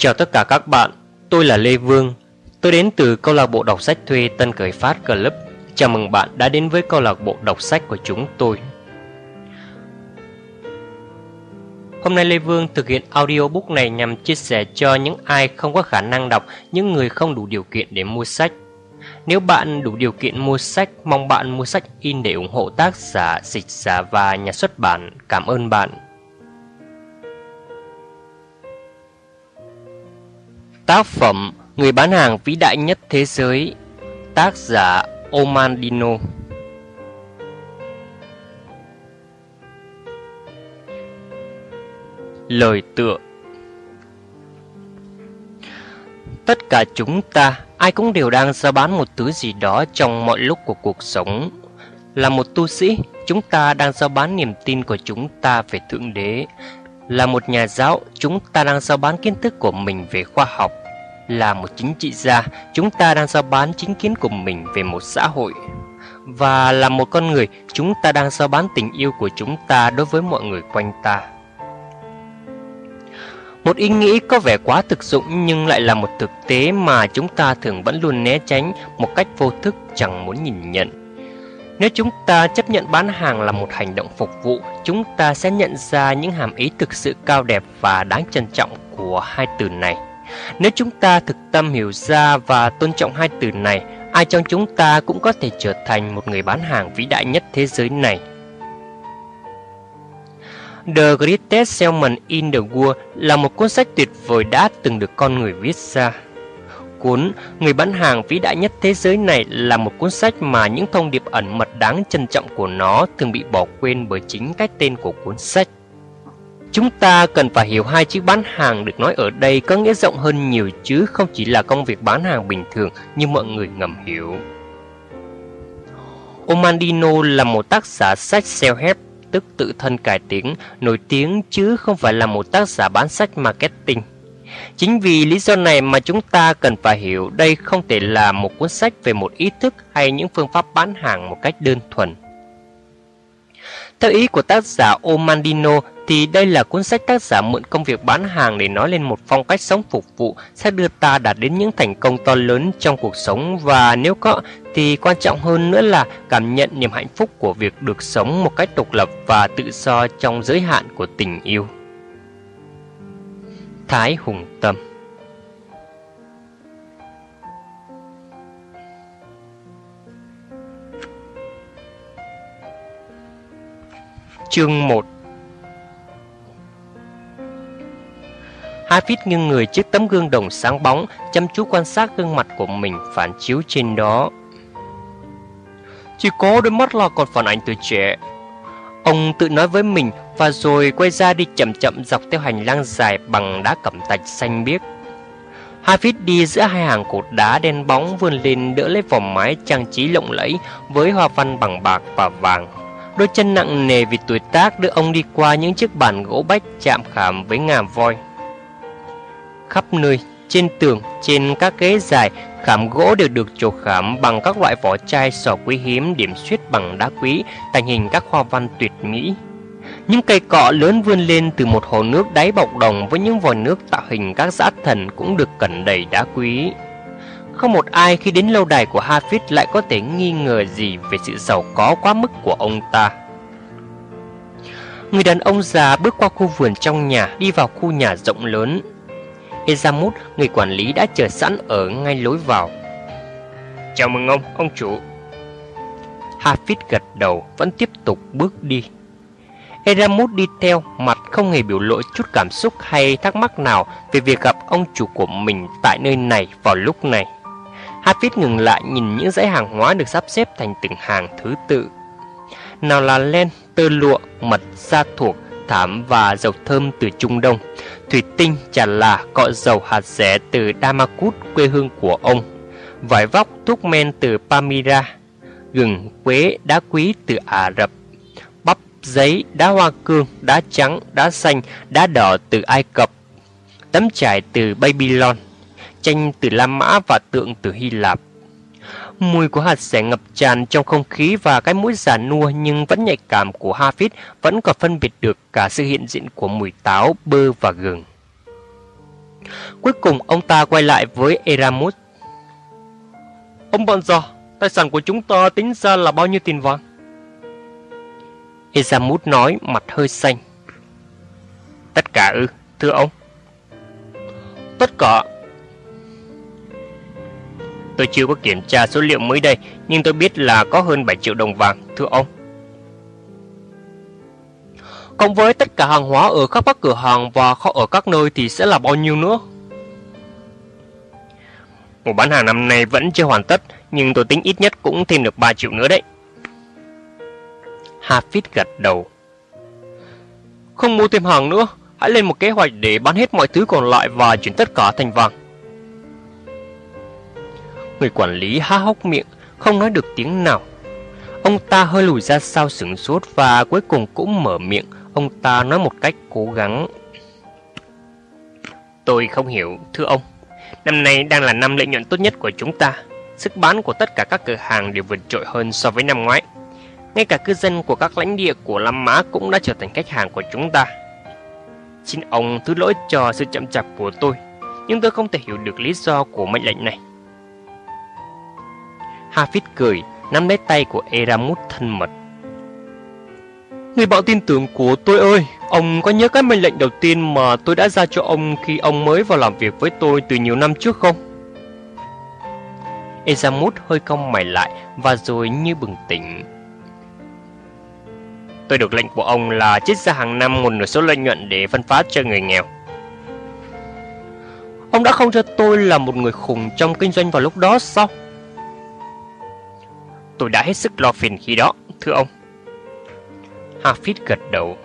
Chào tất cả các bạn, tôi là Lê Vương. Tôi đến từ câu lạc bộ đọc sách thuê Tân Cởi Phát Club. Chào mừng bạn đã đến với câu lạc bộ đọc sách của chúng tôi. Hôm nay Lê Vương thực hiện audiobook này nhằm chia sẻ cho những ai không có khả năng đọc, những người không đủ điều kiện để mua sách. Nếu bạn đủ điều kiện mua sách, mong bạn mua sách in để ủng hộ tác giả, dịch giả và nhà xuất bản. Cảm ơn bạn. Tác phẩm Người bán hàng vĩ đại nhất thế giới Tác giả Omandino Lời tựa Tất cả chúng ta, ai cũng đều đang giao bán một thứ gì đó trong mọi lúc của cuộc sống. Là một tu sĩ, chúng ta đang giao bán niềm tin của chúng ta về Thượng Đế. Là một nhà giáo, chúng ta đang giao bán kiến thức của mình về khoa học. Là một chính trị gia, chúng ta đang giao bán chính kiến của mình về một xã hội. Và là một con người, chúng ta đang giao bán tình yêu của chúng ta đối với mọi người quanh ta. Một ý nghĩ có vẻ quá thực dụng nhưng lại là một thực tế mà chúng ta thường vẫn luôn né tránh một cách vô thức chẳng muốn nhìn nhận. Nếu chúng ta chấp nhận bán hàng là một hành động phục vụ, chúng ta sẽ nhận ra những hàm ý thực sự cao đẹp và đáng trân trọng của hai từ này. Nếu chúng ta thực tâm hiểu ra và tôn trọng hai từ này, ai trong chúng ta cũng có thể trở thành một người bán hàng vĩ đại nhất thế giới này. The Greatest Salesman in the World là một cuốn sách tuyệt vời đã từng được con người viết ra. Cuốn Người bán hàng vĩ đại nhất thế giới này là một cuốn sách mà những thông điệp ẩn mật đáng trân trọng của nó thường bị bỏ quên bởi chính cái tên của cuốn sách. Chúng ta cần phải hiểu hai chữ bán hàng được nói ở đây có nghĩa rộng hơn nhiều chứ không chỉ là công việc bán hàng bình thường như mọi người ngầm hiểu. Omandino là một tác giả sách self-help tức tự thân cải tiến, nổi tiếng chứ không phải là một tác giả bán sách marketing. Chính vì lý do này mà chúng ta cần phải hiểu đây không thể là một cuốn sách về một ý thức hay những phương pháp bán hàng một cách đơn thuần. Theo ý của tác giả Omandino thì đây là cuốn sách tác giả mượn công việc bán hàng để nói lên một phong cách sống phục vụ, sẽ đưa ta đạt đến những thành công to lớn trong cuộc sống và nếu có thì quan trọng hơn nữa là cảm nhận niềm hạnh phúc của việc được sống một cách độc lập và tự do trong giới hạn của tình yêu. Thái Hùng Tâm Chương 1 Hafiz nghiêng người trước tấm gương đồng sáng bóng, chăm chú quan sát gương mặt của mình phản chiếu trên đó. Chỉ có đôi mắt là còn phản ảnh tuổi trẻ. Ông tự nói với mình và rồi quay ra đi chậm chậm dọc theo hành lang dài bằng đá cẩm thạch xanh biếc. Hafiz đi giữa hai hàng cột đá đen bóng vươn lên đỡ lấy vòng mái trang trí lộng lẫy với hoa văn bằng bạc và vàng. Đôi chân nặng nề vì tuổi tác đưa ông đi qua những chiếc bàn gỗ bách chạm khảm với ngà voi khắp nơi, trên tường, trên các ghế dài, khảm gỗ đều được trổ khảm bằng các loại vỏ chai sỏ quý hiếm điểm xuyết bằng đá quý, thành hình các hoa văn tuyệt mỹ. Những cây cọ lớn vươn lên từ một hồ nước đáy bọc đồng với những vòi nước tạo hình các dã thần cũng được cẩn đầy đá quý. Không một ai khi đến lâu đài của Hafid lại có thể nghi ngờ gì về sự giàu có quá mức của ông ta. Người đàn ông già bước qua khu vườn trong nhà, đi vào khu nhà rộng lớn, Ezamut, người quản lý đã chờ sẵn ở ngay lối vào. Chào mừng ông, ông chủ. Hafid gật đầu, vẫn tiếp tục bước đi. Ezamut đi theo, mặt không hề biểu lộ chút cảm xúc hay thắc mắc nào về việc gặp ông chủ của mình tại nơi này vào lúc này. Hafiz ngừng lại nhìn những dãy hàng hóa được sắp xếp thành từng hàng thứ tự. Nào là len, tơ lụa, mật, da thuộc, thảm và dầu thơm từ Trung Đông, thủy tinh, trà là, cọ dầu hạt rẻ từ Damakut, quê hương của ông, vải vóc, thuốc men từ Pamira, gừng, quế, đá quý từ Ả Rập, bắp, giấy, đá hoa cương, đá trắng, đá xanh, đá đỏ từ Ai Cập, tấm trải từ Babylon, tranh từ La Mã và tượng từ Hy Lạp. Mùi của hạt sẻ ngập tràn trong không khí và cái mũi già nua nhưng vẫn nhạy cảm của Hafid vẫn còn phân biệt được cả sự hiện diện của mùi táo, bơ và gừng. Cuối cùng ông ta quay lại với Eramus. Ông bọn giò, tài sản của chúng ta tính ra là bao nhiêu tiền vàng? Eramus nói mặt hơi xanh. Tất cả ư, thưa ông. Tất cả. Tôi chưa có kiểm tra số liệu mới đây, nhưng tôi biết là có hơn 7 triệu đồng vàng, thưa ông. Cộng với tất cả hàng hóa ở khắp các cửa hàng và kho ở các nơi thì sẽ là bao nhiêu nữa? Mùa bán hàng năm nay vẫn chưa hoàn tất, nhưng tôi tính ít nhất cũng thêm được 3 triệu nữa đấy. Hafid gật đầu. Không mua thêm hàng nữa, hãy lên một kế hoạch để bán hết mọi thứ còn lại và chuyển tất cả thành vàng. Người quản lý há hốc miệng, không nói được tiếng nào. Ông ta hơi lùi ra sau sửng sốt và cuối cùng cũng mở miệng, ông ta nói một cách cố gắng. Tôi không hiểu, thưa ông. Năm nay đang là năm lợi nhuận tốt nhất của chúng ta. Sức bán của tất cả các cửa hàng đều vượt trội hơn so với năm ngoái. Ngay cả cư dân của các lãnh địa của Lam Mã cũng đã trở thành khách hàng của chúng ta. Xin ông thứ lỗi cho sự chậm chạp của tôi, nhưng tôi không thể hiểu được lý do của mệnh lệnh này. Hafid cười, nắm lấy tay của Eramut thân mật. Người bạn tin tưởng của tôi ơi, ông có nhớ cái mệnh lệnh đầu tiên mà tôi đã ra cho ông khi ông mới vào làm việc với tôi từ nhiều năm trước không? Eramut hơi cong mày lại và rồi như bừng tỉnh. Tôi được lệnh của ông là trích ra hàng năm một nửa số lợi nhuận để phân phát cho người nghèo. Ông đã không cho tôi là một người khùng trong kinh doanh vào lúc đó sao? Tôi đã hết sức lo phiền khi đó, thưa ông. Hafid gật đầu.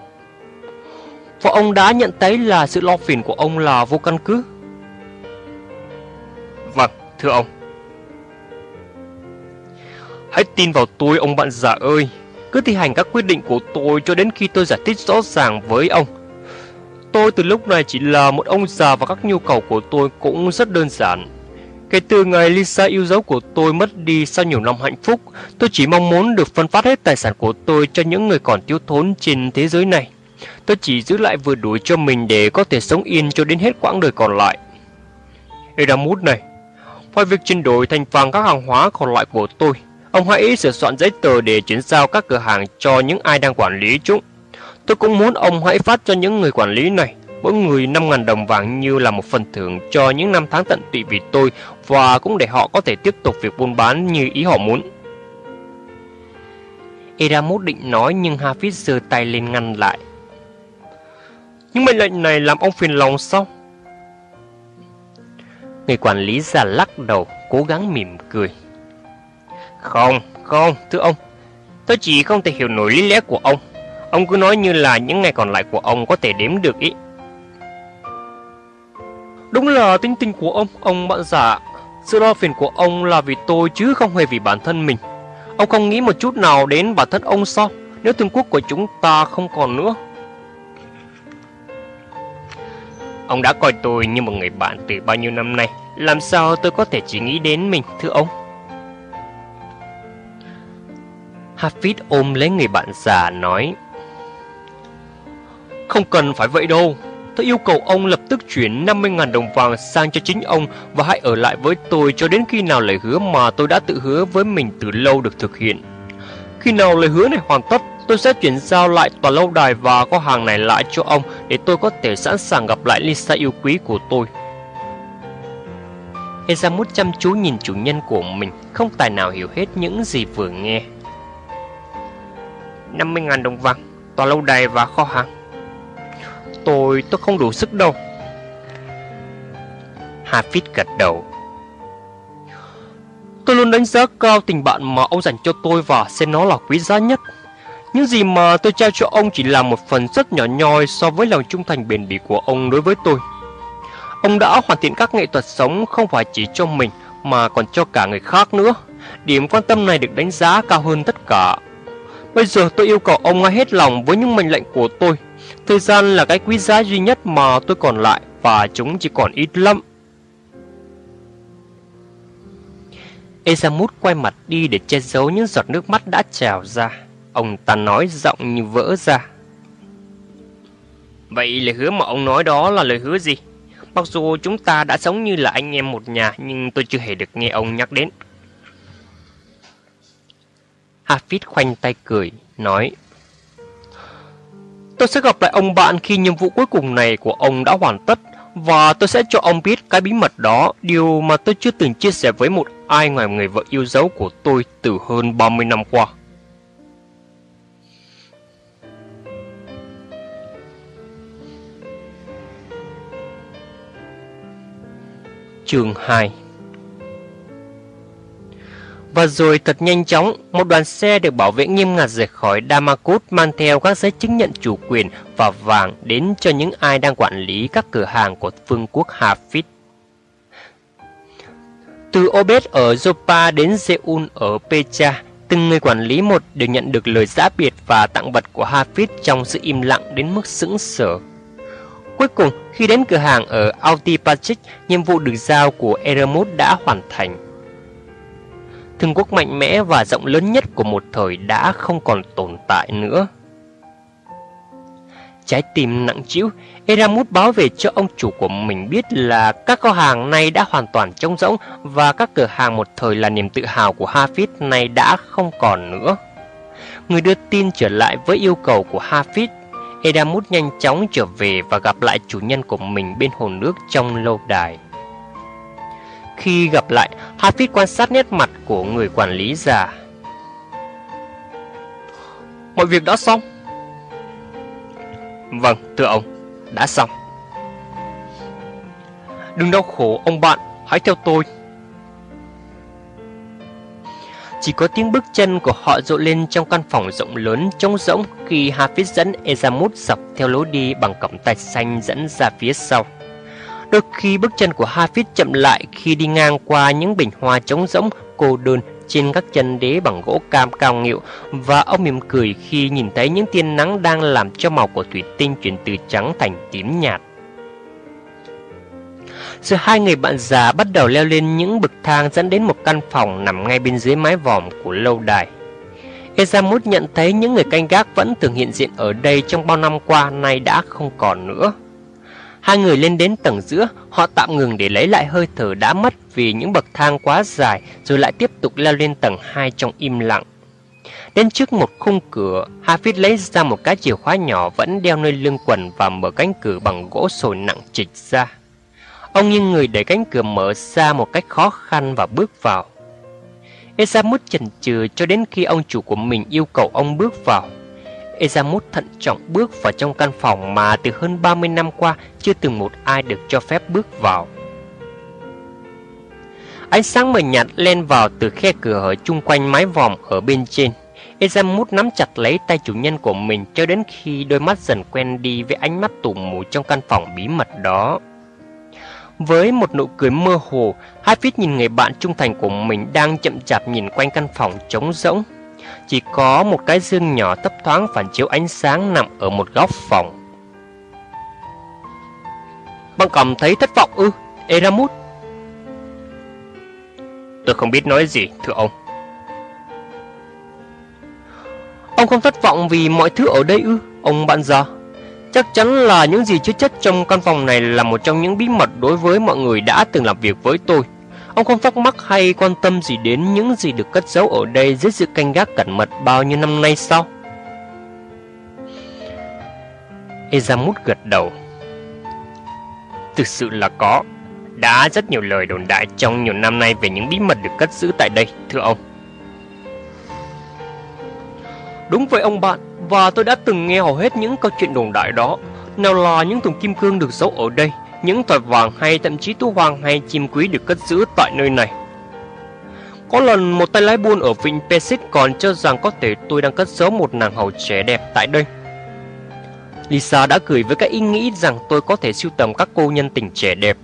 Và ông đã nhận thấy là sự lo phiền của ông là vô căn cứ. Vâng, thưa ông. Hãy tin vào tôi ông bạn già ơi. Cứ thi hành các quyết định của tôi cho đến khi tôi giải thích rõ ràng với ông. Tôi từ lúc này chỉ là một ông già và các nhu cầu của tôi cũng rất đơn giản. Kể từ ngày Lisa yêu dấu của tôi mất đi sau nhiều năm hạnh phúc, tôi chỉ mong muốn được phân phát hết tài sản của tôi cho những người còn thiếu thốn trên thế giới này. Tôi chỉ giữ lại vừa đủ cho mình để có thể sống yên cho đến hết quãng đời còn lại. Eramut này, ngoài việc chuyển đổi thành vàng các hàng hóa còn lại của tôi, ông hãy sửa soạn giấy tờ để chuyển giao các cửa hàng cho những ai đang quản lý chúng. Tôi cũng muốn ông hãy phát cho những người quản lý này mỗi người 5.000 đồng vàng như là một phần thưởng cho những năm tháng tận tụy vì tôi và cũng để họ có thể tiếp tục việc buôn bán như ý họ muốn. Eramut định nói nhưng Hafiz giơ tay lên ngăn lại. Nhưng mệnh lệnh này làm ông phiền lòng sao? Người quản lý già lắc đầu, cố gắng mỉm cười. Không, không, thưa ông. Tôi chỉ không thể hiểu nổi lý lẽ của ông. Ông cứ nói như là những ngày còn lại của ông có thể đếm được ý. Đúng là tính tình của ông, ông bạn giả. Sự lo phiền của ông là vì tôi chứ không hề vì bản thân mình. Ông không nghĩ một chút nào đến bản thân ông sao? Nếu thương quốc của chúng ta không còn nữa. Ông đã coi tôi như một người bạn từ bao nhiêu năm nay. Làm sao tôi có thể chỉ nghĩ đến mình, thưa ông? Hafid ôm lấy người bạn già nói Không cần phải vậy đâu Tôi yêu cầu ông lập tức chuyển 50.000 đồng vàng sang cho chính ông và hãy ở lại với tôi cho đến khi nào lời hứa mà tôi đã tự hứa với mình từ lâu được thực hiện. Khi nào lời hứa này hoàn tất, tôi sẽ chuyển giao lại tòa lâu đài và kho hàng này lại cho ông để tôi có thể sẵn sàng gặp lại Lisa yêu quý của tôi. Ezamut chăm chú nhìn chủ nhân của mình, không tài nào hiểu hết những gì vừa nghe. 50.000 đồng vàng, tòa lâu đài và kho hàng. Tôi, tôi không đủ sức đâu. Hafiz gật đầu. Tôi luôn đánh giá cao tình bạn mà ông dành cho tôi và xem nó là quý giá nhất. Những gì mà tôi trao cho ông chỉ là một phần rất nhỏ nhoi so với lòng trung thành bền bỉ của ông đối với tôi. Ông đã hoàn thiện các nghệ thuật sống không phải chỉ cho mình mà còn cho cả người khác nữa. Điểm quan tâm này được đánh giá cao hơn tất cả. Bây giờ tôi yêu cầu ông ngay hết lòng với những mệnh lệnh của tôi. Thời gian là cái quý giá duy nhất mà tôi còn lại và chúng chỉ còn ít lắm. Ezamut quay mặt đi để che giấu những giọt nước mắt đã trào ra. Ông ta nói giọng như vỡ ra. Vậy lời hứa mà ông nói đó là lời hứa gì? Mặc dù chúng ta đã sống như là anh em một nhà, nhưng tôi chưa hề được nghe ông nhắc đến. Hafid khoanh tay cười, nói Tôi sẽ gặp lại ông bạn khi nhiệm vụ cuối cùng này của ông đã hoàn tất và tôi sẽ cho ông biết cái bí mật đó, điều mà tôi chưa từng chia sẻ với một ai ngoài người vợ yêu dấu của tôi từ hơn 30 năm qua. Chương 2 và rồi thật nhanh chóng, một đoàn xe được bảo vệ nghiêm ngặt rời khỏi Damascus mang theo các giấy chứng nhận chủ quyền và vàng đến cho những ai đang quản lý các cửa hàng của vương quốc Hafid. Từ Obed ở Joppa đến Zeun ở Pecha, từng người quản lý một đều nhận được lời giã biệt và tặng vật của Hafid trong sự im lặng đến mức sững sờ. Cuối cùng, khi đến cửa hàng ở Altipatchik, nhiệm vụ được giao của Eremut đã hoàn thành. Thương quốc mạnh mẽ và rộng lớn nhất của một thời đã không còn tồn tại nữa. Trái tim nặng trĩu, Eramut báo về cho ông chủ của mình biết là các kho hàng này đã hoàn toàn trống rỗng và các cửa hàng một thời là niềm tự hào của Hafiz này đã không còn nữa. Người đưa tin trở lại với yêu cầu của Hafiz, Eramut nhanh chóng trở về và gặp lại chủ nhân của mình bên hồ nước trong lâu đài. Khi gặp lại, Hafid quan sát nét mặt của người quản lý già. Mọi việc đã xong. Vâng, thưa ông, đã xong. Đừng đau khổ ông bạn, hãy theo tôi. Chỉ có tiếng bước chân của họ rộ lên trong căn phòng rộng lớn trống rỗng khi Hafiz dẫn Ezamut dọc theo lối đi bằng cổng tạch xanh dẫn ra phía sau. Tức khi bước chân của Hafiz chậm lại, khi đi ngang qua những bình hoa trống rỗng, cô đơn trên các chân đế bằng gỗ cam cao nghịu và ông mỉm cười khi nhìn thấy những tia nắng đang làm cho màu của thủy tinh chuyển từ trắng thành tím nhạt. Rồi hai người bạn già bắt đầu leo lên những bậc thang dẫn đến một căn phòng nằm ngay bên dưới mái vòm của lâu đài. Ezamut nhận thấy những người canh gác vẫn thường hiện diện ở đây trong bao năm qua nay đã không còn nữa. Hai người lên đến tầng giữa, họ tạm ngừng để lấy lại hơi thở đã mất vì những bậc thang quá dài rồi lại tiếp tục leo lên tầng 2 trong im lặng. Đến trước một khung cửa, Hafiz lấy ra một cái chìa khóa nhỏ vẫn đeo nơi lưng quần và mở cánh cửa bằng gỗ sồi nặng trịch ra. Ông nghiêng người để cánh cửa mở ra một cách khó khăn và bước vào. Esamut chần chừ cho đến khi ông chủ của mình yêu cầu ông bước vào. Ezamut thận trọng bước vào trong căn phòng mà từ hơn 30 năm qua chưa từng một ai được cho phép bước vào. Ánh sáng mờ nhạt len vào từ khe cửa hở chung quanh mái vòm ở bên trên. Ezamut nắm chặt lấy tay chủ nhân của mình cho đến khi đôi mắt dần quen đi với ánh mắt tù mù trong căn phòng bí mật đó. Với một nụ cười mơ hồ, Hafiz nhìn người bạn trung thành của mình đang chậm chạp nhìn quanh căn phòng trống rỗng. Chỉ có một cái dương nhỏ thấp thoáng phản chiếu ánh sáng nằm ở một góc phòng. Băng cầm thấy thất vọng ư, Eramut? Tôi không biết nói gì, thưa ông. Ông không thất vọng vì mọi thứ ở đây ư, ông bạn già? Chắc chắn là những gì chứa chất trong căn phòng này là một trong những bí mật đối với mọi người đã từng làm việc với tôi. Ông không thắc mắc hay quan tâm gì đến những gì được cất giấu ở đây dưới sự canh gác cẩn mật bao nhiêu năm nay sao? Ezamut gật đầu. Thực sự là có. Đã rất nhiều lời đồn đại trong nhiều năm nay về những bí mật được cất giữ tại đây, thưa ông. Đúng vậy ông bạn, và tôi đã từng nghe hầu hết những câu chuyện đồn đại đó. Nào là những thùng kim cương được giấu ở đây, những thỏi vàng hay thậm chí tú hoàng hay chim quý được cất giữ tại nơi này. Có lần một tay lái buôn ở vịnh Pesit còn cho rằng có thể tôi đang cất giấu một nàng hầu trẻ đẹp tại đây. Lisa đã cười với cái ý nghĩ rằng tôi có thể sưu tầm các cô nhân tình trẻ đẹp.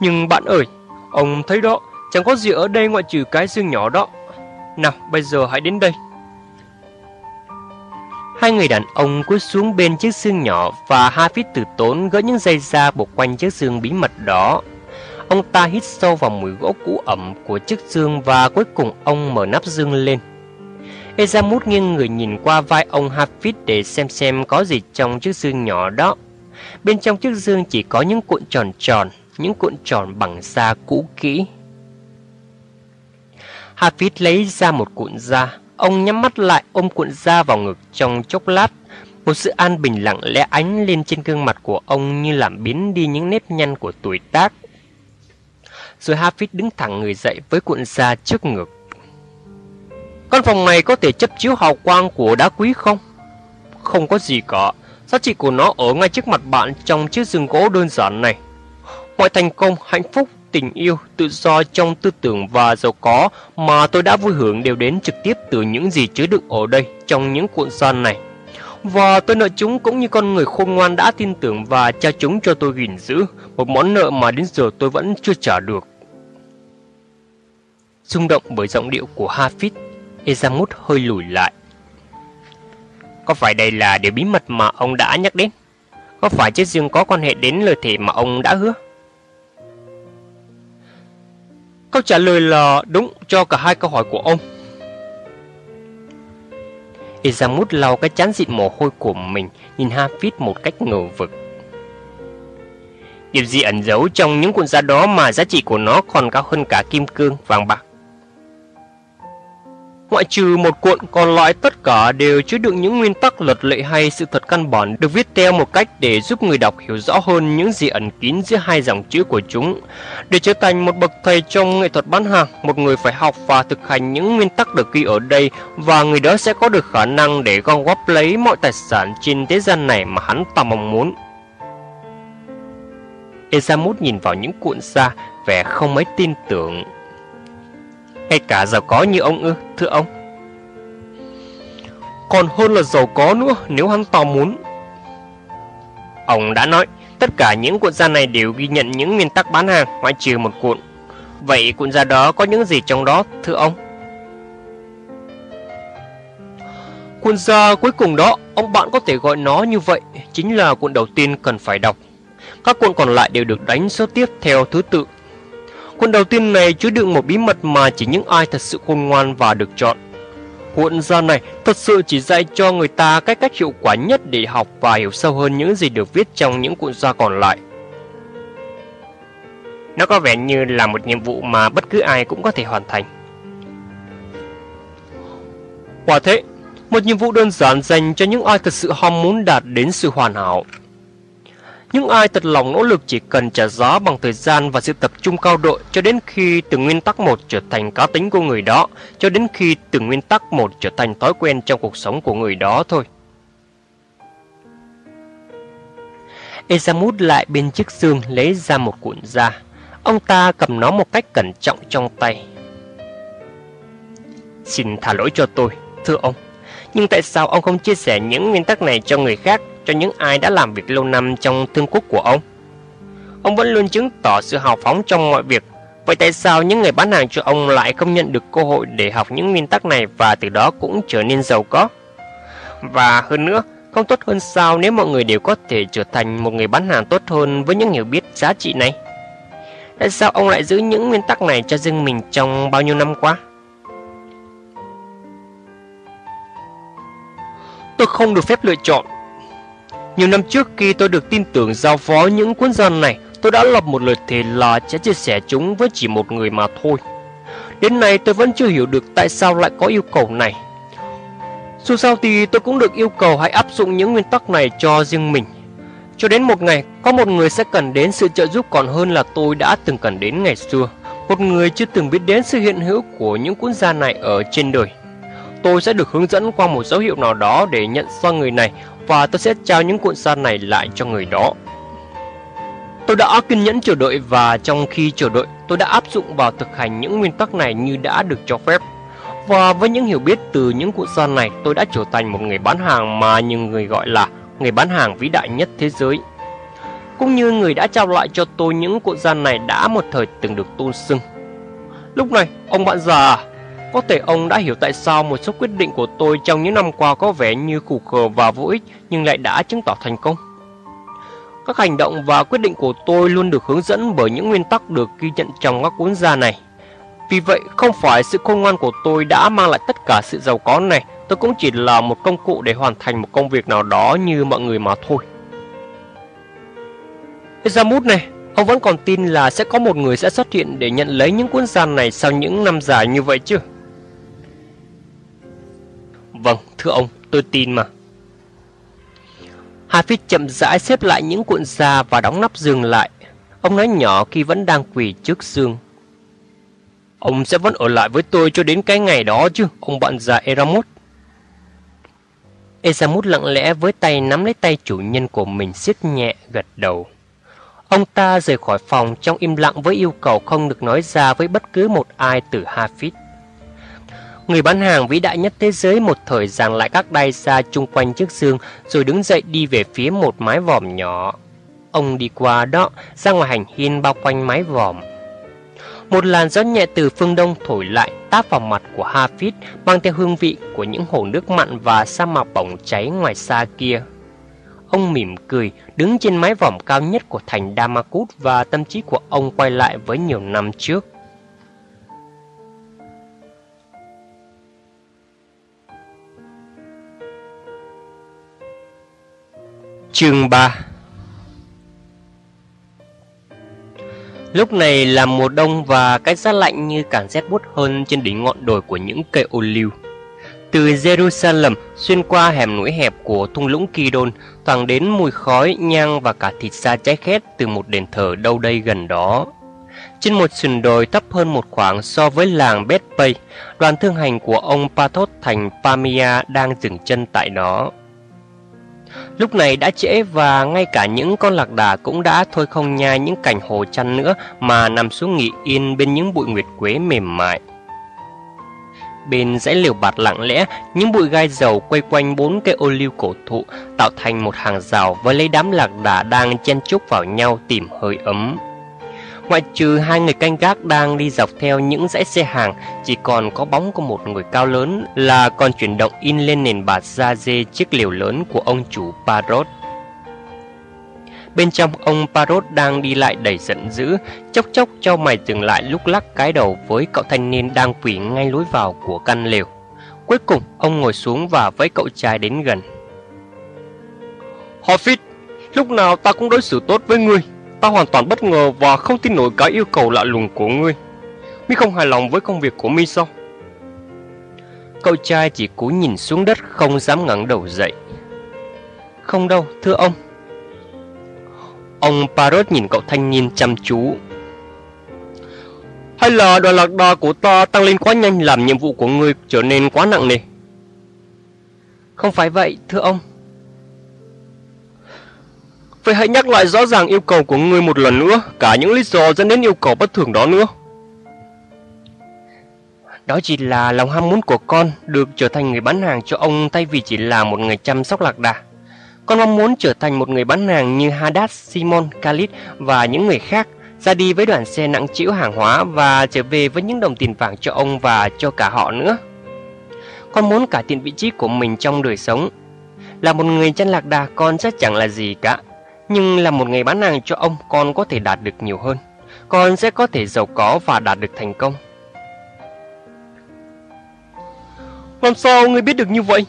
Nhưng bạn ơi, ông thấy đó, chẳng có gì ở đây ngoại trừ cái dương nhỏ đó. Nào, bây giờ hãy đến đây. Hai người đàn ông cúi xuống bên chiếc xương nhỏ và Hafiz từ tốn gỡ những dây da buộc quanh chiếc xương bí mật đó. Ông ta hít sâu vào mùi gỗ cũ ẩm của chiếc xương và cuối cùng ông mở nắp xương lên. Ezamut nghiêng người nhìn qua vai ông Hafiz để xem xem có gì trong chiếc xương nhỏ đó. Bên trong chiếc xương chỉ có những cuộn tròn tròn, những cuộn tròn bằng da cũ kỹ. Hafid lấy ra một cuộn da, ông nhắm mắt lại ôm cuộn da vào ngực trong chốc lát. Một sự an bình lặng lẽ ánh lên trên gương mặt của ông như làm biến đi những nếp nhăn của tuổi tác. Rồi Hafiz đứng thẳng người dậy với cuộn da trước ngực. Căn phòng này có thể chấp chiếu hào quang của đá quý không? Không có gì cả. Giá trị của nó ở ngay trước mặt bạn trong chiếc giường gỗ đơn giản này. Mọi thành công, hạnh phúc, tình yêu, tự do trong tư tưởng và giàu có mà tôi đã vui hưởng đều đến trực tiếp từ những gì chứa đựng ở đây trong những cuộn gian này. Và tôi nợ chúng cũng như con người khôn ngoan đã tin tưởng và trao chúng cho tôi gìn giữ, một món nợ mà đến giờ tôi vẫn chưa trả được. Rung động bởi giọng điệu của Hafiz, Ezamut hơi lùi lại. Có phải đây là điều bí mật mà ông đã nhắc đến? Có phải chiếc dương có quan hệ đến lời thề mà ông đã hứa? Câu trả lời là đúng cho cả hai câu hỏi của ông. Izamut lau cái chán dịn mồ hôi của mình, nhìn Hafid một cách ngờ vực. Điều gì ẩn giấu trong những cuộn da đó mà giá trị của nó còn cao hơn cả kim cương, vàng bạc? Ngoại trừ một cuộn còn lại tất cả đều chứa đựng những nguyên tắc luật lệ hay sự thật căn bản được viết theo một cách để giúp người đọc hiểu rõ hơn những gì ẩn kín giữa hai dòng chữ của chúng. Để trở thành một bậc thầy trong nghệ thuật bán hàng, một người phải học và thực hành những nguyên tắc được ghi ở đây và người đó sẽ có được khả năng để gom góp lấy mọi tài sản trên thế gian này mà hắn ta mong muốn. Esamut nhìn vào những cuộn da vẻ không mấy tin tưởng ngay cả giàu có như ông ư, thưa ông. Còn hơn là giàu có nữa nếu hắn tò muốn. Ông đã nói, tất cả những cuộn da này đều ghi nhận những nguyên tắc bán hàng, ngoại trừ một cuộn. Vậy cuộn da đó có những gì trong đó, thưa ông? Cuộn da cuối cùng đó, ông bạn có thể gọi nó như vậy, chính là cuộn đầu tiên cần phải đọc. Các cuộn còn lại đều được đánh số tiếp theo thứ tự Cuốn đầu tiên này chứa đựng một bí mật mà chỉ những ai thật sự khôn ngoan và được chọn. Cuộn ra này thật sự chỉ dạy cho người ta cách cách hiệu quả nhất để học và hiểu sâu hơn những gì được viết trong những cuộn gia còn lại. Nó có vẻ như là một nhiệm vụ mà bất cứ ai cũng có thể hoàn thành. Quả thế, một nhiệm vụ đơn giản dành cho những ai thật sự ham muốn đạt đến sự hoàn hảo. Những ai thật lòng nỗ lực chỉ cần trả giá bằng thời gian và sự tập trung cao độ cho đến khi từng nguyên tắc một trở thành cá tính của người đó, cho đến khi từng nguyên tắc một trở thành thói quen trong cuộc sống của người đó thôi. Ezamut lại bên chiếc xương lấy ra một cuộn da. Ông ta cầm nó một cách cẩn trọng trong tay. Xin thả lỗi cho tôi, thưa ông. Nhưng tại sao ông không chia sẻ những nguyên tắc này cho người khác cho những ai đã làm việc lâu năm trong thương quốc của ông. Ông vẫn luôn chứng tỏ sự hào phóng trong mọi việc. Vậy tại sao những người bán hàng cho ông lại không nhận được cơ hội để học những nguyên tắc này và từ đó cũng trở nên giàu có? Và hơn nữa, không tốt hơn sao nếu mọi người đều có thể trở thành một người bán hàng tốt hơn với những hiểu biết giá trị này? Tại sao ông lại giữ những nguyên tắc này cho riêng mình trong bao nhiêu năm qua? Tôi không được phép lựa chọn nhiều năm trước khi tôi được tin tưởng giao phó những cuốn gian này, tôi đã lập một lời thề là sẽ chia sẻ chúng với chỉ một người mà thôi. Đến nay tôi vẫn chưa hiểu được tại sao lại có yêu cầu này. Dù sao thì tôi cũng được yêu cầu hãy áp dụng những nguyên tắc này cho riêng mình. Cho đến một ngày, có một người sẽ cần đến sự trợ giúp còn hơn là tôi đã từng cần đến ngày xưa. Một người chưa từng biết đến sự hiện hữu của những cuốn gia này ở trên đời. Tôi sẽ được hướng dẫn qua một dấu hiệu nào đó để nhận ra người này và tôi sẽ trao những cuộn san này lại cho người đó. Tôi đã kiên nhẫn chờ đợi và trong khi chờ đợi, tôi đã áp dụng vào thực hành những nguyên tắc này như đã được cho phép. Và với những hiểu biết từ những cuộn san này, tôi đã trở thành một người bán hàng mà nhiều người gọi là người bán hàng vĩ đại nhất thế giới. Cũng như người đã trao lại cho tôi những cuộn gian này đã một thời từng được tôn xưng. Lúc này, ông bạn già có thể ông đã hiểu tại sao một số quyết định của tôi trong những năm qua có vẻ như khủ khờ và vô ích nhưng lại đã chứng tỏ thành công. Các hành động và quyết định của tôi luôn được hướng dẫn bởi những nguyên tắc được ghi nhận trong các cuốn gia này. Vì vậy, không phải sự khôn ngoan của tôi đã mang lại tất cả sự giàu có này, tôi cũng chỉ là một công cụ để hoàn thành một công việc nào đó như mọi người mà thôi. Ezamut này, ông vẫn còn tin là sẽ có một người sẽ xuất hiện để nhận lấy những cuốn gian này sau những năm dài như vậy chứ? Vâng, thưa ông, tôi tin mà. Hafid chậm rãi xếp lại những cuộn da và đóng nắp giường lại. Ông nói nhỏ khi vẫn đang quỳ trước giường. Ông sẽ vẫn ở lại với tôi cho đến cái ngày đó chứ, ông bạn già Eramut. Esamut lặng lẽ với tay nắm lấy tay chủ nhân của mình siết nhẹ gật đầu. Ông ta rời khỏi phòng trong im lặng với yêu cầu không được nói ra với bất cứ một ai từ Hafid. Người bán hàng vĩ đại nhất thế giới một thời giằng lại các đai xa chung quanh chiếc giường rồi đứng dậy đi về phía một mái vòm nhỏ. Ông đi qua đó, ra ngoài hành hiên bao quanh mái vòm. Một làn gió nhẹ từ phương đông thổi lại táp vào mặt của Hafid mang theo hương vị của những hồ nước mặn và sa mạc bỏng cháy ngoài xa kia. Ông mỉm cười, đứng trên mái vòm cao nhất của thành Damakut và tâm trí của ông quay lại với nhiều năm trước. Chương 3 Lúc này là mùa đông và cái giá lạnh như càng rét bút hơn trên đỉnh ngọn đồi của những cây ô liu. Từ Jerusalem xuyên qua hẻm núi hẹp của thung lũng Kidon toàn đến mùi khói, nhang và cả thịt da cháy khét từ một đền thờ đâu đây gần đó. Trên một sườn đồi thấp hơn một khoảng so với làng Bethpay, đoàn thương hành của ông Pathos thành Pamia đang dừng chân tại đó. Lúc này đã trễ và ngay cả những con lạc đà cũng đã thôi không nhai những cành hồ chăn nữa mà nằm xuống nghỉ yên bên những bụi nguyệt quế mềm mại. Bên dãy liều bạt lặng lẽ, những bụi gai dầu quay quanh bốn cây ô liu cổ thụ tạo thành một hàng rào với lấy đám lạc đà đang chen chúc vào nhau tìm hơi ấm. Ngoại trừ hai người canh gác đang đi dọc theo những dãy xe hàng, chỉ còn có bóng của một người cao lớn là còn chuyển động in lên nền bạt da dê chiếc liều lớn của ông chủ Parrot. Bên trong ông Parrot đang đi lại đầy giận dữ, chốc chốc cho mày dừng lại lúc lắc cái đầu với cậu thanh niên đang quỳ ngay lối vào của căn lều. Cuối cùng ông ngồi xuống và với cậu trai đến gần. Hofit, lúc nào ta cũng đối xử tốt với ngươi, Ta hoàn toàn bất ngờ và không tin nổi cái yêu cầu lạ lùng của ngươi. Mi không hài lòng với công việc của Mi sao? Cậu trai chỉ cú nhìn xuống đất không dám ngẩng đầu dậy. Không đâu, thưa ông. Ông Parrot nhìn cậu thanh niên chăm chú. Hay là đoàn lạc đà của ta tăng lên quá nhanh làm nhiệm vụ của ngươi trở nên quá nặng nề? Không phải vậy, thưa ông. Vậy hãy nhắc lại rõ ràng yêu cầu của ngươi một lần nữa, cả những lý do dẫn đến yêu cầu bất thường đó nữa. Đó chỉ là lòng ham muốn của con được trở thành người bán hàng cho ông thay vì chỉ là một người chăm sóc lạc đà. Con mong muốn trở thành một người bán hàng như Haddad, Simon, Khalid và những người khác, ra đi với đoàn xe nặng trĩu hàng hóa và trở về với những đồng tiền vàng cho ông và cho cả họ nữa. Con muốn cải thiện vị trí của mình trong đời sống. Là một người chăn lạc đà con chắc chẳng là gì cả, nhưng là một người bán hàng cho ông con có thể đạt được nhiều hơn Con sẽ có thể giàu có và đạt được thành công Làm sao người biết được như vậy?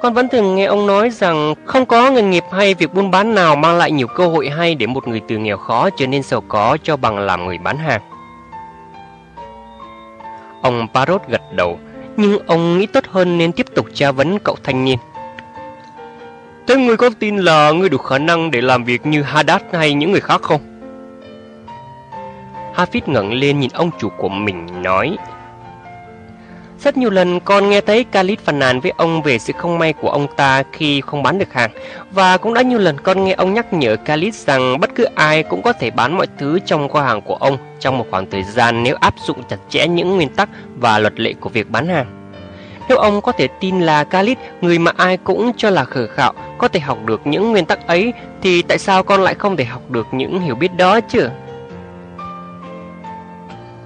Con vẫn thường nghe ông nói rằng không có nghề nghiệp hay việc buôn bán nào mang lại nhiều cơ hội hay để một người từ nghèo khó trở nên giàu có cho bằng làm người bán hàng. Ông Parrot gật đầu, nhưng ông nghĩ tốt hơn nên tiếp tục tra vấn cậu thanh niên. Thế ngươi có tin là ngươi đủ khả năng để làm việc như Hadad hay những người khác không? Hafid ngẩng lên nhìn ông chủ của mình, nói, Rất nhiều lần con nghe thấy Khalid phàn nàn với ông về sự không may của ông ta khi không bán được hàng Và cũng đã nhiều lần con nghe ông nhắc nhở Khalid rằng bất cứ ai cũng có thể bán mọi thứ trong kho hàng của ông trong một khoảng thời gian nếu áp dụng chặt chẽ những nguyên tắc và luật lệ của việc bán hàng nếu ông có thể tin là Khalid, người mà ai cũng cho là khờ khạo, có thể học được những nguyên tắc ấy, thì tại sao con lại không thể học được những hiểu biết đó chứ?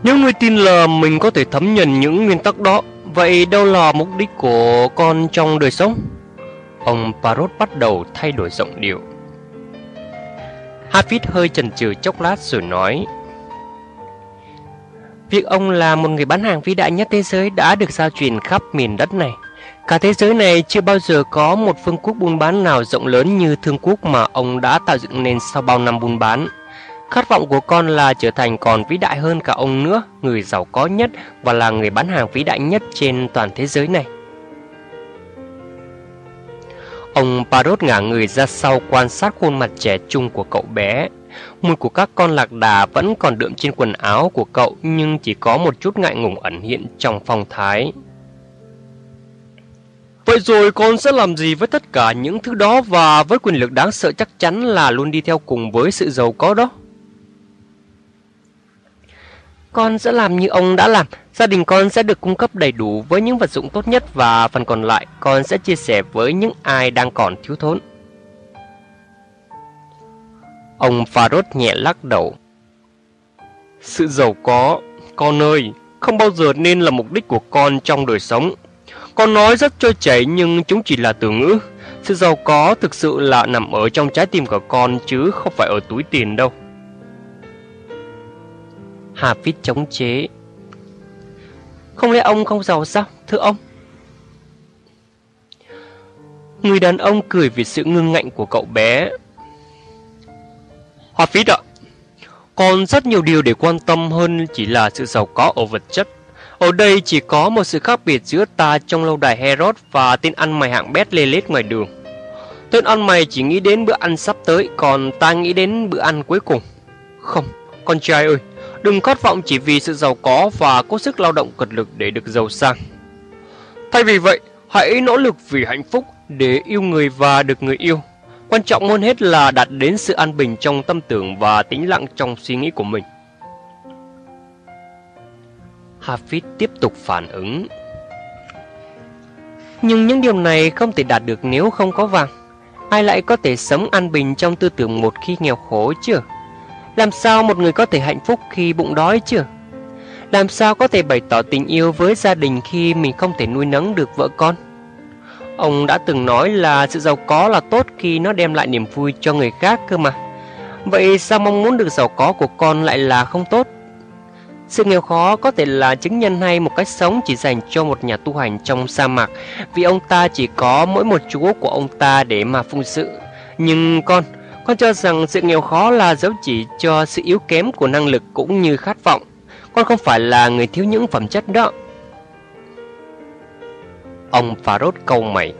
Nếu ngươi tin là mình có thể thấm nhận những nguyên tắc đó, vậy đâu là mục đích của con trong đời sống? Ông Parrot bắt đầu thay đổi giọng điệu. Hafid hơi chần chừ chốc lát rồi nói Việc ông là một người bán hàng vĩ đại nhất thế giới đã được giao truyền khắp miền đất này. Cả thế giới này chưa bao giờ có một phương quốc buôn bán nào rộng lớn như thương quốc mà ông đã tạo dựng nên sau bao năm buôn bán. Khát vọng của con là trở thành còn vĩ đại hơn cả ông nữa, người giàu có nhất và là người bán hàng vĩ đại nhất trên toàn thế giới này. Ông Parrot ngả người ra sau quan sát khuôn mặt trẻ trung của cậu bé. Mùi của các con lạc đà vẫn còn đượm trên quần áo của cậu nhưng chỉ có một chút ngại ngùng ẩn hiện trong phong thái. Vậy rồi con sẽ làm gì với tất cả những thứ đó và với quyền lực đáng sợ chắc chắn là luôn đi theo cùng với sự giàu có đó? Con sẽ làm như ông đã làm. Gia đình con sẽ được cung cấp đầy đủ với những vật dụng tốt nhất và phần còn lại con sẽ chia sẻ với những ai đang còn thiếu thốn. Ông Farod nhẹ lắc đầu. Sự giàu có, con ơi, không bao giờ nên là mục đích của con trong đời sống. Con nói rất trôi chảy nhưng chúng chỉ là từ ngữ. Sự giàu có thực sự là nằm ở trong trái tim của con chứ không phải ở túi tiền đâu. Hà Phít chống chế. Không lẽ ông không giàu sao, thưa ông? Người đàn ông cười vì sự ngưng ngạnh của cậu bé. Hà phí ạ, còn rất nhiều điều để quan tâm hơn chỉ là sự giàu có ở vật chất. Ở đây chỉ có một sự khác biệt giữa ta trong lâu đài Herod và tên ăn mày hạng bét lê lết ngoài đường. Tên ăn mày chỉ nghĩ đến bữa ăn sắp tới, còn ta nghĩ đến bữa ăn cuối cùng. Không, con trai ơi, Đừng khát vọng chỉ vì sự giàu có và có sức lao động cật lực để được giàu sang. Thay vì vậy, hãy nỗ lực vì hạnh phúc để yêu người và được người yêu. Quan trọng hơn hết là đạt đến sự an bình trong tâm tưởng và tĩnh lặng trong suy nghĩ của mình. Hafid tiếp tục phản ứng. Nhưng những điều này không thể đạt được nếu không có vàng. Ai lại có thể sống an bình trong tư tưởng một khi nghèo khổ chứ? Làm sao một người có thể hạnh phúc khi bụng đói chứ? Làm sao có thể bày tỏ tình yêu với gia đình khi mình không thể nuôi nấng được vợ con? Ông đã từng nói là sự giàu có là tốt khi nó đem lại niềm vui cho người khác cơ mà. Vậy sao mong muốn được giàu có của con lại là không tốt? Sự nghèo khó có thể là chứng nhân hay một cách sống chỉ dành cho một nhà tu hành trong sa mạc vì ông ta chỉ có mỗi một chú của ông ta để mà phụng sự. Nhưng con, con cho rằng sự nghèo khó là dấu chỉ cho sự yếu kém của năng lực cũng như khát vọng. Con không phải là người thiếu những phẩm chất đó. Ông Farod câu mày.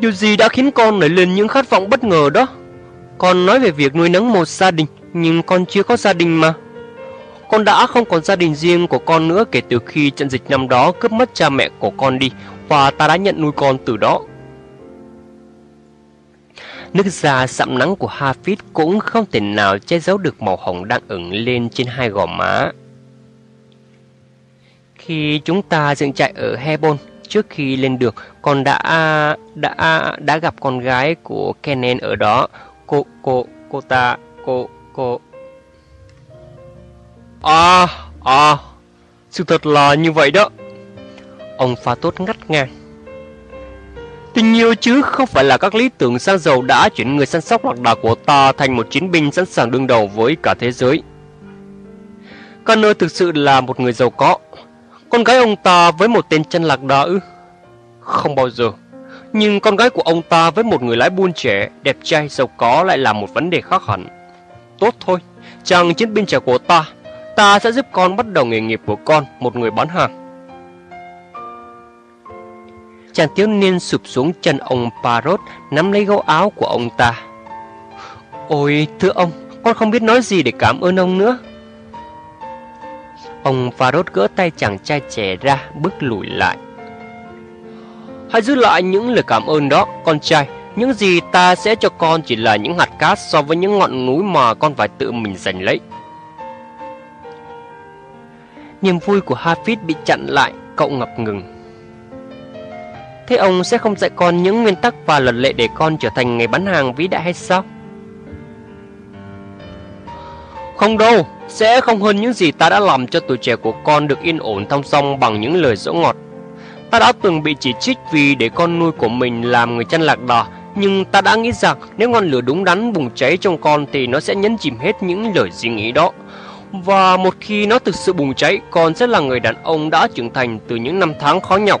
Điều gì đã khiến con nảy lên những khát vọng bất ngờ đó? Con nói về việc nuôi nấng một gia đình, nhưng con chưa có gia đình mà. Con đã không còn gia đình riêng của con nữa kể từ khi trận dịch năm đó cướp mất cha mẹ của con đi và ta đã nhận nuôi con từ đó. Nước da sạm nắng của Hafiz cũng không thể nào che giấu được màu hồng đang ửng lên trên hai gò má. Khi chúng ta dựng trại ở Hebron, trước khi lên đường, con đã đã đã gặp con gái của Kenan ở đó. Cô cô cô ta cô cô À à Sự thật là như vậy đó Ông pha tốt ngắt ngang Tình yêu chứ không phải là các lý tưởng sang giàu đã chuyển người săn sóc lạc đà của ta thành một chiến binh sẵn sàng đương đầu với cả thế giới. Connor thực sự là một người giàu có. Con gái ông ta với một tên chân lạc đó ư? Không bao giờ. Nhưng con gái của ông ta với một người lái buôn trẻ, đẹp trai, giàu có lại là một vấn đề khác hẳn. Tốt thôi, chàng chiến binh trẻ của ta, ta sẽ giúp con bắt đầu nghề nghiệp của con, một người bán hàng. Chàng thiếu niên sụp xuống chân ông Parrot nắm lấy gấu áo của ông ta. Ôi, thưa ông, con không biết nói gì để cảm ơn ông nữa. Ông Farod gỡ tay chàng trai trẻ ra, bước lùi lại. Hãy giữ lại những lời cảm ơn đó, con trai. Những gì ta sẽ cho con chỉ là những hạt cát so với những ngọn núi mà con phải tự mình giành lấy. Niềm vui của Hafid bị chặn lại, cậu ngập ngừng. Thế ông sẽ không dạy con những nguyên tắc và luật lệ để con trở thành người bán hàng vĩ đại hay sao? Không đâu, sẽ không hơn những gì ta đã làm cho tuổi trẻ của con được yên ổn thong song bằng những lời dỗ ngọt. Ta đã từng bị chỉ trích vì để con nuôi của mình làm người chăn lạc đỏ, nhưng ta đã nghĩ rằng nếu ngọn lửa đúng đắn bùng cháy trong con thì nó sẽ nhấn chìm hết những lời suy nghĩ đó. Và một khi nó thực sự bùng cháy, con sẽ là người đàn ông đã trưởng thành từ những năm tháng khó nhọc.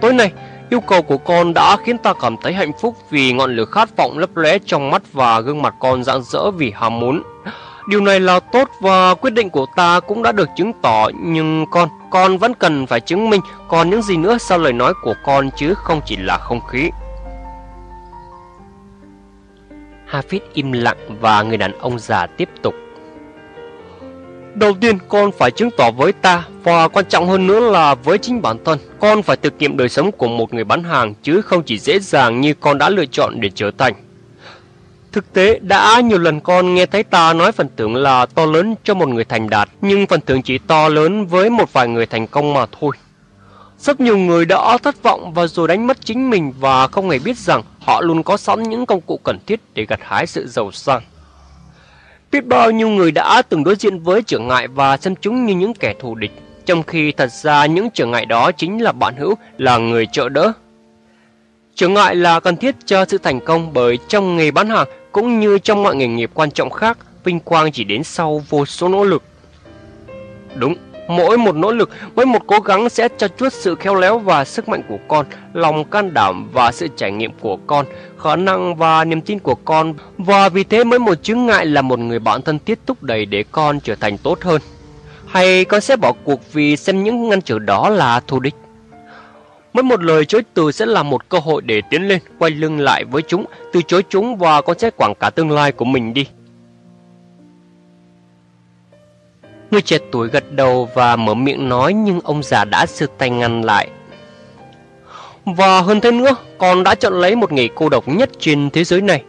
Tối nay, yêu cầu của con đã khiến ta cảm thấy hạnh phúc vì ngọn lửa khát vọng lấp lóe trong mắt và gương mặt con rạng rỡ vì ham muốn. Điều này là tốt và quyết định của ta cũng đã được chứng tỏ Nhưng con, con vẫn cần phải chứng minh. Còn những gì nữa sau lời nói của con chứ không chỉ là không khí. Hafiz im lặng và người đàn ông già tiếp tục. Đầu tiên con phải chứng tỏ với ta Và quan trọng hơn nữa là với chính bản thân. Con phải thực nghiệm đời sống của một người bán hàng Chứ không chỉ dễ dàng như con đã lựa chọn để trở thành. Thực tế, đã nhiều lần con nghe thấy ta nói phần thưởng là to lớn cho một người thành đạt, nhưng phần thưởng chỉ to lớn với một vài người thành công mà thôi. Rất nhiều người đã thất vọng và rồi đánh mất chính mình và không hề biết rằng họ luôn có sẵn những công cụ cần thiết để gặt hái sự giàu sang. Biết bao nhiêu người đã từng đối diện với trở ngại và xem chúng như những kẻ thù địch, trong khi thật ra những trở ngại đó chính là bạn hữu, là người trợ đỡ. Trở ngại là cần thiết cho sự thành công bởi trong nghề bán hàng cũng như trong mọi nghề nghiệp quan trọng khác, vinh quang chỉ đến sau vô số nỗ lực. Đúng, mỗi một nỗ lực, mỗi một cố gắng sẽ cho chuốt sự khéo léo và sức mạnh của con, lòng can đảm và sự trải nghiệm của con, khả năng và niềm tin của con. Và vì thế mỗi một chứng ngại là một người bạn thân thiết thúc đẩy để con trở thành tốt hơn. Hay con sẽ bỏ cuộc vì xem những ngăn trở đó là thù địch? Mỗi một lời chối từ sẽ là một cơ hội để tiến lên, quay lưng lại với chúng, từ chối chúng và con sẽ quảng cả tương lai của mình đi. Người trẻ tuổi gật đầu và mở miệng nói nhưng ông già đã sư tay ngăn lại. Và hơn thế nữa, con đã chọn lấy một nghề cô độc nhất trên thế giới này.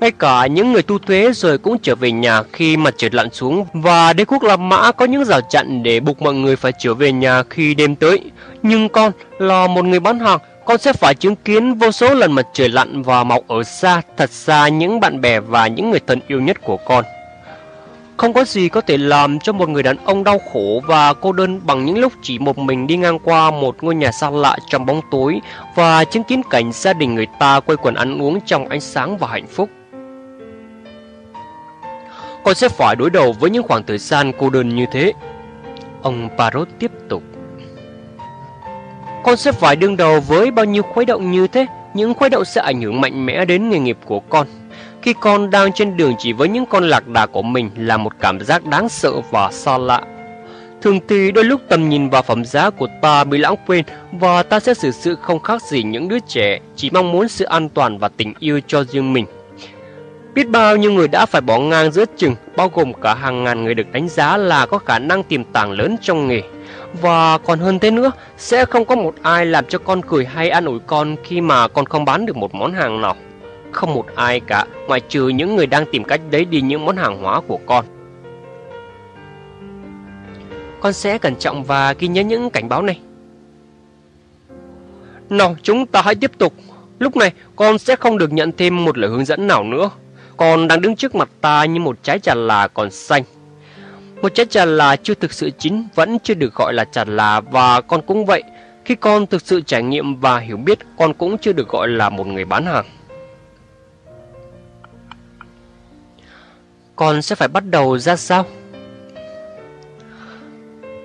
Ngay cả những người tu thuế rồi cũng trở về nhà khi mặt trời lặn xuống và đế quốc La Mã có những rào chặn để buộc mọi người phải trở về nhà khi đêm tới. Nhưng con là một người bán hàng, con sẽ phải chứng kiến vô số lần mặt trời lặn và mọc ở xa, thật xa những bạn bè và những người thân yêu nhất của con. Không có gì có thể làm cho một người đàn ông đau khổ và cô đơn bằng những lúc chỉ một mình đi ngang qua một ngôi nhà xa lạ trong bóng tối và chứng kiến cảnh gia đình người ta quây quần ăn uống trong ánh sáng và hạnh phúc. Con sẽ phải đối đầu với những khoảng thời gian cô đơn như thế. Ông Parrot tiếp tục. Con sẽ phải đương đầu với bao nhiêu khuấy động như thế, những khuấy động sẽ ảnh hưởng mạnh mẽ đến nghề nghiệp của con. Khi con đang trên đường chỉ với những con lạc đà của mình là một cảm giác đáng sợ và xa lạ. Thường thì đôi lúc tầm nhìn và phẩm giá của ta bị lãng quên và ta sẽ xử sự không khác gì những đứa trẻ chỉ mong muốn sự an toàn và tình yêu cho riêng mình. Biết bao nhiêu người đã phải bỏ ngang giữa chừng, bao gồm cả hàng ngàn người được đánh giá là có khả năng tiềm tàng lớn trong nghề. Và còn hơn thế nữa, sẽ không có một ai làm cho con cười hay an ủi con khi mà con không bán được một món hàng nào. Không một ai cả, ngoại trừ những người đang tìm cách lấy đi những món hàng hóa của con. Con sẽ cẩn trọng và ghi nhớ những cảnh báo này. Nào, chúng ta hãy tiếp tục. Lúc này, con sẽ không được nhận thêm một lời hướng dẫn nào nữa. Con đang đứng trước mặt ta như một trái trà là còn xanh. Một trái trà là chưa thực sự chín vẫn chưa được gọi là trà là và con cũng vậy. Khi con thực sự trải nghiệm và hiểu biết, con cũng chưa được gọi là một người bán hàng. Con sẽ phải bắt đầu ra sao?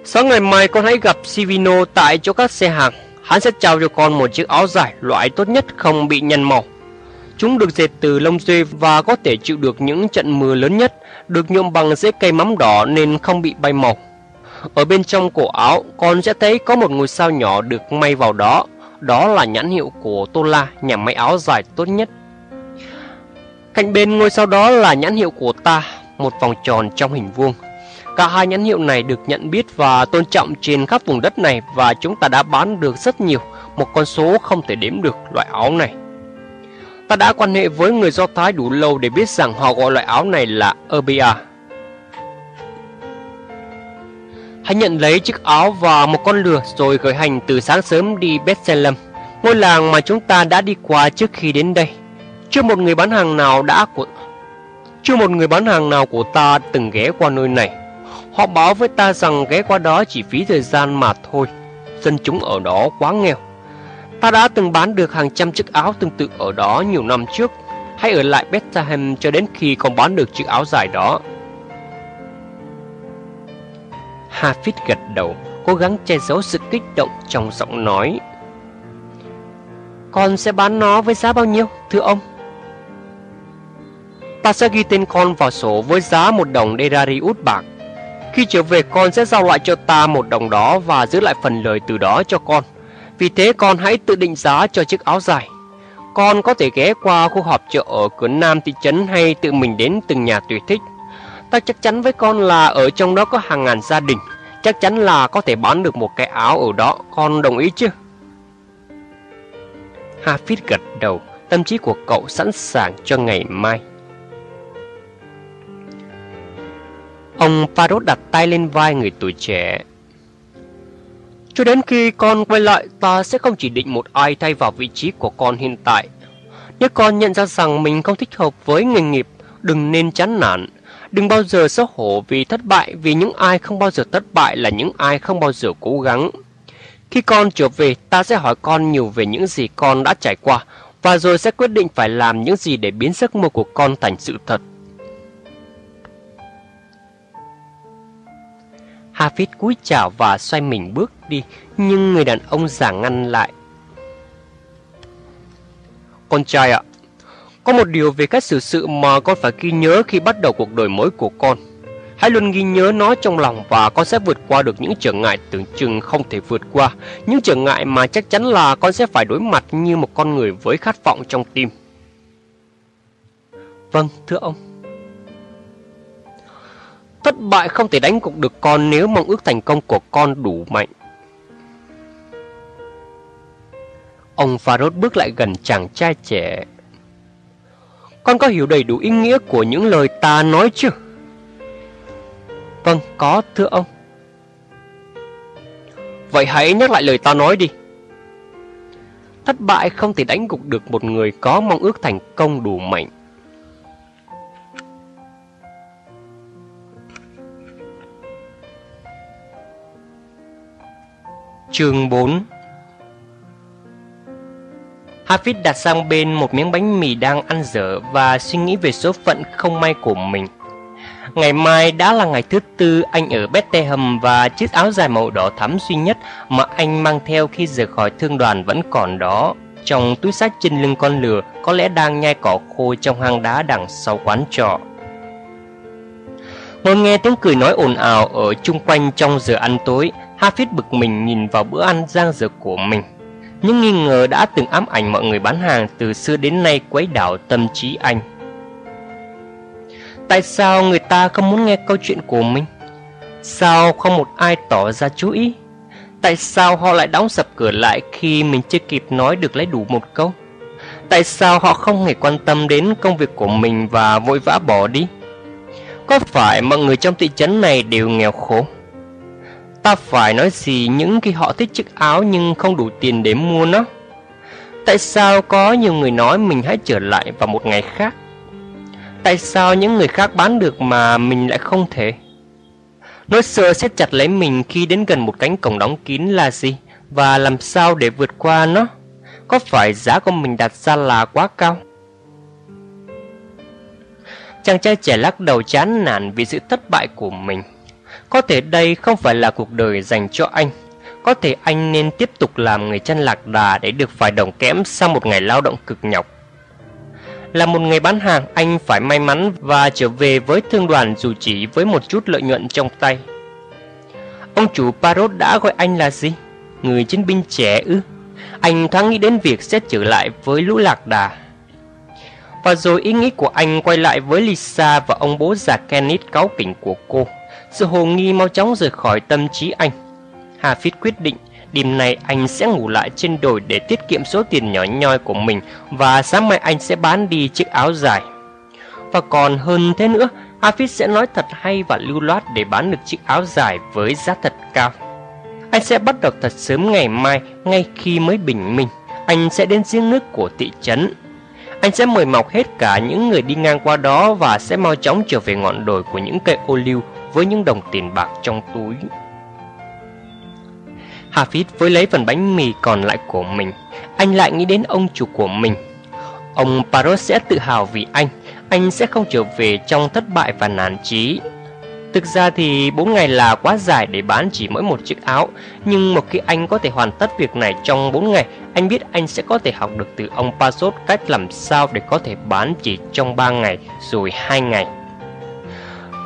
Sáng ngày mai con hãy gặp Sivino tại chỗ các xe hàng. Hắn sẽ trao cho con một chiếc áo dài loại tốt nhất không bị nhăn màu. Chúng được dệt từ lông dê và có thể chịu được những trận mưa lớn nhất, được nhuộm bằng rễ cây mắm đỏ nên không bị bay màu. Ở bên trong cổ áo, con sẽ thấy có một ngôi sao nhỏ được may vào đó. Đó là nhãn hiệu của Tola, nhà máy áo dài tốt nhất. Cạnh bên ngôi sao đó là nhãn hiệu của ta, một vòng tròn trong hình vuông. Cả hai nhãn hiệu này được nhận biết và tôn trọng trên khắp vùng đất này và chúng ta đã bán được rất nhiều, một con số không thể đếm được loại áo này. Ta đã quan hệ với người Do Thái đủ lâu để biết rằng họ gọi loại áo này là Erbia. Hãy nhận lấy chiếc áo và một con lừa rồi khởi hành từ sáng sớm đi Bethlehem, ngôi làng mà chúng ta đã đi qua trước khi đến đây. Chưa một người bán hàng nào đã của chưa một người bán hàng nào của ta từng ghé qua nơi này. Họ báo với ta rằng ghé qua đó chỉ phí thời gian mà thôi. Dân chúng ở đó quá nghèo Ta đã từng bán được hàng trăm chiếc áo tương tự ở đó nhiều năm trước. Hãy ở lại Bethlehem cho đến khi còn bán được chiếc áo dài đó. Hafiz gật đầu, cố gắng che giấu sự kích động trong giọng nói. Con sẽ bán nó với giá bao nhiêu, thưa ông? Ta sẽ ghi tên con vào sổ với giá một đồng Derarius bạc. Khi trở về con sẽ giao lại cho ta một đồng đó và giữ lại phần lời từ đó cho con. Vì thế con hãy tự định giá cho chiếc áo dài. Con có thể ghé qua khu họp chợ ở cửa Nam thị trấn hay tự mình đến từng nhà tùy thích. Ta chắc chắn với con là ở trong đó có hàng ngàn gia đình. Chắc chắn là có thể bán được một cái áo ở đó. Con đồng ý chứ? Hafid gật đầu, tâm trí của cậu sẵn sàng cho ngày mai. Ông Farod đặt tay lên vai người tuổi trẻ. Cho đến khi con quay lại, ta sẽ không chỉ định một ai thay vào vị trí của con hiện tại. Nếu con nhận ra rằng mình không thích hợp với nghề nghiệp, đừng nên chán nản. Đừng bao giờ xấu hổ vì thất bại vì những ai không bao giờ thất bại là những ai không bao giờ cố gắng. Khi con trở về, ta sẽ hỏi con nhiều về những gì con đã trải qua và rồi sẽ quyết định phải làm những gì để biến giấc mơ của con thành sự thật. Hafid cúi chào và xoay mình bước đi, nhưng người đàn ông già ngăn lại. Con trai ạ, có một điều về cách xử sự mà con phải ghi nhớ khi bắt đầu cuộc đời mới của con. Hãy luôn ghi nhớ nó trong lòng và con sẽ vượt qua được những trở ngại tưởng chừng không thể vượt qua, những trở ngại mà chắc chắn là con sẽ phải đối mặt như một con người với khát vọng trong tim. Vâng, thưa ông. Thất bại không thể đánh gục được con nếu mong ước thành công của con đủ mạnh. Ông Farod bước lại gần chàng trai trẻ. Con có hiểu đầy đủ ý nghĩa của những lời ta nói chưa? Vâng, có, thưa ông. Vậy hãy nhắc lại lời ta nói đi. Thất bại không thể đánh gục được một người có mong ước thành công đủ mạnh. Chương 4 Hafiz đặt sang bên một miếng bánh mì đang ăn dở và suy nghĩ về số phận không may của mình. Ngày mai đã là ngày thứ tư anh ở Bethlehem và chiếc áo dài màu đỏ thắm duy nhất mà anh mang theo khi rời khỏi thương đoàn vẫn còn đó. Trong túi sách trên lưng con lừa có lẽ đang nhai cỏ khô trong hang đá đằng sau quán trọ. Ngồi nghe tiếng cười nói ồn ào ở chung quanh trong giờ ăn tối, Hafiz bực mình nhìn vào bữa ăn giang dở của mình. Những nghi ngờ đã từng ám ảnh mọi người bán hàng từ xưa đến nay quấy đảo tâm trí anh. Tại sao người ta không muốn nghe câu chuyện của mình? Sao không một ai tỏ ra chú ý? Tại sao họ lại đóng sập cửa lại khi mình chưa kịp nói được lấy đủ một câu? Tại sao họ không hề quan tâm đến công việc của mình và vội vã bỏ đi? Có phải mọi người trong thị trấn này đều nghèo khổ? Ta phải nói gì những khi họ thích chiếc áo nhưng không đủ tiền để mua nó? Tại sao có nhiều người nói mình hãy trở lại vào một ngày khác? Tại sao những người khác bán được mà mình lại không thể? Nỗi sợ siết chặt lấy mình khi đến gần một cánh cổng đóng kín là gì? Và làm sao để vượt qua nó? Có phải giá của mình đặt ra là quá cao? Chàng trai trẻ lắc đầu chán nản vì sự thất bại của mình. Có thể đây không phải là cuộc đời dành cho anh. Có thể anh nên tiếp tục làm người chân lạc đà để được vài đồng kẽm sau một ngày lao động cực nhọc. Là một người bán hàng, anh phải may mắn và trở về với thương đoàn dù chỉ với một chút lợi nhuận trong tay. Ông chủ Parrot đã gọi anh là gì? Người chiến binh trẻ ư? Anh thoáng nghĩ đến việc sẽ trở lại với lũ lạc đà. Và rồi ý nghĩ của anh quay lại với Lisa và ông bố già Kenneth cáu kỉnh của cô. Sự hồ nghi mau chóng rời khỏi tâm trí anh. hà phít quyết định đêm nay anh sẽ ngủ lại trên đồi để tiết kiệm số tiền nhỏ nhoi của mình và sáng mai anh sẽ bán đi chiếc áo dài. Và còn hơn thế nữa, Hafid sẽ nói thật hay và lưu loát để bán được chiếc áo dài với giá thật cao. Anh sẽ bắt đầu thật sớm ngày mai, ngay khi mới bình minh. Anh sẽ đến giếng nước của thị trấn. Anh sẽ mời mọc hết cả những người đi ngang qua đó và sẽ mau chóng trở về ngọn đồi của những cây ô liu với những đồng tiền bạc trong túi. Hafid với lấy phần bánh mì còn lại của mình, anh lại nghĩ đến ông chủ của mình. Ông Parrot sẽ tự hào vì anh, anh sẽ không trở về trong thất bại và nản chí. Thực ra thì 4 ngày là quá dài để bán chỉ mỗi một chiếc áo Nhưng một khi anh có thể hoàn tất việc này trong 4 ngày Anh biết anh sẽ có thể học được từ ông Pasot cách làm sao để có thể bán chỉ trong 3 ngày rồi 2 ngày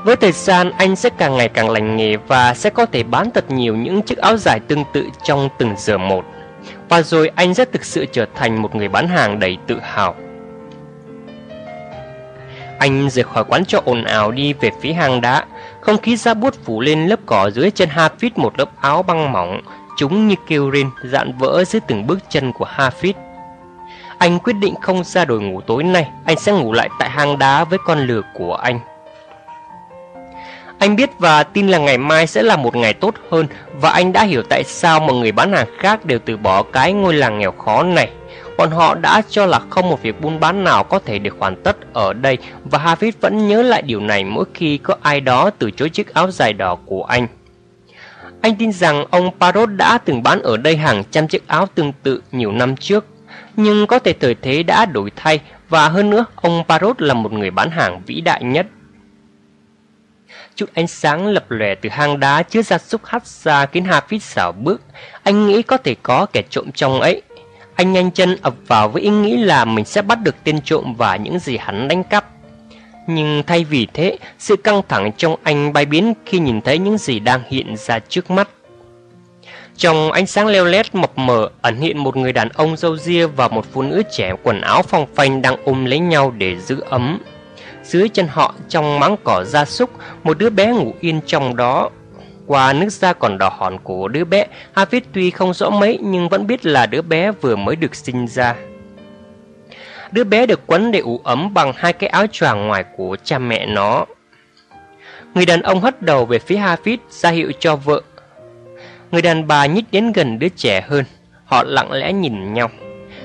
với thời gian, anh sẽ càng ngày càng lành nghề và sẽ có thể bán thật nhiều những chiếc áo dài tương tự trong từng giờ một. Và rồi anh sẽ thực sự trở thành một người bán hàng đầy tự hào. Anh rời khỏi quán trọ ồn ào đi về phía hang đá. Không khí ra bút phủ lên lớp cỏ dưới chân Hafid một lớp áo băng mỏng, chúng như kêu rên, dạn vỡ dưới từng bước chân của Hafid. Anh quyết định không ra đồi ngủ tối nay, anh sẽ ngủ lại tại hang đá với con lừa của anh. Anh biết và tin là ngày mai sẽ là một ngày tốt hơn và anh đã hiểu tại sao mọi người bán hàng khác đều từ bỏ cái ngôi làng nghèo khó này. Bọn họ đã cho là không một việc buôn bán nào có thể được hoàn tất ở đây và Hafiz vẫn nhớ lại điều này mỗi khi có ai đó từ chối chiếc áo dài đỏ của anh. Anh tin rằng ông Parrot đã từng bán ở đây hàng trăm chiếc áo tương tự nhiều năm trước. Nhưng có thể thời thế đã đổi thay và hơn nữa, ông Parrot là một người bán hàng vĩ đại nhất Chút ánh sáng lập lòe từ hang đá chứa ra xúc hắt ra khiến Hafiz xảo bước. Anh nghĩ có thể có kẻ trộm trong ấy. Anh nhanh chân ập vào với ý nghĩ là mình sẽ bắt được tên trộm và những gì hắn đánh cắp. Nhưng thay vì thế, sự căng thẳng trong anh bay biến khi nhìn thấy những gì đang hiện ra trước mắt. Trong ánh sáng leo lét mập mờ ẩn hiện một người đàn ông râu ria và một phụ nữ trẻ quần áo phong phanh đang ôm lấy nhau để giữ ấm. Dưới chân họ trong máng cỏ gia súc, Một đứa bé ngủ yên trong đó. Qua nước da còn đỏ hòn của đứa bé Hafiz tuy không rõ mấy Nhưng vẫn biết là đứa bé vừa mới được sinh ra. Đứa bé được quấn để ủ ấm bằng hai cái áo choàng ngoài của cha mẹ nó. Người đàn ông hất đầu về phía Hafiz ra hiệu cho vợ. Người đàn bà nhích đến gần đứa trẻ hơn, Họ lặng lẽ nhìn nhau.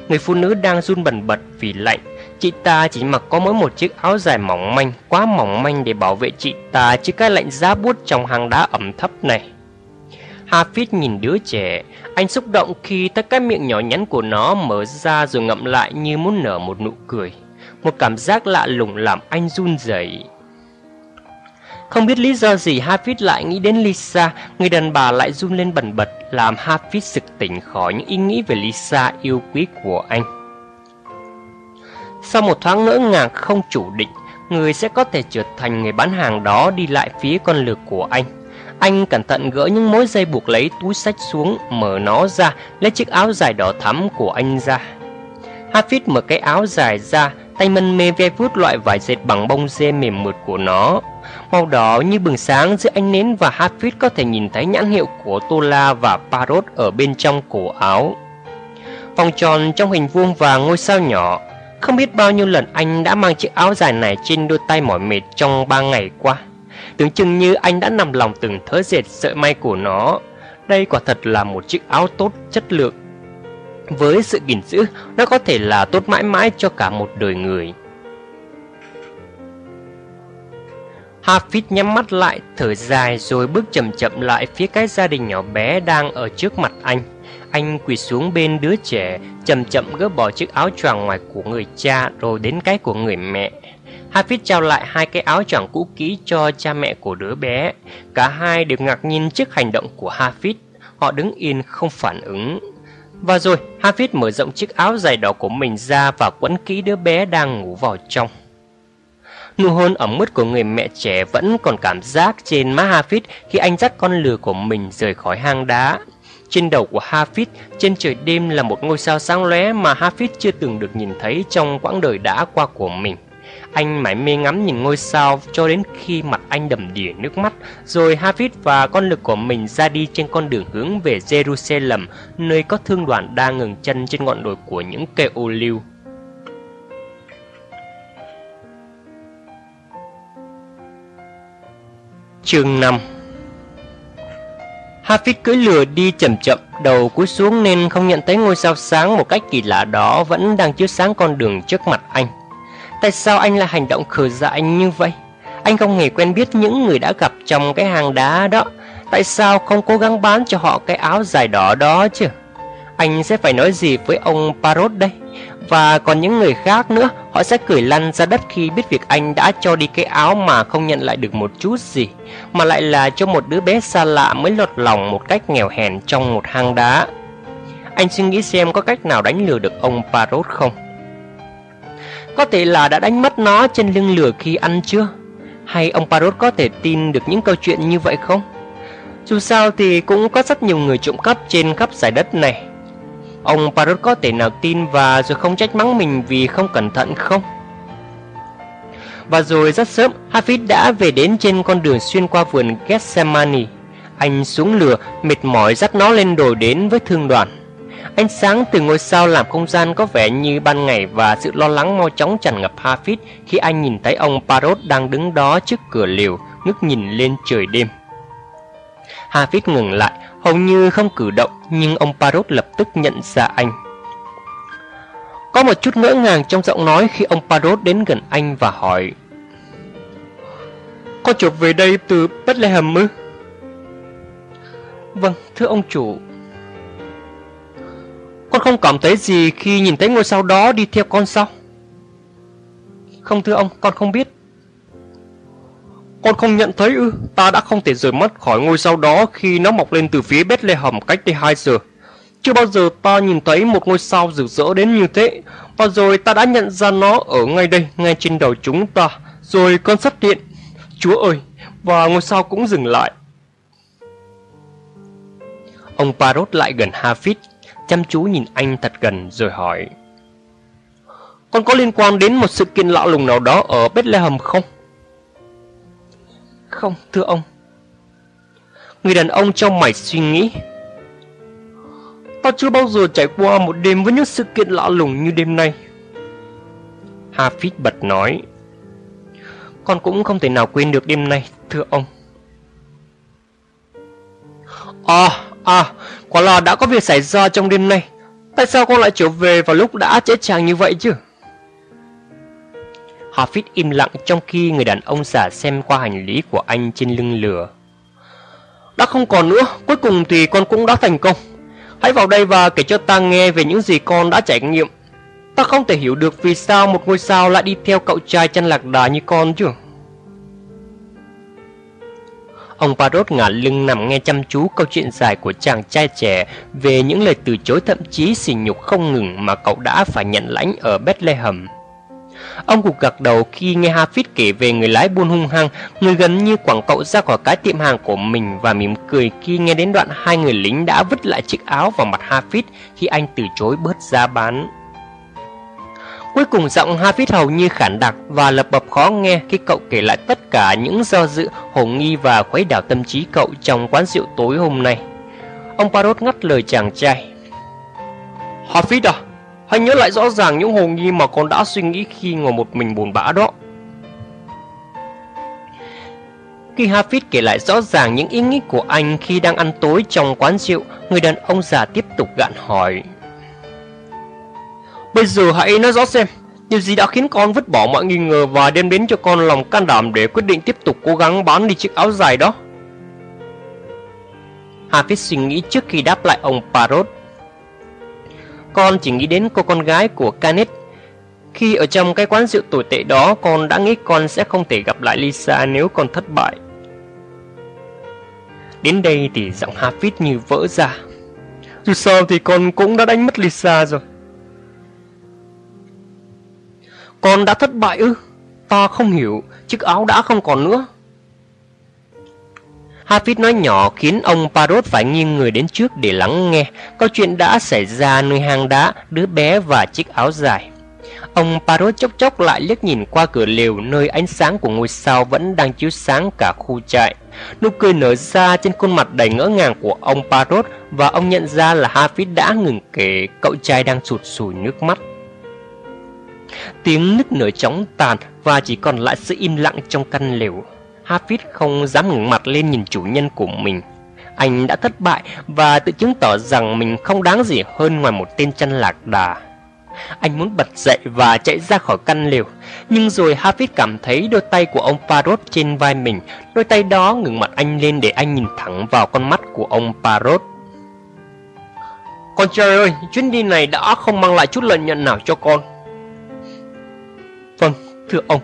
Người phụ nữ đang run bần bật vì lạnh. Chị ta chỉ mặc có mỗi một chiếc áo dài mỏng manh, quá mỏng manh để bảo vệ chị ta trước cái lạnh giá buốt trong hang đá ẩm thấp này. Hafiz nhìn đứa trẻ, anh xúc động khi thấy cái miệng nhỏ nhắn của nó mở ra rồi ngậm lại như muốn nở một nụ cười. Một cảm giác lạ lùng làm anh run rẩy. Không biết lý do gì Hafiz lại nghĩ đến Lisa, người đàn bà lại run lên bần bật, làm Hafiz sực tỉnh khỏi những ý nghĩ về Lisa yêu quý của anh. Sau một thoáng ngỡ ngàng không chủ định, người sẽ có thể trở thành người bán hàng đó đi lại phía con lược của anh. Anh cẩn thận gỡ những mối dây buộc lấy túi sách xuống, mở nó ra, lấy chiếc áo dài đỏ thắm của anh ra. Hafid mở cái áo dài ra, tay mân mê ve vuốt loại vải dệt bằng bông dê mềm mượt của nó. Màu đỏ như bừng sáng giữa ánh nến và Hafid có thể nhìn thấy nhãn hiệu của Tola và Parrot ở bên trong cổ áo. Vòng tròn trong hình vuông và ngôi sao nhỏ không biết bao nhiêu lần anh đã mang chiếc áo dài này trên đôi tay mỏi mệt trong ba ngày qua. Tưởng chừng như anh đã nằm lòng từng thớ dệt sợi may của nó. Đây quả thật là một chiếc áo tốt chất lượng. Với sự gìn giữ, nó có thể là tốt mãi mãi cho cả một đời người. Hafiz nhắm mắt lại, thở dài rồi bước chậm chậm lại phía cái gia đình nhỏ bé đang ở trước mặt anh. Anh quỳ xuống bên đứa trẻ, chậm chậm gỡ bỏ chiếc áo choàng ngoài của người cha rồi đến cái của người mẹ. Hafiz trao lại hai cái áo choàng cũ kỹ cho cha mẹ của đứa bé. Cả hai đều ngạc nhiên trước hành động của Hafiz. Họ đứng yên không phản ứng. Và rồi, Hafiz mở rộng chiếc áo dài đỏ của mình ra và quấn kỹ đứa bé đang ngủ vào trong. Nụ hôn ẩm ướt của người mẹ trẻ vẫn còn cảm giác trên má Hafiz khi anh dắt con lừa của mình rời khỏi hang đá. Trên đầu của Hafiz, trên trời đêm là một ngôi sao sáng lóe mà Hafiz chưa từng được nhìn thấy trong quãng đời đã qua của mình. Anh mải mê ngắm nhìn ngôi sao cho đến khi mặt anh đầm đìa nước mắt, rồi Hafiz và con lực của mình ra đi trên con đường hướng về Jerusalem, nơi có thương đoàn đang ngừng chân trên ngọn đồi của những cây ô liu. Chương 5 Hafiz cưỡi lừa đi chậm chậm, đầu cúi xuống nên không nhận thấy ngôi sao sáng một cách kỳ lạ đó vẫn đang chiếu sáng con đường trước mặt anh. Tại sao anh lại hành động khờ dại như vậy? Anh không hề quen biết những người đã gặp trong cái hang đá đó. Tại sao không cố gắng bán cho họ cái áo dài đỏ đó chứ? Anh sẽ phải nói gì với ông Parrot đây? Và còn những người khác nữa, họ sẽ cười lăn ra đất khi biết việc anh đã cho đi cái áo mà không nhận lại được một chút gì, mà lại là cho một đứa bé xa lạ mới lọt lòng một cách nghèo hèn trong một hang đá. Anh suy nghĩ xem có cách nào đánh lừa được ông Parrot không? Có thể là đã đánh mất nó trên lưng lửa khi ăn chưa? Hay ông Parrot có thể tin được những câu chuyện như vậy không? Dù sao thì cũng có rất nhiều người trộm cắp trên khắp giải đất này Ông Parrot có thể nào tin và rồi không trách mắng mình vì không cẩn thận không? Và rồi rất sớm, Hafiz đã về đến trên con đường xuyên qua vườn Gethsemane. Anh xuống lửa, mệt mỏi dắt nó lên đồi đến với thương đoàn. Ánh sáng từ ngôi sao làm không gian có vẻ như ban ngày và sự lo lắng mau chóng tràn ngập Hafiz khi anh nhìn thấy ông Parrot đang đứng đó trước cửa liều, ngước nhìn lên trời đêm. Hafiz ngừng lại, hầu như không cử động, nhưng ông Parrot lập tức nhận ra anh. Có một chút ngỡ ngàng trong giọng nói khi ông Parrot đến gần anh và hỏi có chuột về đây từ Bethlehem ư? Vâng, thưa ông chủ Con không cảm thấy gì khi nhìn thấy ngôi sao đó đi theo con sao? Không thưa ông, con không biết con không nhận thấy ư? Ta đã không thể rời mắt khỏi ngôi sao đó khi nó mọc lên từ phía Bethlehem cách đây 2 giờ. Chưa bao giờ ta nhìn thấy một ngôi sao rực rỡ đến như thế. Và rồi ta đã nhận ra nó ở ngay đây, ngay trên đầu chúng ta. Rồi con xuất hiện. Chúa ơi! Và ngôi sao cũng dừng lại. Ông Parrot lại gần Hafiz, chăm chú nhìn anh thật gần rồi hỏi. Con có liên quan đến một sự kiện lạ lùng nào đó ở Bethlehem không? Không, thưa ông. Người đàn ông trong mày suy nghĩ. Ta chưa bao giờ trải qua một đêm với những sự kiện lạ lùng như đêm nay. Hafiz bật nói. Con cũng không thể nào quên được đêm nay, thưa ông. À, à, quả là đã có việc xảy ra trong đêm nay. Tại sao con lại trở về vào lúc đã trễ chàng như vậy chứ? Hafid im lặng trong khi người đàn ông giả xem qua hành lý của anh trên lưng lửa. Đã không còn nữa, cuối cùng thì con cũng đã thành công. Hãy vào đây và kể cho ta nghe về những gì con đã trải nghiệm. Ta không thể hiểu được vì sao một ngôi sao lại đi theo cậu trai chăn lạc đà như con chứ. Ông Parrot ngả lưng nằm nghe chăm chú câu chuyện dài của chàng trai trẻ về những lời từ chối thậm chí sỉ nhục không ngừng mà cậu đã phải nhận lãnh ở Bethlehem. Ông gục gật đầu khi nghe Hafiz kể về người lái buôn hung hăng, người gần như quẳng cậu ra khỏi cái tiệm hàng của mình và mỉm cười khi nghe đến đoạn hai người lính đã vứt lại chiếc áo vào mặt Hafiz khi anh từ chối bớt giá bán. Cuối cùng giọng Hafiz hầu như khản đặc và lập bập khó nghe khi cậu kể lại tất cả những do dự, hồ nghi và khuấy đảo tâm trí cậu trong quán rượu tối hôm nay. Ông Parrot ngắt lời chàng trai. Hafiz à, Hãy nhớ lại rõ ràng những hồ nghi mà con đã suy nghĩ khi ngồi một mình buồn bã đó. Khi Hafiz kể lại rõ ràng những ý nghĩ của anh khi đang ăn tối trong quán rượu, người đàn ông già tiếp tục gạn hỏi. Bây giờ hãy nói rõ xem, điều gì đã khiến con vứt bỏ mọi nghi ngờ và đem đến cho con lòng can đảm để quyết định tiếp tục cố gắng bán đi chiếc áo dài đó? Hafiz suy nghĩ trước khi đáp lại ông Parrot con chỉ nghĩ đến cô con gái của Canet. Khi ở trong cái quán rượu tồi tệ đó, con đã nghĩ con sẽ không thể gặp lại Lisa nếu con thất bại. Đến đây thì giọng Hafid như vỡ ra. Dù sao thì con cũng đã đánh mất Lisa rồi. Con đã thất bại ư? Ta không hiểu, chiếc áo đã không còn nữa. Hafiz nói nhỏ khiến ông Parrot phải nghiêng người đến trước để lắng nghe câu chuyện đã xảy ra nơi hang đá, đứa bé và chiếc áo dài. Ông Parrot chốc chốc lại liếc nhìn qua cửa lều nơi ánh sáng của ngôi sao vẫn đang chiếu sáng cả khu trại. Nụ cười nở ra trên khuôn mặt đầy ngỡ ngàng của ông Parrot và ông nhận ra là Hafiz đã ngừng kể cậu trai đang sụt sùi nước mắt. Tiếng nức nở chóng tàn và chỉ còn lại sự im lặng trong căn lều. Hafiz không dám ngẩng mặt lên nhìn chủ nhân của mình. Anh đã thất bại và tự chứng tỏ rằng mình không đáng gì hơn ngoài một tên chăn lạc đà. Anh muốn bật dậy và chạy ra khỏi căn lều, nhưng rồi Hafiz cảm thấy đôi tay của ông Parrot trên vai mình, đôi tay đó ngừng mặt anh lên để anh nhìn thẳng vào con mắt của ông Parrot. Con trai ơi, chuyến đi này đã không mang lại chút lợi nhuận nào cho con. Vâng, thưa ông.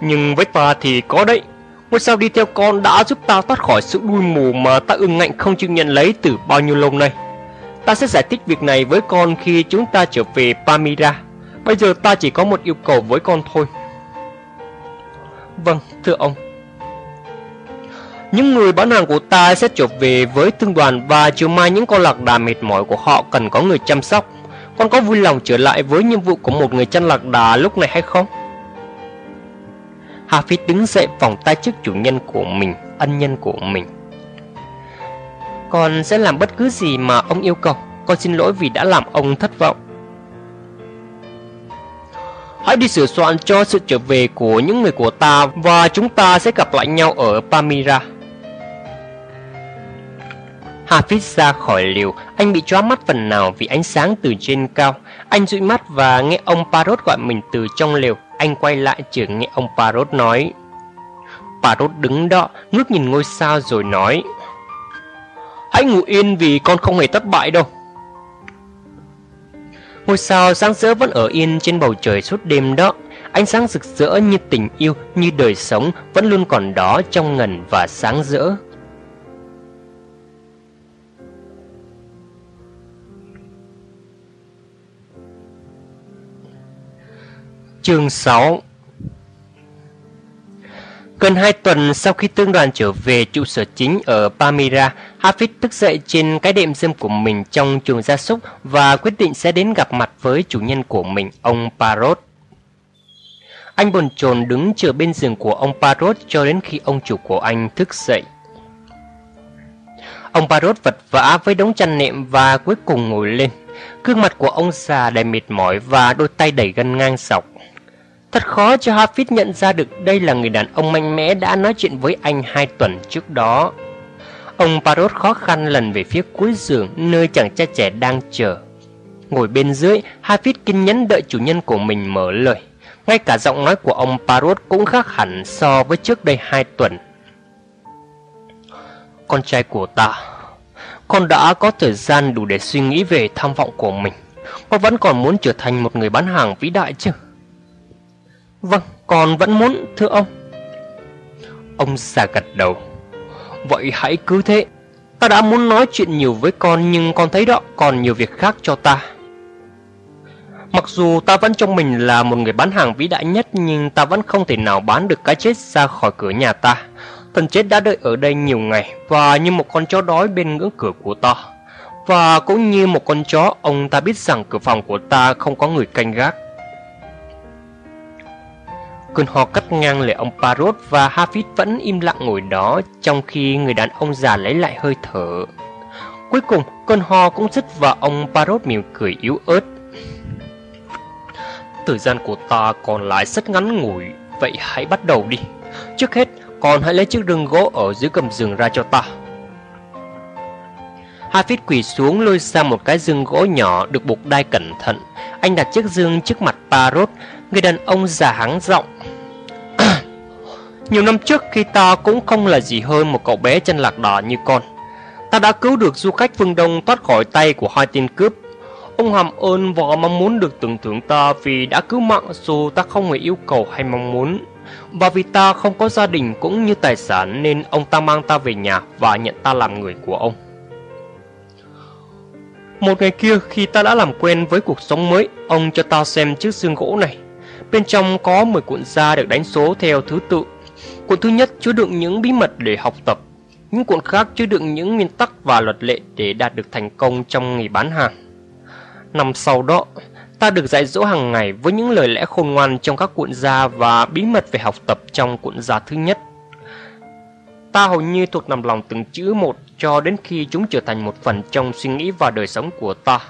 Nhưng với ta thì có đấy. Ngôi sao đi theo con đã giúp ta thoát khỏi sự đuôi mù mà ta ưng ngạnh không chịu nhận lấy từ bao nhiêu lâu nay. Ta sẽ giải thích việc này với con khi chúng ta trở về Pamira. Bây giờ ta chỉ có một yêu cầu với con thôi. Vâng, thưa ông. Những người bán hàng của ta sẽ trở về với thương đoàn và chiều mai những con lạc đà mệt mỏi của họ cần có người chăm sóc. Con có vui lòng trở lại với nhiệm vụ của một người chăn lạc đà lúc này hay không? Hafiz đứng dậy vòng tay trước chủ nhân của mình, ân nhân của mình. Con sẽ làm bất cứ gì mà ông yêu cầu. Con xin lỗi vì đã làm ông thất vọng. Hãy đi sửa soạn cho sự trở về của những người của ta và chúng ta sẽ gặp lại nhau ở Pamira. Hafiz ra khỏi liều, anh bị chóa mắt phần nào vì ánh sáng từ trên cao. Anh dụi mắt và nghe ông Parrot gọi mình từ trong liều. Anh quay lại chỉ nghe ông Parrot nói. Parrot đứng đó, ngước nhìn ngôi sao rồi nói. Hãy ngủ yên vì con không hề thất bại đâu. Ngôi sao sáng rỡ vẫn ở yên trên bầu trời suốt đêm đó. Ánh sáng rực rỡ như tình yêu, như đời sống vẫn luôn còn đó trong ngần và sáng rỡ. Chương 6 Gần hai tuần sau khi tương đoàn trở về trụ sở chính ở Palmyra, Hafiz thức dậy trên cái đệm dâm của mình trong chuồng gia súc và quyết định sẽ đến gặp mặt với chủ nhân của mình, ông Parrot. Anh bồn chồn đứng chờ bên giường của ông Parrot cho đến khi ông chủ của anh thức dậy. Ông Parrot vật vã với đống chăn nệm và cuối cùng ngồi lên. Gương mặt của ông già đầy mệt mỏi và đôi tay đẩy gân ngang sọc. Thật khó cho Hafiz nhận ra được đây là người đàn ông mạnh mẽ đã nói chuyện với anh hai tuần trước đó. Ông Parrot khó khăn lần về phía cuối giường nơi chàng trai trẻ đang chờ. Ngồi bên dưới, Hafiz kiên nhẫn đợi chủ nhân của mình mở lời. Ngay cả giọng nói của ông Parrot cũng khác hẳn so với trước đây hai tuần. Con trai của ta, con đã có thời gian đủ để suy nghĩ về tham vọng của mình. Con vẫn còn muốn trở thành một người bán hàng vĩ đại chứ? Vâng, con vẫn muốn, thưa ông. Ông già gật đầu. Vậy hãy cứ thế. Ta đã muốn nói chuyện nhiều với con nhưng con thấy đó còn nhiều việc khác cho ta. Mặc dù ta vẫn trong mình là một người bán hàng vĩ đại nhất nhưng ta vẫn không thể nào bán được cái chết ra khỏi cửa nhà ta. Thần chết đã đợi ở đây nhiều ngày và như một con chó đói bên ngưỡng cửa của ta. Và cũng như một con chó, ông ta biết rằng cửa phòng của ta không có người canh gác. Cơn ho cắt ngang lời ông Parrot và Hafiz vẫn im lặng ngồi đó trong khi người đàn ông già lấy lại hơi thở. Cuối cùng, cơn ho cũng dứt và ông Parrot mỉm cười yếu ớt. Thời gian của ta còn lại rất ngắn ngủi, vậy hãy bắt đầu đi. Trước hết, con hãy lấy chiếc rừng gỗ ở dưới gầm giường ra cho ta. Hafiz quỳ xuống lôi ra một cái dương gỗ nhỏ được buộc đai cẩn thận. Anh đặt chiếc dương trước mặt Parrot, người đàn ông già hắng giọng. Nhiều năm trước khi ta cũng không là gì hơn một cậu bé chân lạc đỏ như con. Ta đã cứu được du khách phương Đông thoát khỏi tay của hai tên cướp. Ông hàm ơn và mong muốn được tưởng thưởng ta vì đã cứu mạng dù ta không hề yêu cầu hay mong muốn. Và vì ta không có gia đình cũng như tài sản nên ông ta mang ta về nhà và nhận ta làm người của ông. Một ngày kia khi ta đã làm quen với cuộc sống mới, ông cho ta xem chiếc xương gỗ này. Bên trong có 10 cuộn da được đánh số theo thứ tự. Cuộn thứ nhất chứa đựng những bí mật để học tập. Những cuộn khác chứa đựng những nguyên tắc và luật lệ để đạt được thành công trong nghề bán hàng. Năm sau đó, ta được dạy dỗ hàng ngày với những lời lẽ khôn ngoan trong các cuộn da và bí mật về học tập trong cuộn da thứ nhất. Ta hầu như thuộc nằm lòng từng chữ một cho đến khi chúng trở thành một phần trong suy nghĩ và đời sống của ta.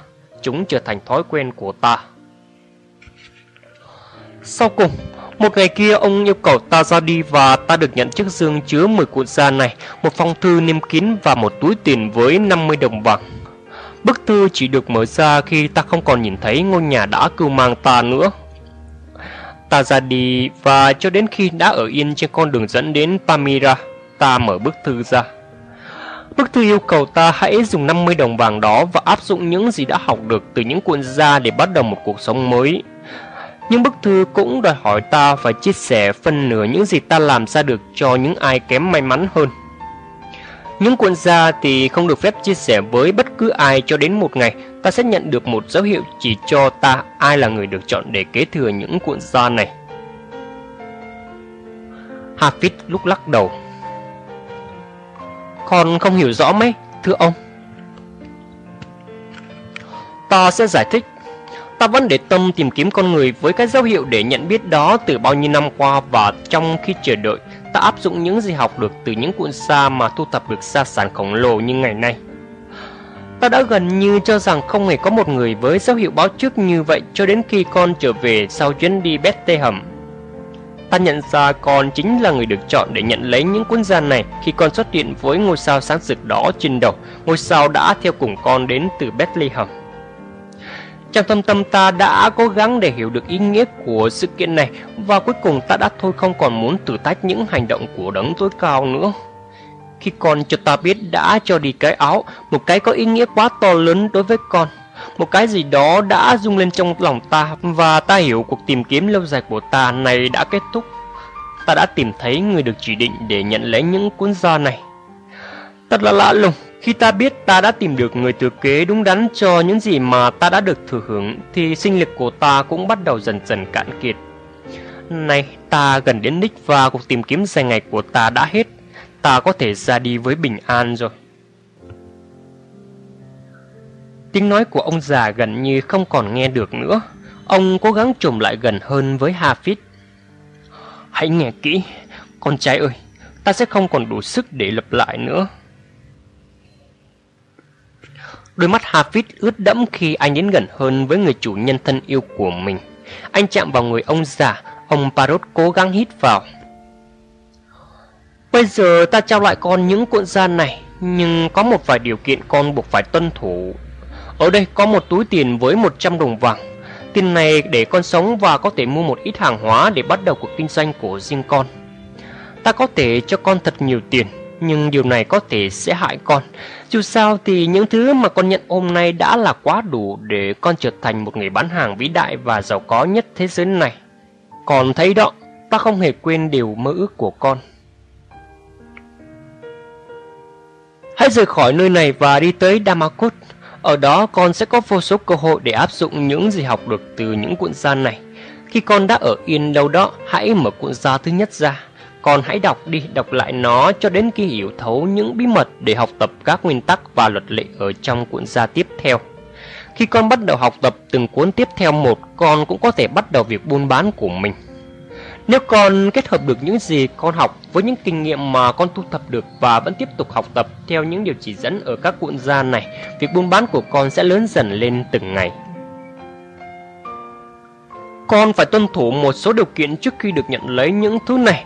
Chúng trở thành thói quen của ta. Sau cùng, một ngày kia ông yêu cầu ta ra đi và ta được nhận chiếc dương chứa 10 cuộn da này, một phong thư niêm kín và một túi tiền với 50 đồng bạc. Bức thư chỉ được mở ra khi ta không còn nhìn thấy ngôi nhà đã cưu mang ta nữa. Ta ra đi và cho đến khi đã ở yên trên con đường dẫn đến Pamira, ta mở bức thư ra. Bức thư yêu cầu ta hãy dùng 50 đồng vàng đó và áp dụng những gì đã học được từ những cuộn da để bắt đầu một cuộc sống mới. Nhưng bức thư cũng đòi hỏi ta phải chia sẻ phân nửa những gì ta làm ra được cho những ai kém may mắn hơn. Những cuộn gia thì không được phép chia sẻ với bất cứ ai cho đến một ngày ta sẽ nhận được một dấu hiệu chỉ cho ta ai là người được chọn để kế thừa những cuộn gia này. Hafiz lúc lắc đầu. Con không hiểu rõ mấy, thưa ông. Ta sẽ giải thích. Ta vẫn để tâm tìm kiếm con người với các dấu hiệu để nhận biết đó từ bao nhiêu năm qua và trong khi chờ đợi, ta áp dụng những gì học được từ những cuộn xa mà thu thập được gia sản khổng lồ như ngày nay. Ta đã gần như cho rằng không hề có một người với dấu hiệu báo trước như vậy cho đến khi con trở về sau chuyến đi Bethlehem. Ta nhận ra con chính là người được chọn để nhận lấy những cuốn gian này khi con xuất hiện với ngôi sao sáng rực đó trên đầu, ngôi sao đã theo cùng con đến từ Bethlehem. Trong thâm tâm ta đã cố gắng để hiểu được ý nghĩa của sự kiện này và cuối cùng ta đã thôi không còn muốn thử thách những hành động của đấng tối cao nữa. Khi con cho ta biết đã cho đi cái áo, một cái có ý nghĩa quá to lớn đối với con. Một cái gì đó đã rung lên trong lòng ta và ta hiểu cuộc tìm kiếm lâu dài của ta này đã kết thúc. Ta đã tìm thấy người được chỉ định để nhận lấy những cuốn da này. Thật là lạ lùng, khi ta biết ta đã tìm được người thừa kế đúng đắn cho những gì mà ta đã được thừa hưởng thì sinh lực của ta cũng bắt đầu dần dần cạn kiệt. Này, ta gần đến đích và cuộc tìm kiếm dài ngày của ta đã hết. Ta có thể ra đi với bình an rồi. Tiếng nói của ông già gần như không còn nghe được nữa. Ông cố gắng trùm lại gần hơn với Hafiz. Hãy nghe kỹ, con trai ơi, ta sẽ không còn đủ sức để lập lại nữa. Đôi mắt Hafiz ướt đẫm khi anh đến gần hơn với người chủ nhân thân yêu của mình. Anh chạm vào người ông già, ông Parrot cố gắng hít vào. Bây giờ ta trao lại con những cuộn da này, nhưng có một vài điều kiện con buộc phải tuân thủ ở đây có một túi tiền với 100 đồng vàng. Tiền này để con sống và có thể mua một ít hàng hóa để bắt đầu cuộc kinh doanh của riêng con. Ta có thể cho con thật nhiều tiền, nhưng điều này có thể sẽ hại con. Dù sao thì những thứ mà con nhận hôm nay đã là quá đủ để con trở thành một người bán hàng vĩ đại và giàu có nhất thế giới này. Còn thấy đó, ta không hề quên điều mơ ước của con. Hãy rời khỏi nơi này và đi tới Damakut. Ở đó con sẽ có vô số cơ hội để áp dụng những gì học được từ những cuộn da này. Khi con đã ở yên đâu đó, hãy mở cuộn da thứ nhất ra. Con hãy đọc đi, đọc lại nó cho đến khi hiểu thấu những bí mật để học tập các nguyên tắc và luật lệ ở trong cuộn gia tiếp theo. Khi con bắt đầu học tập từng cuốn tiếp theo một, con cũng có thể bắt đầu việc buôn bán của mình. Nếu con kết hợp được những gì con học với những kinh nghiệm mà con thu thập được và vẫn tiếp tục học tập theo những điều chỉ dẫn ở các cuộn gia này, việc buôn bán của con sẽ lớn dần lên từng ngày. Con phải tuân thủ một số điều kiện trước khi được nhận lấy những thứ này.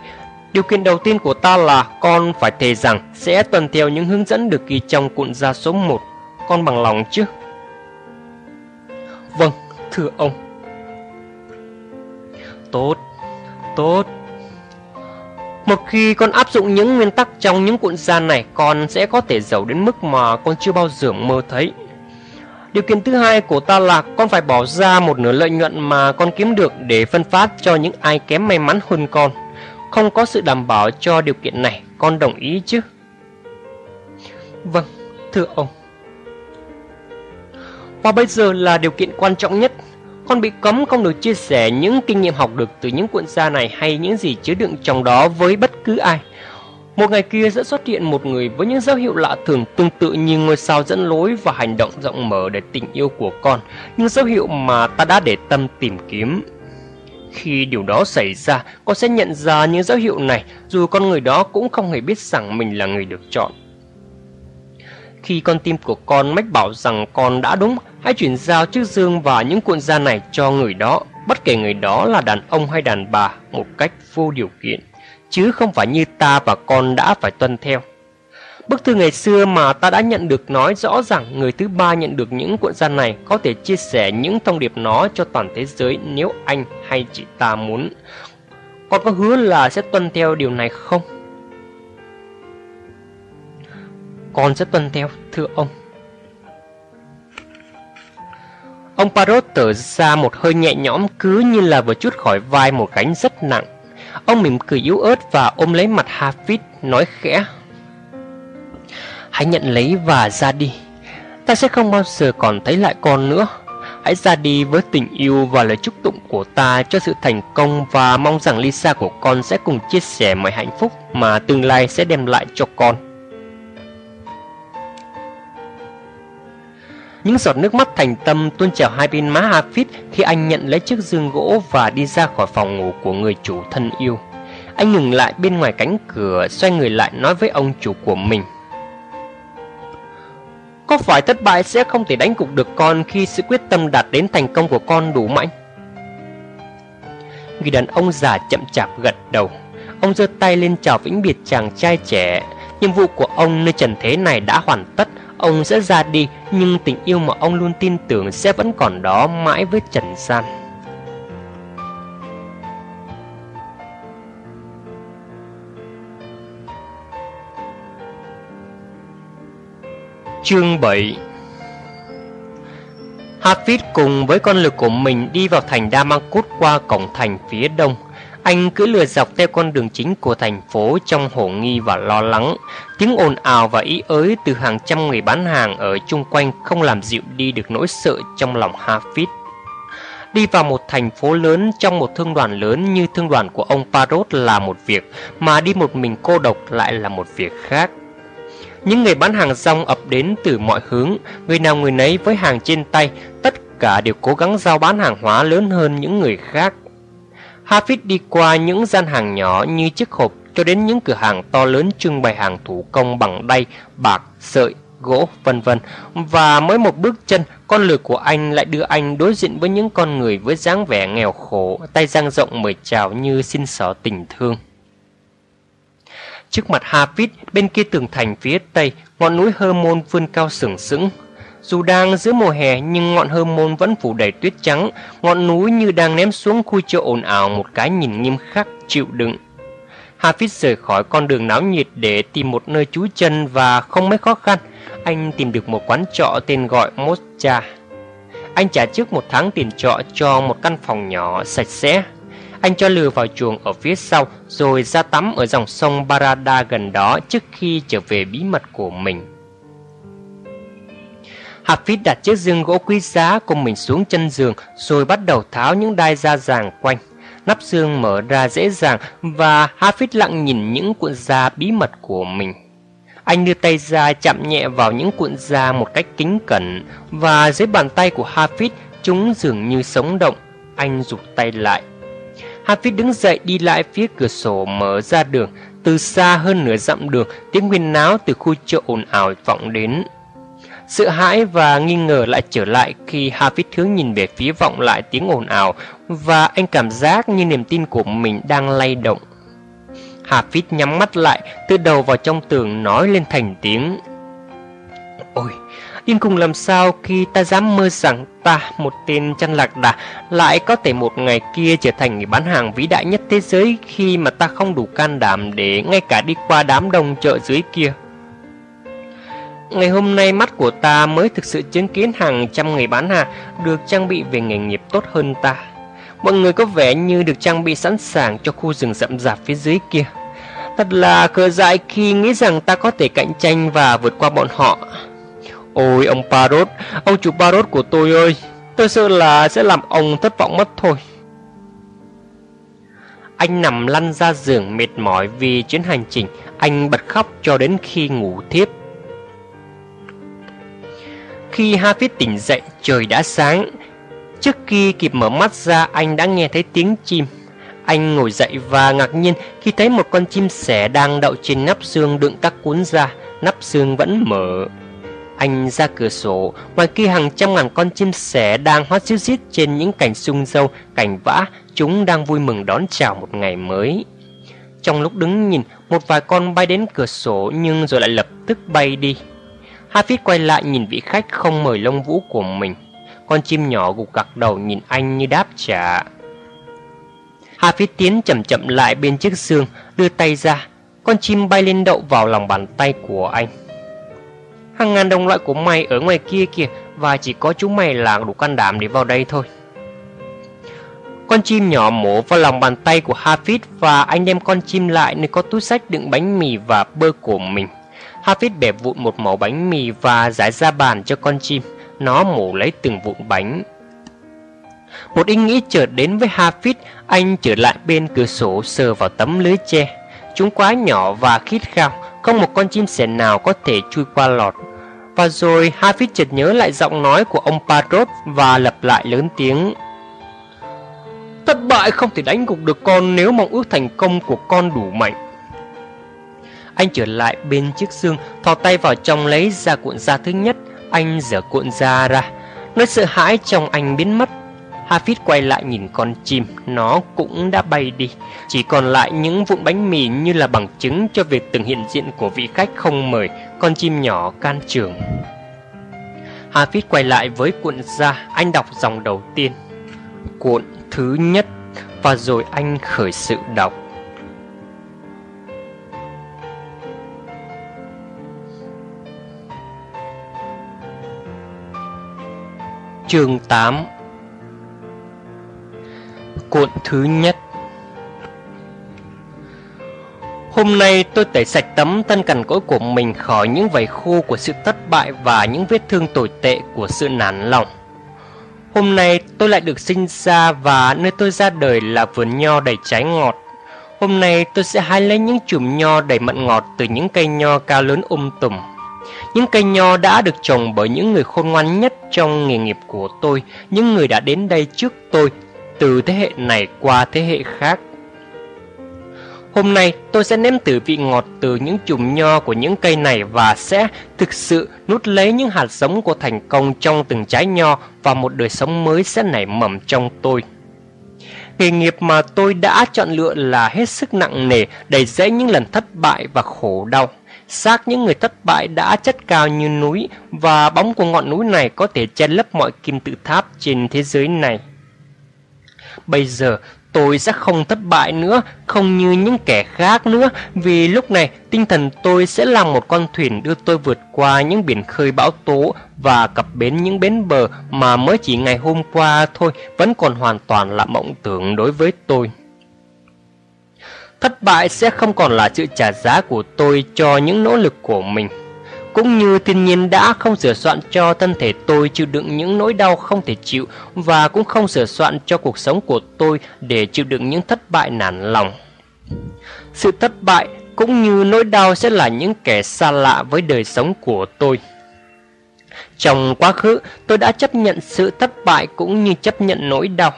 Điều kiện đầu tiên của ta là con phải thề rằng sẽ tuân theo những hướng dẫn được ghi trong cuộn gia số 1. Con bằng lòng chứ? Vâng, thưa ông. Tốt, tốt. Một khi con áp dụng những nguyên tắc trong những cuộn gia này, con sẽ có thể giàu đến mức mà con chưa bao giờ mơ thấy. Điều kiện thứ hai của ta là con phải bỏ ra một nửa lợi nhuận mà con kiếm được để phân phát cho những ai kém may mắn hơn con. Không có sự đảm bảo cho điều kiện này, con đồng ý chứ? Vâng, thưa ông. Và bây giờ là điều kiện quan trọng nhất con bị cấm không được chia sẻ những kinh nghiệm học được từ những cuộn da này hay những gì chứa đựng trong đó với bất cứ ai. Một ngày kia sẽ xuất hiện một người với những dấu hiệu lạ thường tương tự như ngôi sao dẫn lối và hành động rộng mở để tình yêu của con, những dấu hiệu mà ta đã để tâm tìm kiếm. Khi điều đó xảy ra, con sẽ nhận ra những dấu hiệu này dù con người đó cũng không hề biết rằng mình là người được chọn. Khi con tim của con mách bảo rằng con đã đúng, hãy chuyển giao chiếc dương và những cuộn da này cho người đó, bất kể người đó là đàn ông hay đàn bà, một cách vô điều kiện, chứ không phải như ta và con đã phải tuân theo. Bức thư ngày xưa mà ta đã nhận được nói rõ rằng người thứ ba nhận được những cuộn gian này có thể chia sẻ những thông điệp nó cho toàn thế giới nếu anh hay chị ta muốn. Con có hứa là sẽ tuân theo điều này không? Con sẽ tuân theo, thưa ông. Ông Parrot thở ra một hơi nhẹ nhõm cứ như là vừa chút khỏi vai một gánh rất nặng. Ông mỉm cười yếu ớt và ôm lấy mặt Hafiz nói khẽ. Hãy nhận lấy và ra đi. Ta sẽ không bao giờ còn thấy lại con nữa. Hãy ra đi với tình yêu và lời chúc tụng của ta cho sự thành công và mong rằng Lisa của con sẽ cùng chia sẻ mọi hạnh phúc mà tương lai sẽ đem lại cho con. Những giọt nước mắt thành tâm tuôn trào hai bên má Hafid khi anh nhận lấy chiếc giường gỗ và đi ra khỏi phòng ngủ của người chủ thân yêu. Anh ngừng lại bên ngoài cánh cửa, xoay người lại nói với ông chủ của mình. Có phải thất bại sẽ không thể đánh gục được con khi sự quyết tâm đạt đến thành công của con đủ mạnh? Người đàn ông già chậm chạp gật đầu. Ông giơ tay lên chào vĩnh biệt chàng trai trẻ. Nhiệm vụ của ông nơi trần thế này đã hoàn tất. Ông sẽ ra đi, nhưng tình yêu mà ông luôn tin tưởng sẽ vẫn còn đó mãi với trần gian. Chương 7 Hafiz cùng với con lực của mình đi vào thành Damascus qua cổng thành phía đông. Anh cứ lừa dọc theo con đường chính của thành phố trong hổ nghi và lo lắng. Tiếng ồn ào và ý ới từ hàng trăm người bán hàng ở chung quanh không làm dịu đi được nỗi sợ trong lòng Hafiz. Đi vào một thành phố lớn trong một thương đoàn lớn như thương đoàn của ông Parrot là một việc, mà đi một mình cô độc lại là một việc khác. Những người bán hàng rong ập đến từ mọi hướng, người nào người nấy với hàng trên tay, tất cả đều cố gắng giao bán hàng hóa lớn hơn những người khác. Hafiz đi qua những gian hàng nhỏ như chiếc hộp cho đến những cửa hàng to lớn trưng bày hàng thủ công bằng đay, bạc, sợi, gỗ, vân vân. Và mới một bước chân, con lừa của anh lại đưa anh đối diện với những con người với dáng vẻ nghèo khổ, tay dang rộng mời chào như xin xỏ tình thương. Trước mặt Hafiz, bên kia tường thành phía tây, ngọn núi Hơ Môn vươn cao sừng sững. Dù đang giữa mùa hè nhưng ngọn Hơ Môn vẫn phủ đầy tuyết trắng, ngọn núi như đang ném xuống khu chợ ồn ào một cái nhìn nghiêm khắc, chịu đựng. Hafiz rời khỏi con đường náo nhiệt để tìm một nơi trú chân và không mấy khó khăn, anh tìm được một quán trọ tên gọi Mocha. Anh trả trước một tháng tiền trọ cho một căn phòng nhỏ sạch sẽ. Anh cho lừa vào chuồng ở phía sau, rồi ra tắm ở dòng sông Barada gần đó trước khi trở về bí mật của mình. Hafiz đặt chiếc giường gỗ quý giá của mình xuống chân giường, rồi bắt đầu tháo những đai da ràng quanh. Nắp giường mở ra dễ dàng và Hafiz lặng nhìn những cuộn da bí mật của mình. Anh đưa tay ra chạm nhẹ vào những cuộn da một cách kính cẩn và dưới bàn tay của Hafiz chúng dường như sống động. Anh rụt tay lại Hafiz đứng dậy đi lại phía cửa sổ mở ra đường. Từ xa hơn nửa dặm đường, tiếng huyên náo từ khu chợ ồn ào vọng đến. Sợ hãi và nghi ngờ lại trở lại khi Hafiz hướng nhìn về phía vọng lại tiếng ồn ào và anh cảm giác như niềm tin của mình đang lay động. Hafiz nhắm mắt lại, từ đầu vào trong tường nói lên thành tiếng. Ôi, nhưng cùng làm sao khi ta dám mơ rằng ta, một tên chăn lạc đà, lại có thể một ngày kia trở thành người bán hàng vĩ đại nhất thế giới khi mà ta không đủ can đảm để ngay cả đi qua đám đông chợ dưới kia. Ngày hôm nay mắt của ta mới thực sự chứng kiến hàng trăm người bán hàng được trang bị về nghề nghiệp tốt hơn ta. Mọi người có vẻ như được trang bị sẵn sàng cho khu rừng rậm rạp phía dưới kia. Thật là cờ dại khi nghĩ rằng ta có thể cạnh tranh và vượt qua bọn họ. Ôi ông Parrot, ông chủ Parrot của tôi ơi, tôi sợ là sẽ làm ông thất vọng mất thôi. Anh nằm lăn ra giường mệt mỏi vì chuyến hành trình, anh bật khóc cho đến khi ngủ thiếp. Khi Hafiz tỉnh dậy, trời đã sáng. Trước khi kịp mở mắt ra, anh đã nghe thấy tiếng chim. Anh ngồi dậy và ngạc nhiên khi thấy một con chim sẻ đang đậu trên nắp xương đựng các cuốn da, nắp xương vẫn mở. Anh ra cửa sổ, ngoài kia hàng trăm ngàn con chim sẻ đang hót xíu xít trên những cành sung dâu, cành vã, chúng đang vui mừng đón chào một ngày mới. Trong lúc đứng nhìn, một vài con bay đến cửa sổ nhưng rồi lại lập tức bay đi. Hafiz quay lại nhìn vị khách không mời lông vũ của mình. Con chim nhỏ gục gặc đầu nhìn anh như đáp trả. Hafiz tiến chậm chậm lại bên chiếc giường, đưa tay ra. Con chim bay lên đậu vào lòng bàn tay của anh. Hàng ngàn đồng loại của mày ở ngoài kia kìa, Và chỉ có chúng mày là đủ can đảm để vào đây thôi. Con chim nhỏ mổ vào lòng bàn tay của Hafiz Và anh đem con chim lại nơi có túi sách đựng bánh mì và bơ của mình. Hafiz bẻ vụn một mẩu bánh mì và giải ra bàn cho con chim. Nó mổ lấy từng vụn bánh. Một ý nghĩ chợt đến với Hafiz Anh trở lại bên cửa sổ sờ vào tấm lưới tre. Chúng quá nhỏ và khít khao không một con chim sẻ nào có thể chui qua lọt. Và rồi Hafiz chợt nhớ lại giọng nói của ông Parrot Và lặp lại lớn tiếng. Thất bại không thể đánh gục được con nếu mong ước thành công của con đủ mạnh. Anh trở lại bên chiếc xương, Thò tay vào trong lấy ra cuộn da thứ nhất. Anh dở cuộn da ra. Nỗi sợ hãi trong anh biến mất. Hafiz quay lại nhìn con chim, nó cũng đã bay đi. Chỉ còn lại những vụn bánh mì như là bằng chứng cho việc từng hiện diện của vị khách không mời, con chim nhỏ can trường. Hafiz quay lại với cuộn da, anh đọc dòng đầu tiên. Cuộn thứ nhất, và rồi anh khởi sự đọc. Chương 8 Cuộn thứ nhất Hôm nay tôi tẩy sạch tấm thân cằn cỗi của mình khỏi những vảy khô của sự thất bại và những vết thương tồi tệ của sự nản lòng. Hôm nay tôi lại được sinh ra và nơi tôi ra đời là vườn nho đầy trái ngọt. Hôm nay tôi sẽ hái lấy những chùm nho đầy mận ngọt từ những cây nho cao lớn um tùm. Những cây nho đã được trồng bởi những người khôn ngoan nhất trong nghề nghiệp của tôi, những người đã đến đây trước tôi từ thế hệ này qua thế hệ khác. Hôm nay tôi sẽ nếm thử vị ngọt từ những chùm nho của những cây này và sẽ thực sự nút lấy những hạt giống của thành công trong từng trái nho và một đời sống mới sẽ nảy mầm trong tôi. Nghề nghiệp mà tôi đã chọn lựa là hết sức nặng nề, đầy rẫy những lần thất bại và khổ đau. Xác những người thất bại đã chất cao như núi và bóng của ngọn núi này có thể che lấp mọi kim tự tháp trên thế giới này. Bây giờ tôi sẽ không thất bại nữa, không như những kẻ khác nữa, vì lúc này tinh thần tôi sẽ là một con thuyền đưa tôi vượt qua những biển khơi bão tố và cập bến những bến bờ mà mới chỉ ngày hôm qua thôi vẫn còn hoàn toàn là mộng tưởng đối với tôi. Thất bại sẽ không còn là sự trả giá của tôi cho những nỗ lực của mình cũng như thiên nhiên đã không sửa soạn cho thân thể tôi chịu đựng những nỗi đau không thể chịu và cũng không sửa soạn cho cuộc sống của tôi để chịu đựng những thất bại nản lòng. Sự thất bại cũng như nỗi đau sẽ là những kẻ xa lạ với đời sống của tôi. Trong quá khứ, tôi đã chấp nhận sự thất bại cũng như chấp nhận nỗi đau.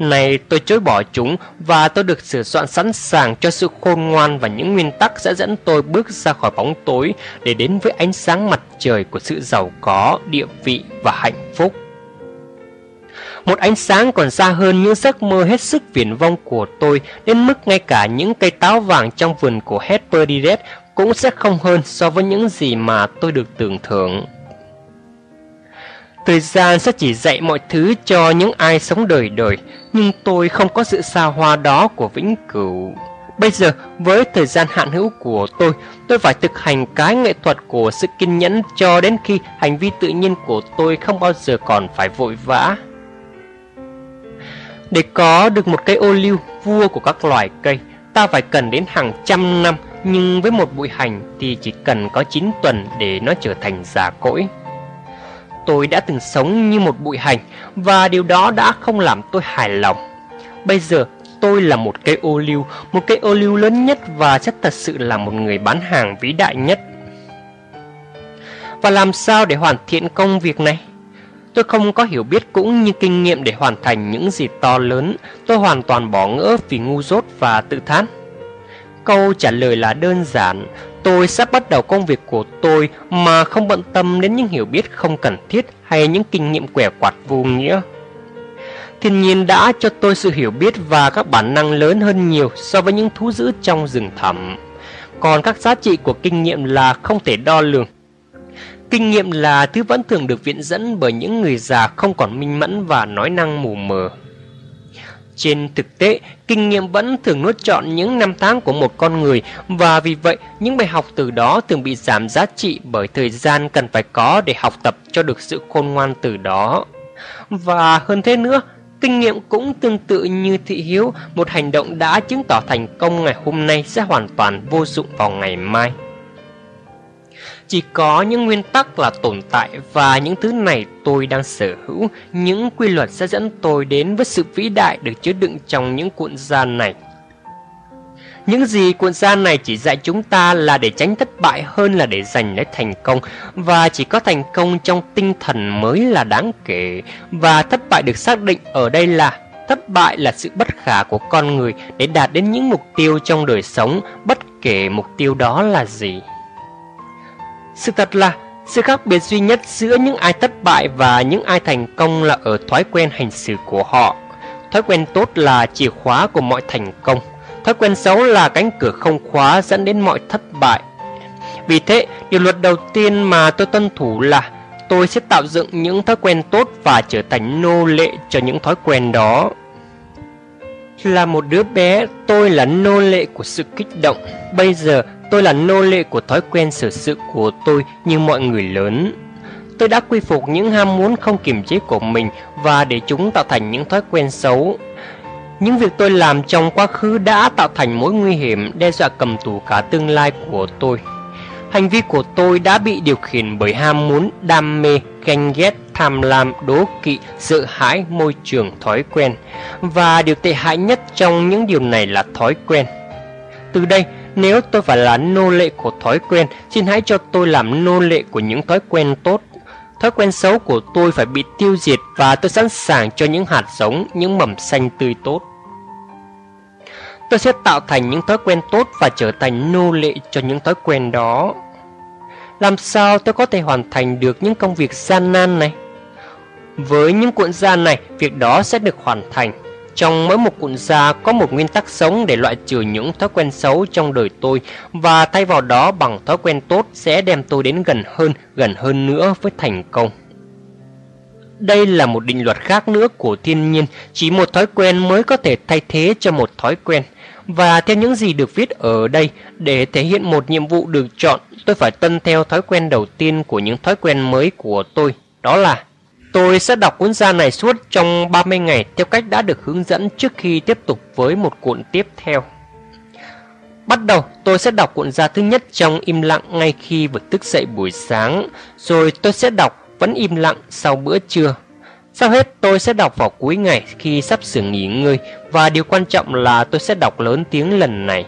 Này tôi chối bỏ chúng và tôi được sửa soạn sẵn sàng cho sự khôn ngoan và những nguyên tắc sẽ dẫn tôi bước ra khỏi bóng tối để đến với ánh sáng mặt trời của sự giàu có, địa vị và hạnh phúc. Một ánh sáng còn xa hơn những giấc mơ hết sức viển vông của tôi đến mức ngay cả những cây táo vàng trong vườn của Hesperides cũng sẽ không hơn so với những gì mà tôi được tưởng thưởng. Thời gian sẽ chỉ dạy mọi thứ cho những ai sống đời đời, nhưng tôi không có sự xa hoa đó của vĩnh cửu. Bây giờ, với thời gian hạn hữu của tôi, tôi phải thực hành cái nghệ thuật của sự kiên nhẫn cho đến khi hành vi tự nhiên của tôi không bao giờ còn phải vội vã. Để có được một cây ô liu vua của các loài cây, ta phải cần đến hàng trăm năm, nhưng với một bụi hành thì chỉ cần có 9 tuần để nó trở thành già cỗi tôi đã từng sống như một bụi hành và điều đó đã không làm tôi hài lòng. Bây giờ tôi là một cây ô liu, một cây ô liu lớn nhất và chắc thật sự là một người bán hàng vĩ đại nhất. Và làm sao để hoàn thiện công việc này? Tôi không có hiểu biết cũng như kinh nghiệm để hoàn thành những gì to lớn. Tôi hoàn toàn bỏ ngỡ vì ngu dốt và tự thán. Câu trả lời là đơn giản, Tôi sắp bắt đầu công việc của tôi mà không bận tâm đến những hiểu biết không cần thiết hay những kinh nghiệm quẻ quạt vô nghĩa. Thiên nhiên đã cho tôi sự hiểu biết và các bản năng lớn hơn nhiều so với những thú dữ trong rừng thẳm. Còn các giá trị của kinh nghiệm là không thể đo lường. Kinh nghiệm là thứ vẫn thường được viện dẫn bởi những người già không còn minh mẫn và nói năng mù mờ. Trên thực tế, kinh nghiệm vẫn thường nuốt trọn những năm tháng của một con người và vì vậy những bài học từ đó thường bị giảm giá trị bởi thời gian cần phải có để học tập cho được sự khôn ngoan từ đó. Và hơn thế nữa, kinh nghiệm cũng tương tự như thị hiếu, một hành động đã chứng tỏ thành công ngày hôm nay sẽ hoàn toàn vô dụng vào ngày mai. Chỉ có những nguyên tắc là tồn tại và những thứ này tôi đang sở hữu, những quy luật sẽ dẫn tôi đến với sự vĩ đại được chứa đựng trong những cuộn gian này. Những gì cuộn gian này chỉ dạy chúng ta là để tránh thất bại hơn là để giành lấy thành công và chỉ có thành công trong tinh thần mới là đáng kể và thất bại được xác định ở đây là thất bại là sự bất khả của con người để đạt đến những mục tiêu trong đời sống bất kể mục tiêu đó là gì. Sự thật là sự khác biệt duy nhất giữa những ai thất bại và những ai thành công là ở thói quen hành xử của họ. Thói quen tốt là chìa khóa của mọi thành công. Thói quen xấu là cánh cửa không khóa dẫn đến mọi thất bại. Vì thế, điều luật đầu tiên mà tôi tuân thủ là tôi sẽ tạo dựng những thói quen tốt và trở thành nô lệ cho những thói quen đó. Là một đứa bé, tôi là nô lệ của sự kích động. Bây giờ, Tôi là nô lệ của thói quen xử sự của tôi như mọi người lớn. Tôi đã quy phục những ham muốn không kiềm chế của mình và để chúng tạo thành những thói quen xấu. Những việc tôi làm trong quá khứ đã tạo thành mối nguy hiểm đe dọa cầm tù cả tương lai của tôi. Hành vi của tôi đã bị điều khiển bởi ham muốn, đam mê, ganh ghét, tham lam, đố kỵ, sợ hãi, môi trường, thói quen. Và điều tệ hại nhất trong những điều này là thói quen. Từ đây, nếu tôi phải là nô lệ của thói quen, xin hãy cho tôi làm nô lệ của những thói quen tốt. Thói quen xấu của tôi phải bị tiêu diệt và tôi sẵn sàng cho những hạt giống, những mầm xanh tươi tốt. Tôi sẽ tạo thành những thói quen tốt và trở thành nô lệ cho những thói quen đó. Làm sao tôi có thể hoàn thành được những công việc gian nan này? Với những cuộn da này, việc đó sẽ được hoàn thành. Trong mỗi một cuộn da có một nguyên tắc sống để loại trừ những thói quen xấu trong đời tôi và thay vào đó bằng thói quen tốt sẽ đem tôi đến gần hơn, gần hơn nữa với thành công. Đây là một định luật khác nữa của thiên nhiên, chỉ một thói quen mới có thể thay thế cho một thói quen. Và theo những gì được viết ở đây, để thể hiện một nhiệm vụ được chọn, tôi phải tuân theo thói quen đầu tiên của những thói quen mới của tôi, đó là Tôi sẽ đọc cuốn gia này suốt trong 30 ngày theo cách đã được hướng dẫn trước khi tiếp tục với một cuộn tiếp theo. Bắt đầu, tôi sẽ đọc cuộn gia thứ nhất trong im lặng ngay khi vừa thức dậy buổi sáng, rồi tôi sẽ đọc vẫn im lặng sau bữa trưa. Sau hết, tôi sẽ đọc vào cuối ngày khi sắp sửa nghỉ ngơi và điều quan trọng là tôi sẽ đọc lớn tiếng lần này.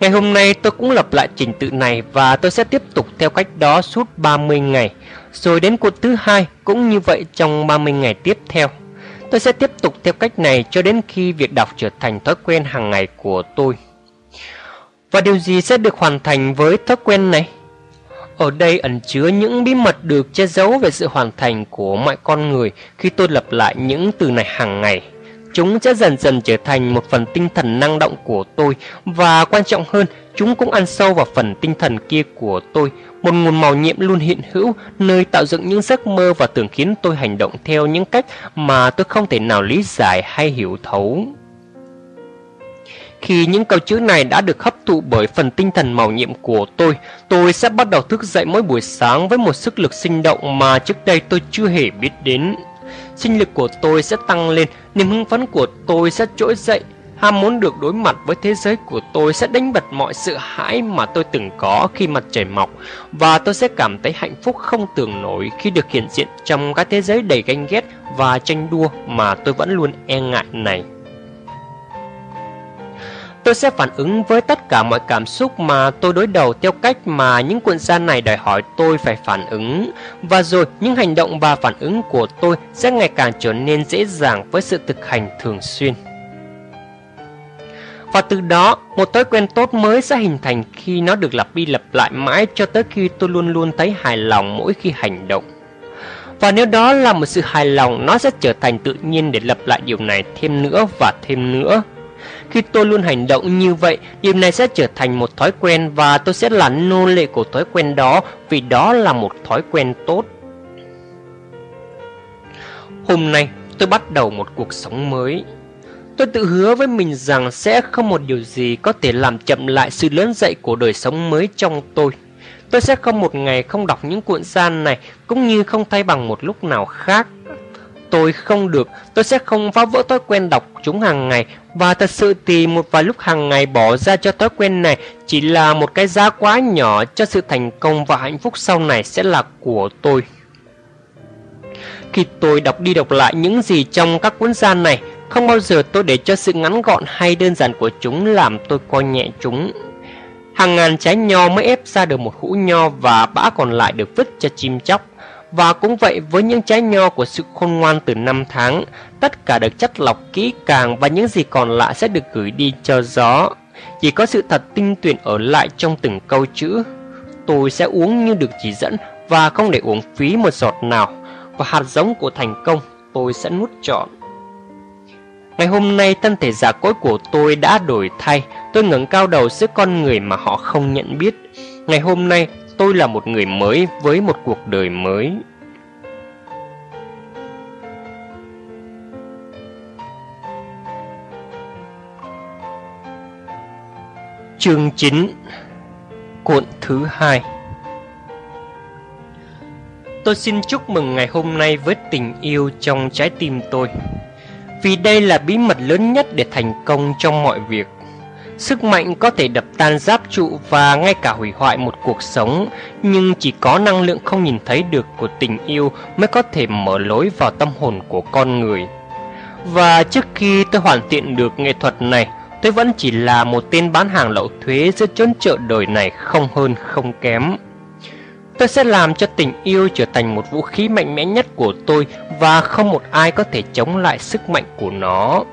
Ngày hôm nay tôi cũng lập lại trình tự này và tôi sẽ tiếp tục theo cách đó suốt 30 ngày. Rồi đến cuộc thứ hai cũng như vậy trong 30 ngày tiếp theo. Tôi sẽ tiếp tục theo cách này cho đến khi việc đọc trở thành thói quen hàng ngày của tôi. Và điều gì sẽ được hoàn thành với thói quen này? Ở đây ẩn chứa những bí mật được che giấu về sự hoàn thành của mọi con người khi tôi lặp lại những từ này hàng ngày. Chúng sẽ dần dần trở thành một phần tinh thần năng động của tôi và quan trọng hơn, chúng cũng ăn sâu vào phần tinh thần kia của tôi, một nguồn màu nhiệm luôn hiện hữu, nơi tạo dựng những giấc mơ và tưởng khiến tôi hành động theo những cách mà tôi không thể nào lý giải hay hiểu thấu. Khi những câu chữ này đã được hấp thụ bởi phần tinh thần màu nhiệm của tôi, tôi sẽ bắt đầu thức dậy mỗi buổi sáng với một sức lực sinh động mà trước đây tôi chưa hề biết đến. Sinh lực của tôi sẽ tăng lên, niềm hưng phấn của tôi sẽ trỗi dậy, ham muốn được đối mặt với thế giới của tôi sẽ đánh bật mọi sự hãi mà tôi từng có khi mặt trời mọc và tôi sẽ cảm thấy hạnh phúc không tưởng nổi khi được hiện diện trong cái thế giới đầy ganh ghét và tranh đua mà tôi vẫn luôn e ngại này. Tôi sẽ phản ứng với tất cả mọi cảm xúc mà tôi đối đầu theo cách mà những cuộn da này đòi hỏi tôi phải phản ứng. Và rồi những hành động và phản ứng của tôi sẽ ngày càng trở nên dễ dàng với sự thực hành thường xuyên. Và từ đó, một thói quen tốt mới sẽ hình thành khi nó được lặp đi lặp lại mãi cho tới khi tôi luôn luôn thấy hài lòng mỗi khi hành động. Và nếu đó là một sự hài lòng, nó sẽ trở thành tự nhiên để lặp lại điều này thêm nữa và thêm nữa. Khi tôi luôn hành động như vậy, điều này sẽ trở thành một thói quen và tôi sẽ là nô lệ của thói quen đó vì đó là một thói quen tốt. Hôm nay, tôi bắt đầu một cuộc sống mới. Tôi tự hứa với mình rằng sẽ không một điều gì có thể làm chậm lại sự lớn dậy của đời sống mới trong tôi. Tôi sẽ không một ngày không đọc những cuộn gian này cũng như không thay bằng một lúc nào khác. Tôi không được, tôi sẽ không phá vỡ thói quen đọc chúng hàng ngày và thật sự thì một vài lúc hàng ngày bỏ ra cho thói quen này chỉ là một cái giá quá nhỏ cho sự thành công và hạnh phúc sau này sẽ là của tôi. Khi tôi đọc đi đọc lại những gì trong các cuốn gian này, không bao giờ tôi để cho sự ngắn gọn hay đơn giản của chúng làm tôi coi nhẹ chúng. Hàng ngàn trái nho mới ép ra được một hũ nho và bã còn lại được vứt cho chim chóc. Và cũng vậy với những trái nho của sự khôn ngoan từ năm tháng, tất cả được chất lọc kỹ càng và những gì còn lại sẽ được gửi đi cho gió. Chỉ có sự thật tinh tuyển ở lại trong từng câu chữ. Tôi sẽ uống như được chỉ dẫn và không để uống phí một giọt nào. Và hạt giống của thành công tôi sẽ nuốt trọn. Ngày hôm nay thân thể giả cỗi của tôi đã đổi thay Tôi ngẩng cao đầu giữa con người mà họ không nhận biết Ngày hôm nay tôi là một người mới với một cuộc đời mới Chương 9 Cuộn thứ hai Tôi xin chúc mừng ngày hôm nay với tình yêu trong trái tim tôi, vì đây là bí mật lớn nhất để thành công trong mọi việc. Sức mạnh có thể đập tan giáp trụ và ngay cả hủy hoại một cuộc sống, nhưng chỉ có năng lượng không nhìn thấy được của tình yêu mới có thể mở lối vào tâm hồn của con người. Và trước khi tôi hoàn thiện được nghệ thuật này, tôi vẫn chỉ là một tên bán hàng lậu thuế giữa chốn chợ đời này không hơn không kém. Tôi sẽ làm cho tình yêu trở thành một vũ khí mạnh mẽ nhất của tôi và không một ai có thể chống lại sức mạnh của nó.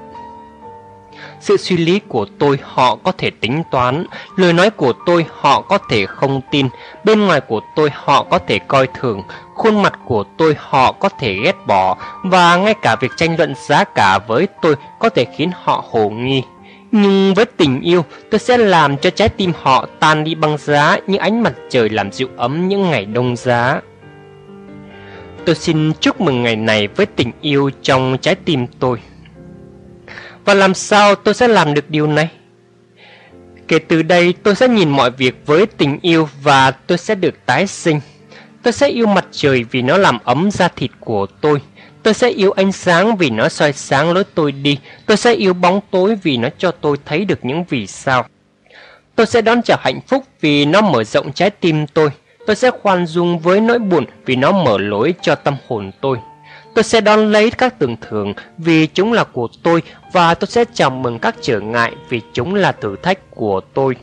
Sự suy lý của tôi họ có thể tính toán, lời nói của tôi họ có thể không tin, bên ngoài của tôi họ có thể coi thường, khuôn mặt của tôi họ có thể ghét bỏ và ngay cả việc tranh luận giá cả với tôi có thể khiến họ hồ nghi. Nhưng với tình yêu, tôi sẽ làm cho trái tim họ tan đi băng giá như ánh mặt trời làm dịu ấm những ngày đông giá. Tôi xin chúc mừng ngày này với tình yêu trong trái tim tôi. Và làm sao tôi sẽ làm được điều này? Kể từ đây, tôi sẽ nhìn mọi việc với tình yêu và tôi sẽ được tái sinh. Tôi sẽ yêu mặt trời vì nó làm ấm da thịt của tôi. Tôi sẽ yêu ánh sáng vì nó soi sáng lối tôi đi. Tôi sẽ yêu bóng tối vì nó cho tôi thấy được những vì sao. Tôi sẽ đón chào hạnh phúc vì nó mở rộng trái tim tôi. Tôi sẽ khoan dung với nỗi buồn vì nó mở lối cho tâm hồn tôi. Tôi sẽ đón lấy các tưởng thưởng vì chúng là của tôi và tôi sẽ chào mừng các trở ngại vì chúng là thử thách của tôi.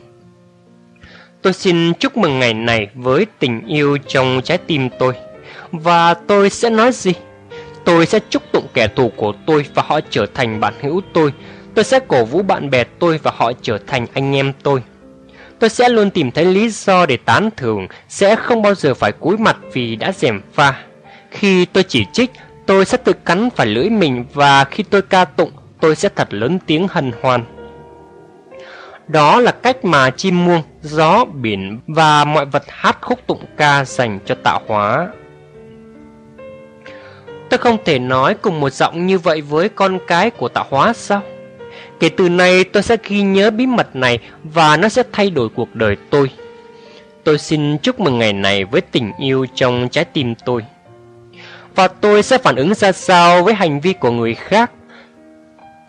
Tôi xin chúc mừng ngày này với tình yêu trong trái tim tôi. Và tôi sẽ nói gì? Tôi sẽ chúc tụng kẻ thù của tôi và họ trở thành bạn hữu tôi. Tôi sẽ cổ vũ bạn bè tôi và họ trở thành anh em tôi. Tôi sẽ luôn tìm thấy lý do để tán thưởng, sẽ không bao giờ phải cúi mặt vì đã dèm pha. Khi tôi chỉ trích, tôi sẽ tự cắn phải lưỡi mình và khi tôi ca tụng, tôi sẽ thật lớn tiếng hân hoan. Đó là cách mà chim muông, gió, biển và mọi vật hát khúc tụng ca dành cho tạo hóa. Tôi không thể nói cùng một giọng như vậy với con cái của tạo hóa sao? Kể từ nay tôi sẽ ghi nhớ bí mật này và nó sẽ thay đổi cuộc đời tôi. Tôi xin chúc mừng ngày này với tình yêu trong trái tim tôi. Và tôi sẽ phản ứng ra sao với hành vi của người khác.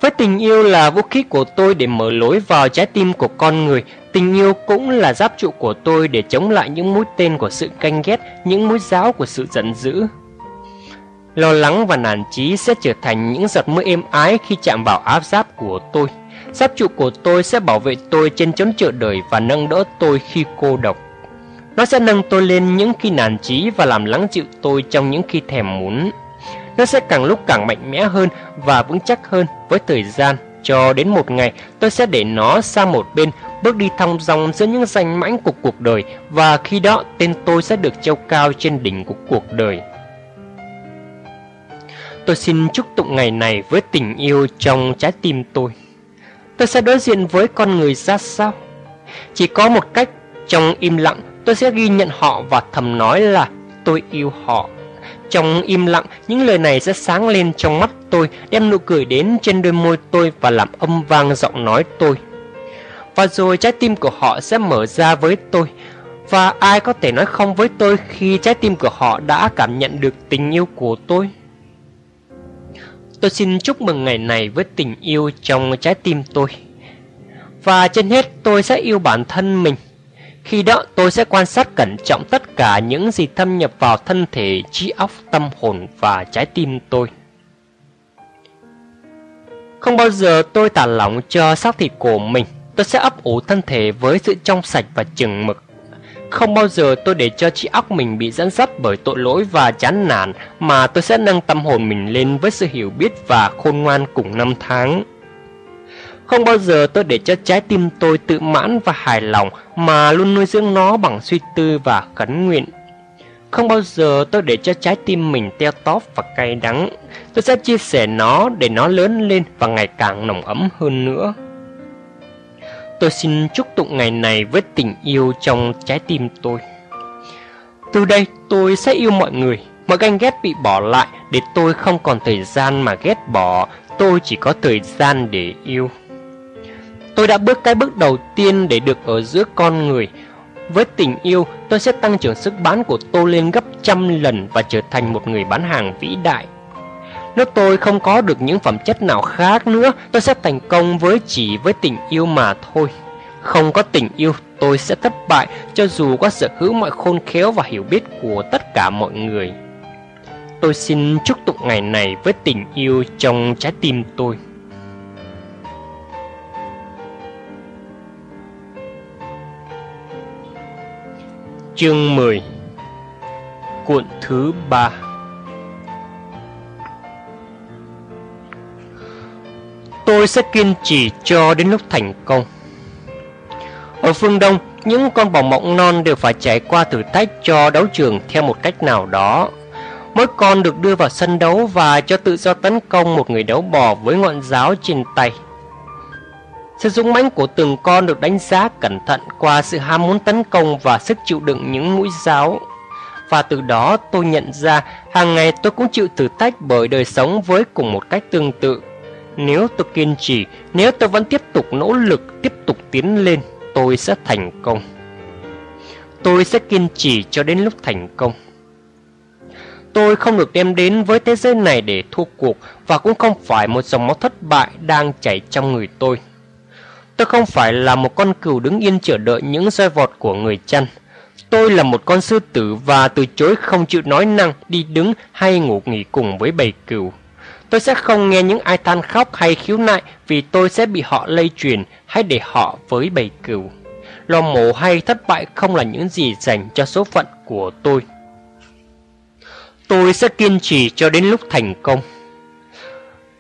Với tình yêu là vũ khí của tôi để mở lối vào trái tim của con người, tình yêu cũng là giáp trụ của tôi để chống lại những mũi tên của sự canh ghét, những mũi giáo của sự giận dữ. Lo lắng và nản chí sẽ trở thành những giọt mưa êm ái khi chạm vào áp giáp của tôi. Giáp trụ của tôi sẽ bảo vệ tôi trên chốn chợ đời và nâng đỡ tôi khi cô độc. Nó sẽ nâng tôi lên những khi nản chí và làm lắng dịu tôi trong những khi thèm muốn. Nó sẽ càng lúc càng mạnh mẽ hơn và vững chắc hơn với thời gian cho đến một ngày tôi sẽ để nó sang một bên bước đi thong dong giữa những danh mãnh của cuộc đời và khi đó tên tôi sẽ được treo cao trên đỉnh của cuộc đời. Tôi xin chúc tụng ngày này với tình yêu trong trái tim tôi. Tôi sẽ đối diện với con người ra sao? Chỉ có một cách, trong im lặng, tôi sẽ ghi nhận họ và thầm nói là tôi yêu họ. Trong im lặng, những lời này sẽ sáng lên trong mắt tôi, đem nụ cười đến trên đôi môi tôi và làm âm vang giọng nói tôi. Và rồi trái tim của họ sẽ mở ra với tôi. Và ai có thể nói không với tôi khi trái tim của họ đã cảm nhận được tình yêu của tôi? Tôi xin chúc mừng ngày này với tình yêu trong trái tim tôi. Và trên hết tôi sẽ yêu bản thân mình. Khi đó tôi sẽ quan sát cẩn trọng tất cả những gì thâm nhập vào thân thể, trí óc, tâm hồn và trái tim tôi. Không bao giờ tôi thả lỏng cho xác thịt của mình. Tôi sẽ ấp ủ thân thể với sự trong sạch và chừng mực. Không bao giờ tôi để cho trí óc mình bị dẫn dắt bởi tội lỗi và chán nản mà tôi sẽ nâng tâm hồn mình lên với sự hiểu biết và khôn ngoan cùng năm tháng. Không bao giờ tôi để cho trái tim tôi tự mãn và hài lòng mà luôn nuôi dưỡng nó bằng suy tư và khấn nguyện. Không bao giờ tôi để cho trái tim mình teo tóp và cay đắng. Tôi sẽ chia sẻ nó để nó lớn lên và ngày càng nồng ấm hơn nữa. Tôi xin chúc tụng ngày này với tình yêu trong trái tim tôi. Từ đây tôi sẽ yêu mọi người, mọi ganh ghét bị bỏ lại để tôi không còn thời gian mà ghét bỏ, tôi chỉ có thời gian để yêu. Tôi đã bước cái bước đầu tiên để được ở giữa con người. Với tình yêu, tôi sẽ tăng trưởng sức bán của tôi lên gấp trăm lần và trở thành một người bán hàng vĩ đại. Nếu tôi không có được những phẩm chất nào khác nữa, tôi sẽ thành công với chỉ với tình yêu mà thôi. Không có tình yêu, tôi sẽ thất bại cho dù có sở hữu mọi khôn khéo và hiểu biết của tất cả mọi người. Tôi xin chúc tụng ngày này với tình yêu trong trái tim tôi. Chương 10 Cuộn thứ 3 Tôi sẽ kiên trì cho đến lúc thành công. Ở phương Đông, những con bò mộng non đều phải trải qua thử thách cho đấu trường theo một cách nào đó. Mỗi con được đưa vào sân đấu và cho tự do tấn công một người đấu bò với ngọn giáo trên tay sự dũng mãnh của từng con được đánh giá cẩn thận qua sự ham muốn tấn công và sức chịu đựng những mũi giáo. Và từ đó tôi nhận ra hàng ngày tôi cũng chịu thử thách bởi đời sống với cùng một cách tương tự. Nếu tôi kiên trì, nếu tôi vẫn tiếp tục nỗ lực, tiếp tục tiến lên, tôi sẽ thành công. Tôi sẽ kiên trì cho đến lúc thành công. Tôi không được đem đến với thế giới này để thua cuộc và cũng không phải một dòng máu thất bại đang chảy trong người tôi. Tôi không phải là một con cừu đứng yên chờ đợi những roi vọt của người chăn. Tôi là một con sư tử và từ chối không chịu nói năng, đi đứng hay ngủ nghỉ cùng với bầy cừu. Tôi sẽ không nghe những ai than khóc hay khiếu nại vì tôi sẽ bị họ lây truyền hay để họ với bầy cừu. Lo mổ hay thất bại không là những gì dành cho số phận của tôi. Tôi sẽ kiên trì cho đến lúc thành công.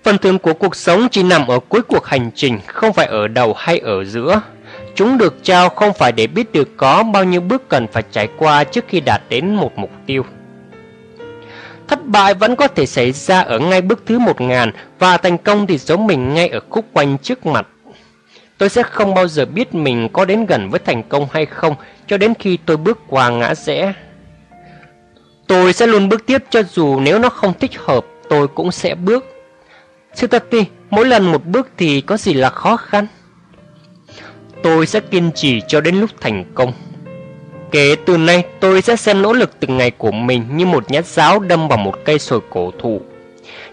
Phần thưởng của cuộc sống chỉ nằm ở cuối cuộc hành trình, không phải ở đầu hay ở giữa. Chúng được trao không phải để biết được có bao nhiêu bước cần phải trải qua trước khi đạt đến một mục tiêu. Thất bại vẫn có thể xảy ra ở ngay bước thứ một ngàn và thành công thì giống mình ngay ở khúc quanh trước mặt. Tôi sẽ không bao giờ biết mình có đến gần với thành công hay không cho đến khi tôi bước qua ngã rẽ. Tôi sẽ luôn bước tiếp cho dù nếu nó không thích hợp, tôi cũng sẽ bước. Sư Tati, mỗi lần một bước thì có gì là khó khăn? Tôi sẽ kiên trì cho đến lúc thành công. Kể từ nay, tôi sẽ xem nỗ lực từng ngày của mình như một nhát giáo đâm vào một cây sồi cổ thụ.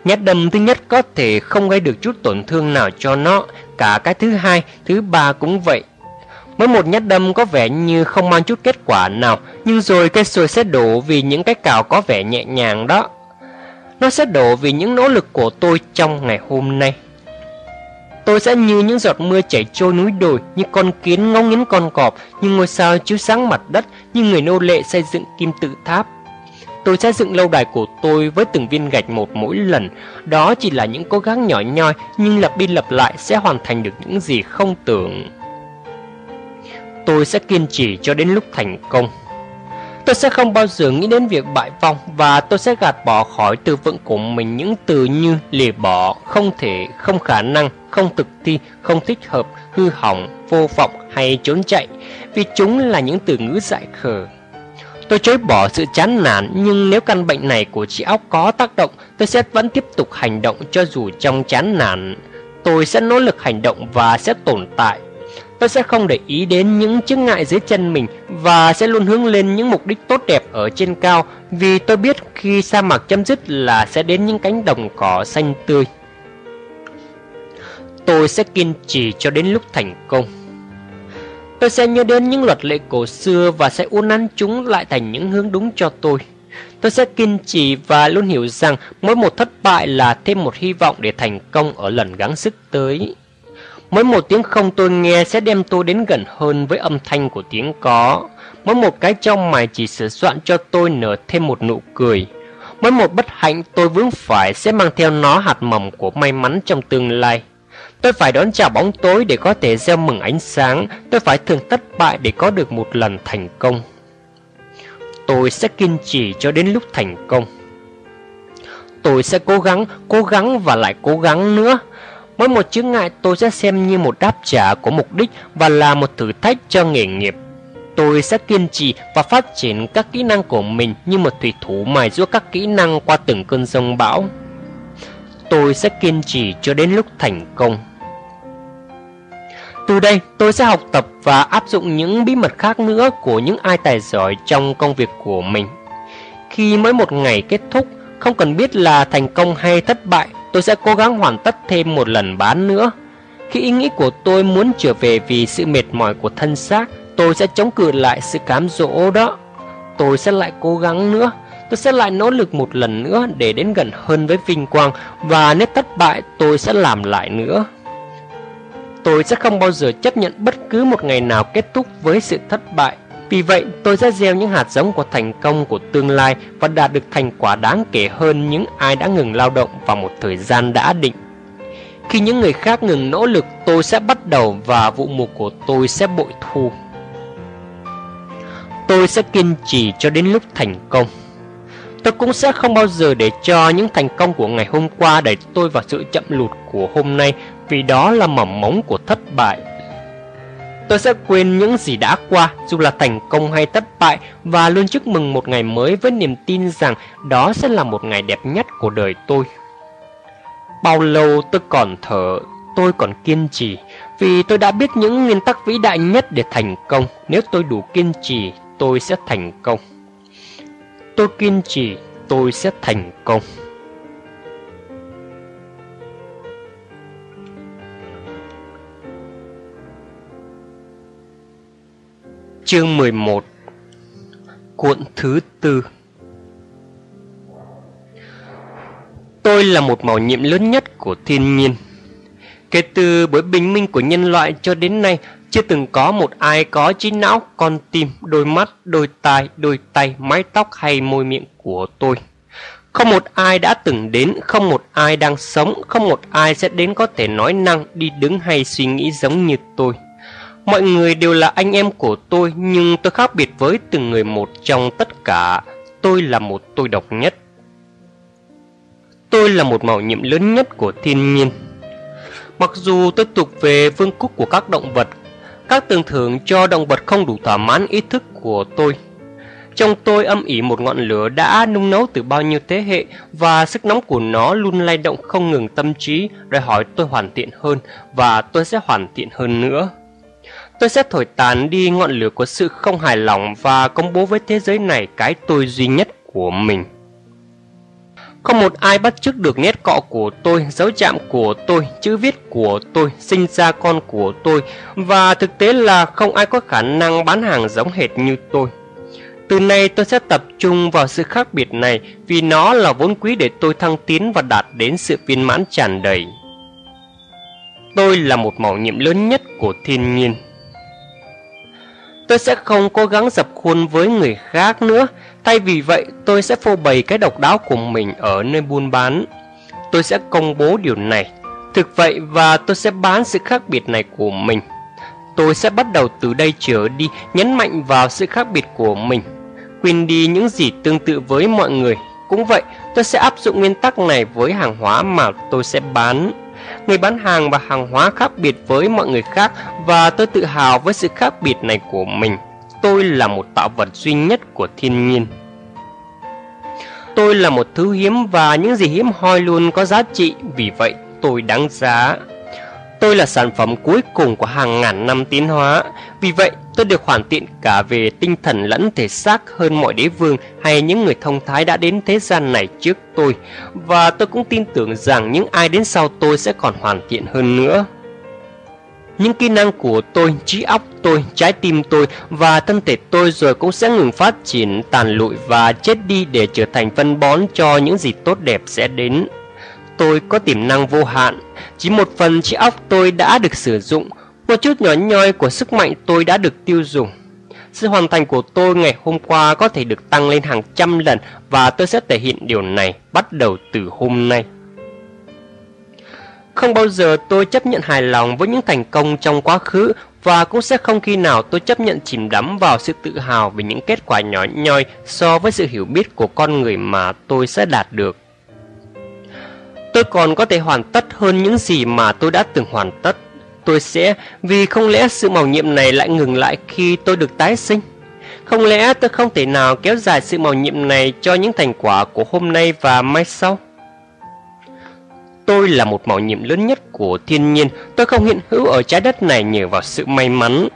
Nhát đâm thứ nhất có thể không gây được chút tổn thương nào cho nó, cả cái thứ hai, thứ ba cũng vậy. Mỗi một nhát đâm có vẻ như không mang chút kết quả nào, nhưng rồi cây sồi sẽ đổ vì những cái cào có vẻ nhẹ nhàng đó. Nó sẽ đổ vì những nỗ lực của tôi trong ngày hôm nay. Tôi sẽ như những giọt mưa chảy trôi núi đồi, như con kiến ngóng nghiến con cọp, như ngôi sao chiếu sáng mặt đất, như người nô lệ xây dựng kim tự tháp. Tôi sẽ dựng lâu đài của tôi với từng viên gạch một mỗi lần. Đó chỉ là những cố gắng nhỏ nhoi, nhưng lặp đi lặp lại sẽ hoàn thành được những gì không tưởng. Tôi sẽ kiên trì cho đến lúc thành công. Tôi sẽ không bao giờ nghĩ đến việc bại vong và tôi sẽ gạt bỏ khỏi từ vựng của mình những từ như lìa bỏ, không thể, không khả năng, không thực thi, không thích hợp, hư hỏng, vô vọng hay trốn chạy vì chúng là những từ ngữ dại khờ. Tôi chối bỏ sự chán nản nhưng nếu căn bệnh này của trí óc có tác động, tôi sẽ vẫn tiếp tục hành động cho dù trong chán nản. Tôi sẽ nỗ lực hành động và sẽ tồn tại. Tôi sẽ không để ý đến những chướng ngại dưới chân mình và sẽ luôn hướng lên những mục đích tốt đẹp ở trên cao vì tôi biết khi sa mạc chấm dứt là sẽ đến những cánh đồng cỏ xanh tươi. Tôi sẽ kiên trì cho đến lúc thành công. Tôi sẽ nhớ đến những luật lệ cổ xưa và sẽ uốn nắn chúng lại thành những hướng đúng cho tôi. Tôi sẽ kiên trì và luôn hiểu rằng mỗi một thất bại là thêm một hy vọng để thành công ở lần gắng sức tới. Mỗi một tiếng không tôi nghe sẽ đem tôi đến gần hơn với âm thanh của tiếng có. Mỗi một cái trong mày chỉ sửa soạn cho tôi nở thêm một nụ cười. Mỗi một bất hạnh tôi vướng phải sẽ mang theo nó hạt mầm của may mắn trong tương lai. Tôi phải đón chào bóng tối để có thể gieo mừng ánh sáng. Tôi phải thường thất bại để có được một lần thành công. Tôi sẽ kiên trì cho đến lúc thành công. Tôi sẽ cố gắng, cố gắng và lại cố gắng nữa. Mỗi một chướng ngại tôi sẽ xem như một đáp trả của mục đích và là một thử thách cho nghề nghiệp. Tôi sẽ kiên trì và phát triển các kỹ năng của mình như một thủy thủ mài giũa các kỹ năng qua từng cơn sông bão. Tôi sẽ kiên trì cho đến lúc thành công. Từ đây, tôi sẽ học tập và áp dụng những bí mật khác nữa của những ai tài giỏi trong công việc của mình. Khi mỗi một ngày kết thúc, không cần biết là thành công hay thất bại, tôi sẽ cố gắng hoàn tất thêm một lần bán nữa. Khi ý nghĩ của tôi muốn trở về vì sự mệt mỏi của thân xác, tôi sẽ chống cự lại sự cám dỗ đó. Tôi sẽ lại cố gắng nữa, tôi sẽ lại nỗ lực một lần nữa để đến gần hơn với vinh quang và nếu thất bại tôi sẽ làm lại nữa. Tôi sẽ không bao giờ chấp nhận bất cứ một ngày nào kết thúc với sự thất bại. Vì vậy, tôi sẽ gieo những hạt giống của thành công của tương lai và đạt được thành quả đáng kể hơn những ai đã ngừng lao động vào một thời gian đã định. Khi những người khác ngừng nỗ lực, tôi sẽ bắt đầu và vụ mùa của tôi sẽ bội thu. Tôi sẽ kiên trì cho đến lúc thành công. Tôi cũng sẽ không bao giờ để cho những thành công của ngày hôm qua đẩy tôi vào sự chậm lụt của hôm nay vì đó là mầm mống của thất bại. Tôi sẽ quên những gì đã qua, dù là thành công hay thất bại, và luôn chúc mừng một ngày mới với niềm tin rằng đó sẽ là một ngày đẹp nhất của đời tôi. Bao lâu tôi còn thở, tôi còn kiên trì, vì tôi đã biết những nguyên tắc vĩ đại nhất để thành công. Nếu tôi đủ kiên trì, tôi sẽ thành công. Tôi kiên trì, tôi sẽ thành công. Chương 11 Cuộn thứ tư Tôi là một màu nhiệm lớn nhất của thiên nhiên. Kể từ buổi bình minh của nhân loại cho đến nay, chưa từng có một ai có trí não, con tim, đôi mắt, đôi tai, đôi tay, mái tóc hay môi miệng của tôi. Không một ai đã từng đến, không một ai đang sống, không một ai sẽ đến có thể nói năng, đi đứng hay suy nghĩ giống như tôi. Mọi người đều là anh em của tôi nhưng tôi khác biệt với từng người một trong tất cả. Tôi là một tôi độc nhất. Tôi là một mạo nhiệm lớn nhất của thiên nhiên. Mặc dù tôi thuộc về vương quốc của các động vật, các tưởng thưởng cho động vật không đủ thỏa mãn ý thức của tôi. Trong tôi âm ỉ một ngọn lửa đã nung nấu từ bao nhiêu thế hệ và sức nóng của nó luôn lay động không ngừng tâm trí đòi hỏi tôi hoàn thiện hơn và tôi sẽ hoàn thiện hơn nữa. Tôi sẽ thổi tàn đi ngọn lửa của sự không hài lòng và công bố với thế giới này cái tôi duy nhất của mình. Không một ai bắt chước được nét cọ của tôi, dấu chạm của tôi, chữ viết của tôi, sinh ra con của tôi và thực tế là không ai có khả năng bán hàng giống hệt như tôi. Từ nay tôi sẽ tập trung vào sự khác biệt này vì nó là vốn quý để tôi thăng tiến và đạt đến sự viên mãn tràn đầy. Tôi là một màu nhiệm lớn nhất của thiên nhiên. Tôi sẽ không cố gắng dập khuôn với người khác nữa. Thay vì vậy, tôi sẽ phô bày cái độc đáo của mình ở nơi buôn bán. Tôi sẽ công bố điều này. Thực vậy và tôi sẽ bán sự khác biệt này của mình. Tôi sẽ bắt đầu từ đây trở đi, nhấn mạnh vào sự khác biệt của mình. Quên đi những gì tương tự với mọi người. Cũng vậy, tôi sẽ áp dụng nguyên tắc này với hàng hóa mà tôi sẽ bán. Người bán hàng và hàng hóa khác biệt với mọi người khác và tôi tự hào với sự khác biệt này của mình. tôi là một tạo vật duy nhất của thiên nhiên. Tôi là một thứ hiếm và những gì hiếm hoi luôn có giá trị, vì vậy tôi đáng giá. Tôi là sản phẩm cuối cùng của hàng ngàn năm tiến hóa, vì vậy tôi được hoàn thiện cả về tinh thần lẫn thể xác hơn mọi đế vương hay những người thông thái đã đến thế gian này trước tôi, và tôi cũng tin tưởng rằng những ai đến sau tôi sẽ còn hoàn thiện hơn nữa. Những kỹ năng của tôi, trí óc tôi, trái tim tôi và thân thể tôi rồi cũng sẽ ngừng phát triển, tàn lụi và chết đi để trở thành phân bón cho những gì tốt đẹp sẽ đến. Tôi có tiềm năng vô hạn, chỉ một phần trí óc tôi đã được sử dụng, một chút nhỏ nhoi của sức mạnh tôi đã được tiêu dùng. Sự hoàn thành của tôi ngày hôm qua có thể được tăng lên hàng trăm lần và tôi sẽ thể hiện điều này bắt đầu từ hôm nay. Không bao giờ tôi chấp nhận hài lòng với những thành công trong quá khứ và cũng sẽ không khi nào tôi chấp nhận chìm đắm vào sự tự hào về những kết quả nhỏ nhoi so với sự hiểu biết của con người mà tôi sẽ đạt được. Tôi còn có thể hoàn tất hơn những gì mà tôi đã từng hoàn tất. Tôi sẽ, vì không lẽ sự màu nhiệm này lại ngừng lại khi tôi được tái sinh? Không lẽ tôi không thể nào kéo dài sự màu nhiệm này cho những thành quả của hôm nay và mai sau? Tôi là một mạo nhiệm lớn nhất của thiên nhiên, tôi không hiện hữu ở trái đất này nhờ vào sự may mắn.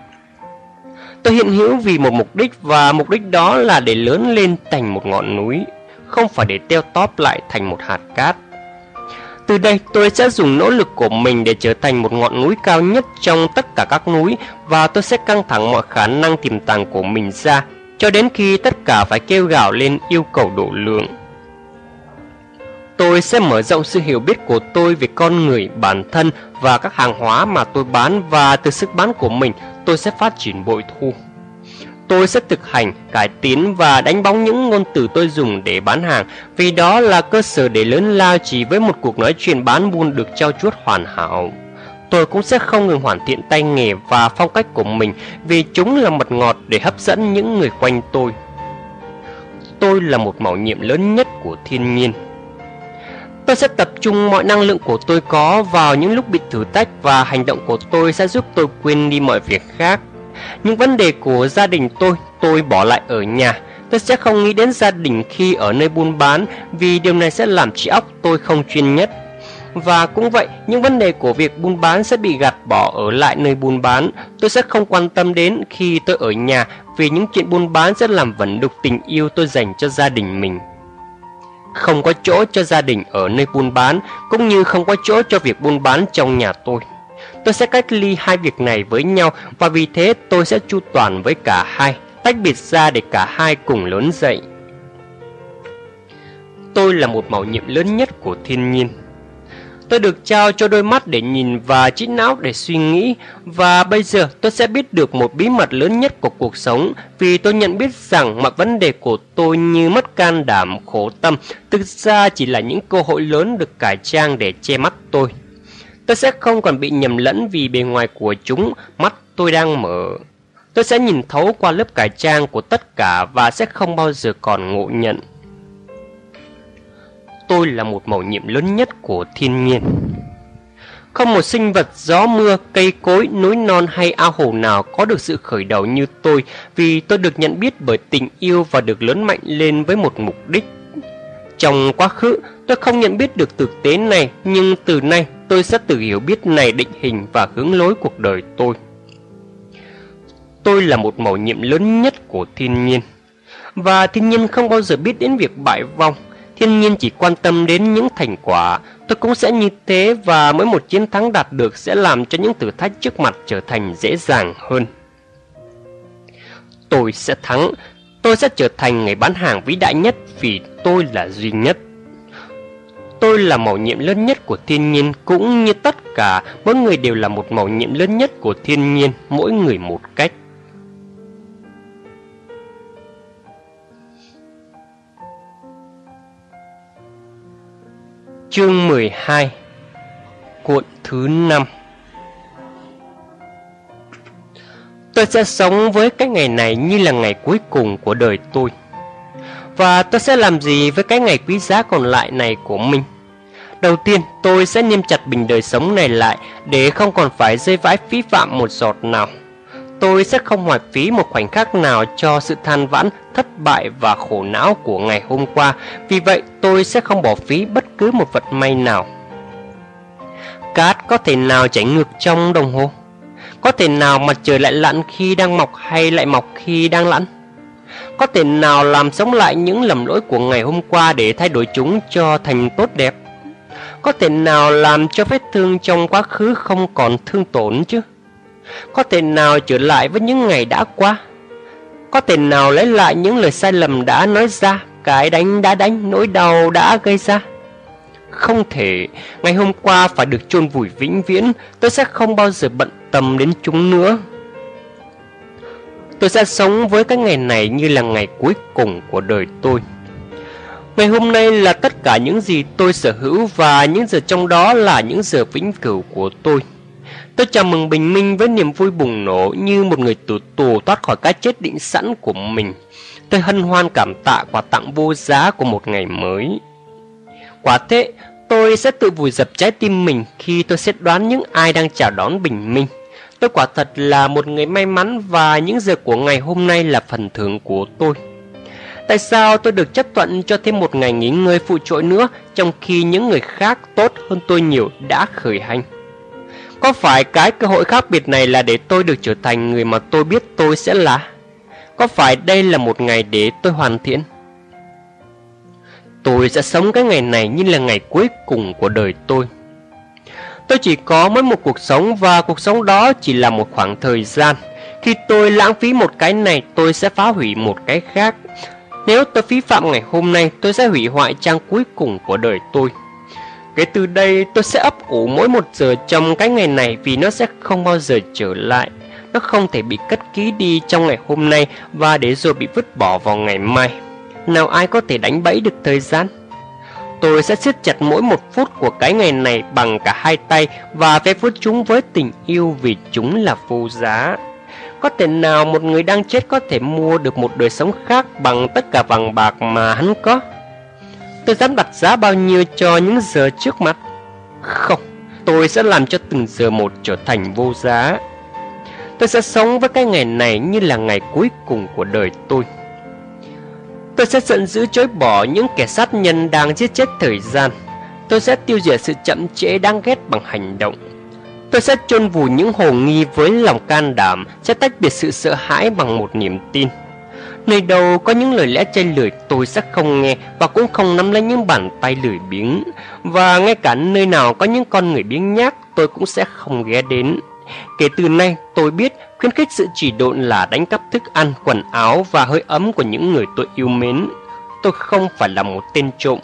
Tôi hiện hữu vì một mục đích và mục đích đó là để lớn lên thành một ngọn núi, không phải để teo tóp lại thành một hạt cát. Từ đây tôi sẽ dùng nỗ lực của mình để trở thành một ngọn núi cao nhất trong tất cả các núi và tôi sẽ căng thẳng mọi khả năng tiềm tàng của mình ra cho đến khi tất cả phải kêu gào lên yêu cầu độ lượng. Tôi sẽ mở rộng sự hiểu biết của tôi về con người, bản thân và các hàng hóa mà tôi bán và từ sức bán của mình tôi sẽ phát triển bội thu. Tôi sẽ thực hành, cải tiến và đánh bóng những ngôn từ tôi dùng để bán hàng vì đó là cơ sở để lớn lao chỉ với một cuộc nói chuyện bán buôn được trao chuốt hoàn hảo. Tôi cũng sẽ không ngừng hoàn thiện tay nghề và phong cách của mình vì chúng là mật ngọt để hấp dẫn những người quanh tôi. Tôi là một mạo nhiệm lớn nhất của thiên nhiên. Tôi sẽ tập trung mọi năng lượng của tôi có vào những lúc bị thử thách và hành động của tôi sẽ giúp tôi quên đi mọi việc khác. Những vấn đề của gia đình tôi, tôi bỏ lại ở nhà. Tôi sẽ không nghĩ đến gia đình khi ở nơi buôn bán vì điều này sẽ làm trí óc tôi không chuyên nhất. Và cũng vậy, những vấn đề của việc buôn bán sẽ bị gạt bỏ ở lại nơi buôn bán. Tôi sẽ không quan tâm đến khi tôi ở nhà vì những chuyện buôn bán sẽ làm vẩn đục tình yêu tôi dành cho gia đình mình không có chỗ cho gia đình ở nơi buôn bán, cũng như không có chỗ cho việc buôn bán trong nhà tôi. Tôi sẽ cách ly hai việc này với nhau và vì thế tôi sẽ chu toàn với cả hai, tách biệt ra để cả hai cùng lớn dậy. Tôi là một mạo nhiệm lớn nhất của thiên nhiên. Tôi được trao cho đôi mắt để nhìn và trí não để suy nghĩ và bây giờ tôi sẽ biết được một bí mật lớn nhất của cuộc sống vì tôi nhận biết rằng mọi vấn đề của tôi như mất can đảm, khổ tâm thực ra chỉ là những cơ hội lớn được cải trang để che mắt tôi. Tôi sẽ không còn bị nhầm lẫn vì bề ngoài của chúng, mắt tôi đang mở. Tôi sẽ nhìn thấu qua lớp cải trang của tất cả và sẽ không bao giờ còn ngộ nhận tôi là một mầu nhiệm lớn nhất của thiên nhiên. Không một sinh vật, gió mưa, cây cối, núi non hay ao hồ nào có được sự khởi đầu như tôi vì tôi được nhận biết bởi tình yêu và được lớn mạnh lên với một mục đích. Trong quá khứ, tôi không nhận biết được thực tế này, nhưng từ nay tôi sẽ tự hiểu biết này định hình và hướng lối cuộc đời tôi. Tôi là một mầu nhiệm lớn nhất của thiên nhiên. Và thiên nhiên không bao giờ biết đến việc bại vong thiên nhiên chỉ quan tâm đến những thành quả, tôi cũng sẽ như thế và mỗi một chiến thắng đạt được sẽ làm cho những thử thách trước mặt trở thành dễ dàng hơn. Tôi sẽ thắng, tôi sẽ trở thành người bán hàng vĩ đại nhất vì tôi là duy nhất. Tôi là màu nhiệm lớn nhất của thiên nhiên cũng như tất cả, mỗi người đều là một màu nhiệm lớn nhất của thiên nhiên, mỗi người một cách. Chương 12 Cuộn thứ 5 Tôi sẽ sống với cái ngày này như là ngày cuối cùng của đời tôi. Và tôi sẽ làm gì với cái ngày quý giá còn lại này của mình? Đầu tiên tôi sẽ niêm chặt bình đời sống này lại Để không còn phải rơi vãi phí phạm một giọt nào tôi sẽ không hoài phí một khoảnh khắc nào cho sự than vãn, thất bại và khổ não của ngày hôm qua. Vì vậy, tôi sẽ không bỏ phí bất cứ một vật may nào. Cát có thể nào chảy ngược trong đồng hồ? Có thể nào mặt trời lại lặn khi đang mọc hay lại mọc khi đang lặn? Có thể nào làm sống lại những lầm lỗi của ngày hôm qua để thay đổi chúng cho thành tốt đẹp? Có thể nào làm cho vết thương trong quá khứ không còn thương tổn chứ? Có thể nào trở lại với những ngày đã qua? Có thể nào lấy lại những lời sai lầm đã nói ra, cái đánh đã đánh, nỗi đau đã gây ra? Không thể, ngày hôm qua phải được chôn vùi vĩnh viễn, tôi sẽ không bao giờ bận tâm đến chúng nữa. Tôi sẽ sống với cái ngày này như là ngày cuối cùng của đời tôi. Ngày hôm nay là tất cả những gì tôi sở hữu và những giờ trong đó là những giờ vĩnh cửu của tôi. Tôi chào mừng bình minh với niềm vui bùng nổ như một người tù tù thoát khỏi cái chết định sẵn của mình. Tôi hân hoan cảm tạ quà tặng vô giá của một ngày mới. Quả thế, tôi sẽ tự vùi dập trái tim mình khi tôi xét đoán những ai đang chào đón bình minh. Tôi quả thật là một người may mắn và những giờ của ngày hôm nay là phần thưởng của tôi. Tại sao tôi được chấp thuận cho thêm một ngày nghỉ ngơi phụ trội nữa trong khi những người khác tốt hơn tôi nhiều đã khởi hành? Có phải cái cơ hội khác biệt này là để tôi được trở thành người mà tôi biết tôi sẽ là? Có phải đây là một ngày để tôi hoàn thiện? Tôi sẽ sống cái ngày này như là ngày cuối cùng của đời tôi. Tôi chỉ có mỗi một cuộc sống và cuộc sống đó chỉ là một khoảng thời gian. Khi tôi lãng phí một cái này, tôi sẽ phá hủy một cái khác. Nếu tôi phí phạm ngày hôm nay, tôi sẽ hủy hoại trang cuối cùng của đời tôi. Kể từ đây, tôi sẽ ấp ủ mỗi một giờ trong cái ngày này vì nó sẽ không bao giờ trở lại. Nó không thể bị cất ký đi trong ngày hôm nay và để rồi bị vứt bỏ vào ngày mai. Nào ai có thể đánh bẫy được thời gian? Tôi sẽ siết chặt mỗi một phút của cái ngày này bằng cả hai tay và ve phút chúng với tình yêu vì chúng là vô giá. Có thể nào một người đang chết có thể mua được một đời sống khác bằng tất cả vàng bạc mà hắn có? Tôi dám đặt giá bao nhiêu cho những giờ trước mắt? Không, tôi sẽ làm cho từng giờ một trở thành vô giá. Tôi sẽ sống với cái ngày này như là ngày cuối cùng của đời tôi. Tôi sẽ giận dữ chối bỏ những kẻ sát nhân đang giết chết thời gian. Tôi sẽ tiêu diệt sự chậm trễ đáng ghét bằng hành động. Tôi sẽ chôn vùi những hồ nghi với lòng can đảm, sẽ tách biệt sự sợ hãi bằng một niềm tin. Nơi đâu có những lời lẽ chê lười tôi sẽ không nghe và cũng không nắm lấy những bàn tay lười biếng. Và ngay cả nơi nào có những con người biếng nhác tôi cũng sẽ không ghé đến. Kể từ nay tôi biết khuyến khích sự chỉ độn là đánh cắp thức ăn, quần áo và hơi ấm của những người tôi yêu mến. Tôi không phải là một tên trộm,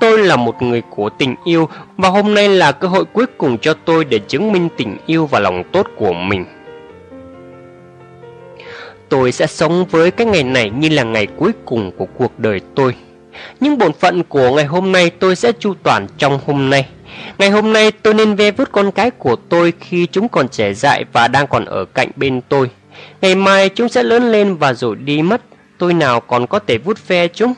tôi là một người của tình yêu và hôm nay là cơ hội cuối cùng cho tôi để chứng minh tình yêu và lòng tốt của mình. Tôi sẽ sống với cái ngày này như là ngày cuối cùng của cuộc đời tôi. Nhưng bổn phận của ngày hôm nay tôi sẽ chu toàn trong hôm nay. Ngày hôm nay tôi nên ve vút con cái của tôi khi chúng còn trẻ dại và đang còn ở cạnh bên tôi. Ngày mai chúng sẽ lớn lên và rồi đi mất, tôi nào còn có thể vút ve chúng.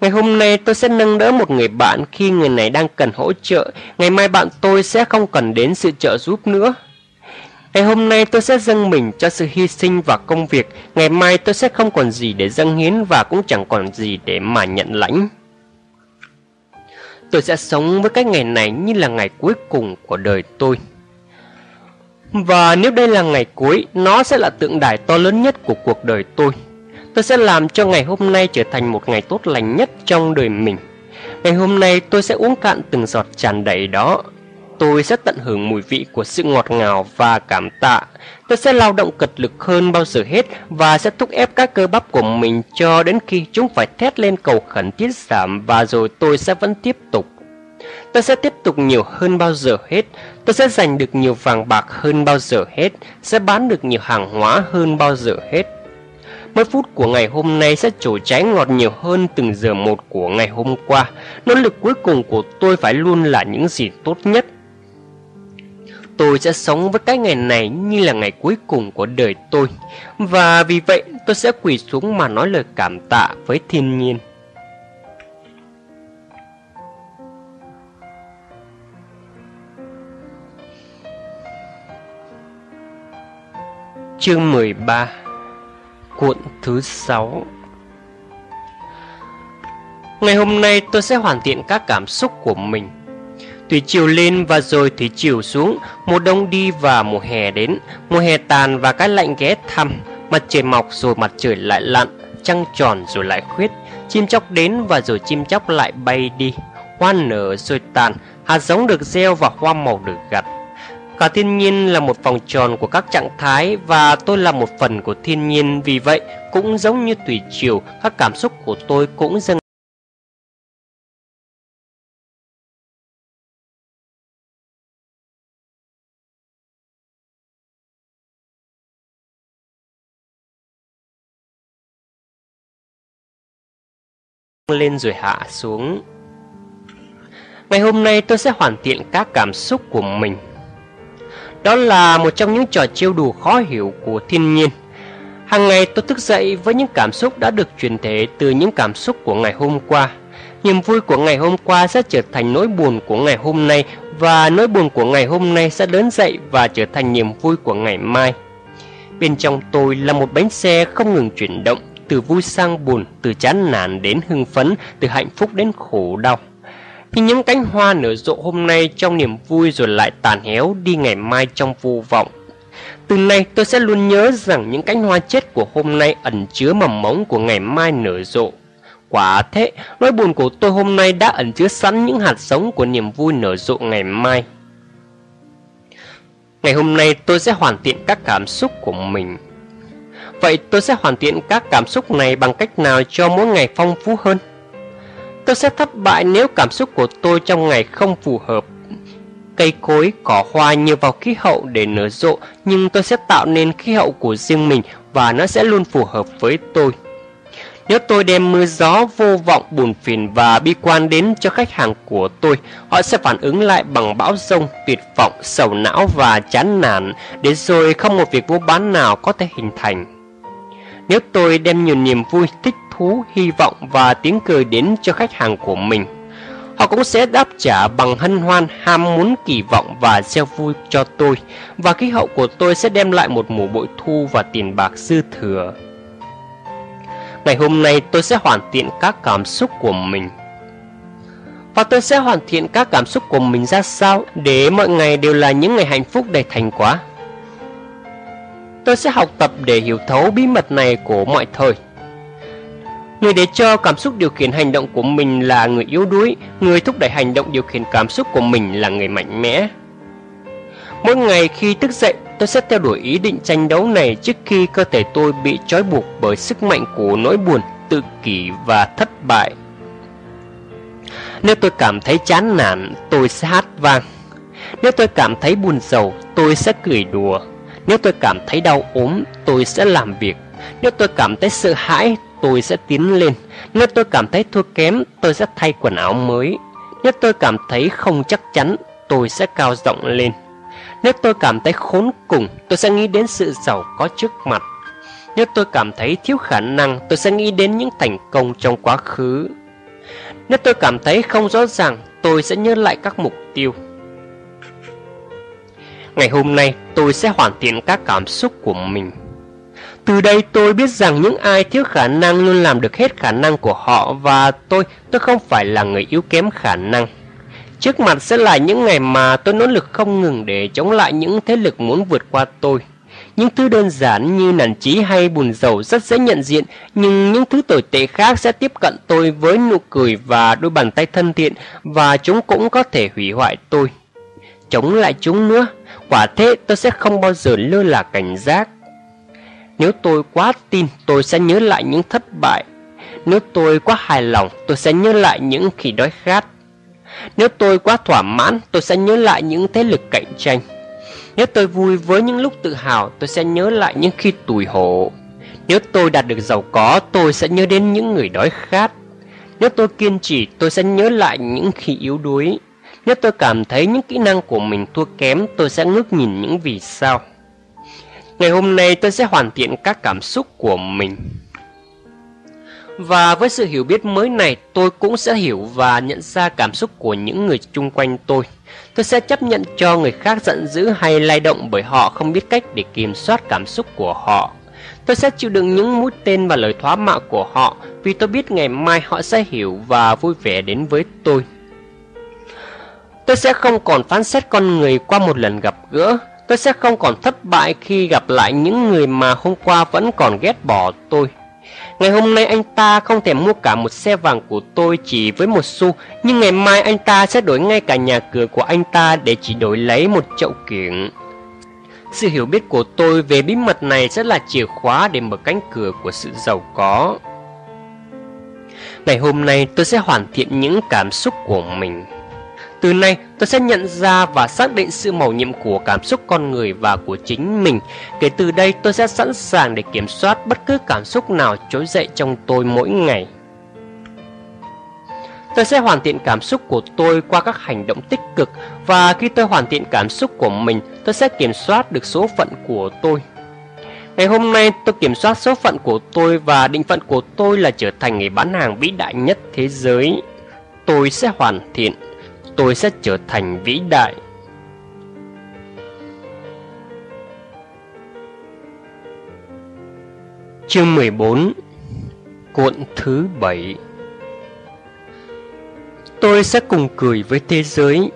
Ngày hôm nay tôi sẽ nâng đỡ một người bạn khi người này đang cần hỗ trợ, ngày mai bạn tôi sẽ không cần đến sự trợ giúp nữa. Ngày hôm nay tôi sẽ dâng mình cho sự hy sinh và công việc, ngày mai tôi sẽ không còn gì để dâng hiến và cũng chẳng còn gì để mà nhận lãnh. Tôi sẽ sống với cái ngày này như là ngày cuối cùng của đời tôi. Và nếu đây là ngày cuối, nó sẽ là tượng đài to lớn nhất của cuộc đời tôi. Tôi sẽ làm cho ngày hôm nay trở thành một ngày tốt lành nhất trong đời mình. Ngày hôm nay tôi sẽ uống cạn từng giọt tràn đầy đó. Tôi sẽ tận hưởng mùi vị của sự ngọt ngào và cảm tạ. Tôi sẽ lao động cật lực hơn bao giờ hết và sẽ thúc ép các cơ bắp của mình cho đến khi chúng phải thét lên cầu khẩn tiết giảm và rồi tôi sẽ vẫn tiếp tục. Tôi sẽ tiếp tục nhiều hơn bao giờ hết. Tôi sẽ giành được nhiều vàng bạc hơn bao giờ hết. Sẽ bán được nhiều hàng hóa hơn bao giờ hết. Mỗi phút của ngày hôm nay sẽ trổ trái ngọt nhiều hơn từng giờ một của ngày hôm qua. Nỗ lực cuối cùng của tôi phải luôn là những gì tốt nhất. Tôi sẽ sống với cái ngày này như là ngày cuối cùng của đời tôi. Và vì vậy, tôi sẽ quỳ xuống mà nói lời cảm tạ với thiên nhiên. Chương 13 Cuộn thứ 6 Ngày hôm nay tôi sẽ hoàn thiện các cảm xúc của mình. Thủy chiều lên và rồi thủy chiều xuống, Mùa đông đi và mùa hè đến. Mùa hè tàn và cái lạnh ghé thăm, Mặt trời mọc rồi mặt trời lại lặn, Trăng tròn rồi lại khuyết. Chim chóc đến và rồi chim chóc lại bay đi. Hoa nở rồi tàn, Hạt giống được gieo và hoa màu được gặt. Cả thiên nhiên là một vòng tròn của các trạng thái và tôi là một phần của thiên nhiên vì vậy, cũng giống như tùy chiều các cảm xúc của tôi cũng dâng lên rồi hạ xuống. Ngày hôm nay tôi sẽ hoàn thiện các cảm xúc của mình. Đó là một trong những trò trêu đùa khó hiểu của thiên nhiên. Hàng ngày tôi thức dậy với những cảm xúc đã được truyền thể từ những cảm xúc của ngày hôm qua. Niềm vui của ngày hôm qua sẽ trở thành nỗi buồn của ngày hôm nay và nỗi buồn của ngày hôm nay sẽ lớn dậy và trở thành niềm vui của ngày mai. Bên trong tôi là một bánh xe không ngừng chuyển động từ vui sang buồn, từ chán nản đến hưng phấn, từ hạnh phúc đến khổ đau. Khi những cánh hoa nở rộ hôm nay trong niềm vui rồi lại tàn héo đi ngày mai trong vô vọng. Từ nay tôi sẽ luôn nhớ rằng những cánh hoa chết của hôm nay ẩn chứa mầm mống của ngày mai nở rộ. Quả thế, nỗi buồn của tôi hôm nay đã ẩn chứa sẵn những hạt giống của niềm vui nở rộ ngày mai. Ngày hôm nay tôi sẽ hoàn thiện các cảm xúc của mình. Vậy tôi sẽ hoàn thiện các cảm xúc này bằng cách nào cho mỗi ngày phong phú hơn? Tôi sẽ thất bại nếu cảm xúc của tôi trong ngày không phù hợp. Cây cối, cỏ hoa nhờ vào khí hậu để nở rộ, nhưng tôi sẽ tạo nên khí hậu của riêng mình và nó sẽ luôn phù hợp với tôi. Nếu tôi đem mưa gió vô vọng buồn phiền và bi quan đến cho khách hàng của tôi, họ sẽ phản ứng lại bằng bão rông, tuyệt vọng, sầu não và chán nản, để rồi không một việc mua bán nào có thể hình thành. Nếu tôi đem nhiều niềm vui, thích thú, hy vọng và tiếng cười đến cho khách hàng của mình, họ cũng sẽ đáp trả bằng hân hoan, ham muốn kỳ vọng và gieo vui cho tôi, và khí hậu của tôi sẽ đem lại một mùa bội thu và tiền bạc dư thừa. Ngày hôm nay tôi sẽ hoàn thiện các cảm xúc của mình. Và tôi sẽ hoàn thiện các cảm xúc của mình ra sao để mọi ngày đều là những ngày hạnh phúc đầy thành quả. Tôi sẽ học tập để hiểu thấu bí mật này của mọi thời. Người để cho cảm xúc điều khiển hành động của mình là người yếu đuối, người thúc đẩy hành động điều khiển cảm xúc của mình là người mạnh mẽ. Mỗi ngày khi thức dậy, tôi sẽ theo đuổi ý định tranh đấu này trước khi cơ thể tôi bị trói buộc bởi sức mạnh của nỗi buồn, tự kỷ và thất bại. Nếu tôi cảm thấy chán nản, tôi sẽ hát vang. Nếu tôi cảm thấy buồn rầu, tôi sẽ cười đùa. Nếu tôi cảm thấy đau ốm, tôi sẽ làm việc. Nếu tôi cảm thấy sợ hãi, tôi sẽ tiến lên. Nếu tôi cảm thấy thua kém, tôi sẽ thay quần áo mới. Nếu tôi cảm thấy không chắc chắn, tôi sẽ cao rộng lên. Nếu tôi cảm thấy khốn cùng, tôi sẽ nghĩ đến sự giàu có trước mặt. Nếu tôi cảm thấy thiếu khả năng, tôi sẽ nghĩ đến những thành công trong quá khứ. Nếu tôi cảm thấy không rõ ràng, tôi sẽ nhớ lại các mục tiêu. Ngày hôm nay tôi sẽ hoàn thiện các cảm xúc của mình. Từ đây tôi biết rằng những ai thiếu khả năng luôn làm được hết khả năng của họ và tôi, tôi không phải là người yếu kém khả năng. Trước mặt sẽ là những ngày mà tôi nỗ lực không ngừng để chống lại những thế lực muốn vượt qua tôi. Những thứ đơn giản như nản chí hay buồn rầu rất dễ nhận diện, nhưng những thứ tồi tệ khác sẽ tiếp cận tôi với nụ cười và đôi bàn tay thân thiện và chúng cũng có thể hủy hoại tôi. Chống lại chúng nữa, Quả thế tôi sẽ không bao giờ lơ là cảnh giác. Nếu tôi quá tin, tôi sẽ nhớ lại những thất bại. Nếu tôi quá hài lòng, tôi sẽ nhớ lại những khi đói khát. Nếu tôi quá thỏa mãn, tôi sẽ nhớ lại những thế lực cạnh tranh. Nếu tôi vui với những lúc tự hào, tôi sẽ nhớ lại những khi tủi hổ. Nếu tôi đạt được giàu có, tôi sẽ nhớ đến những người đói khát. Nếu tôi kiên trì, tôi sẽ nhớ lại những khi yếu đuối. Nếu tôi cảm thấy những kỹ năng của mình thua kém, tôi sẽ ngước nhìn những vì sao. Ngày hôm nay tôi sẽ hoàn thiện các cảm xúc của mình. Và với sự hiểu biết mới này, tôi cũng sẽ hiểu và nhận ra cảm xúc của những người chung quanh tôi. Tôi sẽ chấp nhận cho người khác giận dữ hay lay động bởi họ không biết cách để kiểm soát cảm xúc của họ. Tôi sẽ chịu đựng những mũi tên và lời thoá mạ của họ vì tôi biết ngày mai họ sẽ hiểu và vui vẻ đến với tôi. Tôi sẽ không còn phán xét con người qua một lần gặp gỡ. Tôi sẽ không còn thất bại khi gặp lại những người mà hôm qua vẫn còn ghét bỏ tôi. Ngày hôm nay anh ta không thể mua cả một xe vàng của tôi chỉ với một xu, nhưng ngày mai anh ta sẽ đổi ngay cả nhà cửa của anh ta để chỉ đổi lấy một chậu kiểng. Sự hiểu biết của tôi về bí mật này sẽ là chìa khóa để mở cánh cửa của sự giàu có. Ngày hôm nay tôi sẽ hoàn thiện những cảm xúc của mình. Từ nay, tôi sẽ nhận ra và xác định sự màu nhiệm của cảm xúc con người và của chính mình. Kể từ đây, tôi sẽ sẵn sàng để kiểm soát bất cứ cảm xúc nào trỗi dậy trong tôi mỗi ngày. Tôi sẽ hoàn thiện cảm xúc của tôi qua các hành động tích cực và khi tôi hoàn thiện cảm xúc của mình, tôi sẽ kiểm soát được số phận của tôi. Ngày hôm nay tôi kiểm soát số phận của tôi và định phận của tôi là trở thành người bán hàng vĩ đại nhất thế giới. Tôi sẽ hoàn thiện, tôi sẽ trở thành vĩ đại. Chương 14 Cuộn thứ 7 Tôi sẽ cùng cười với thế giới.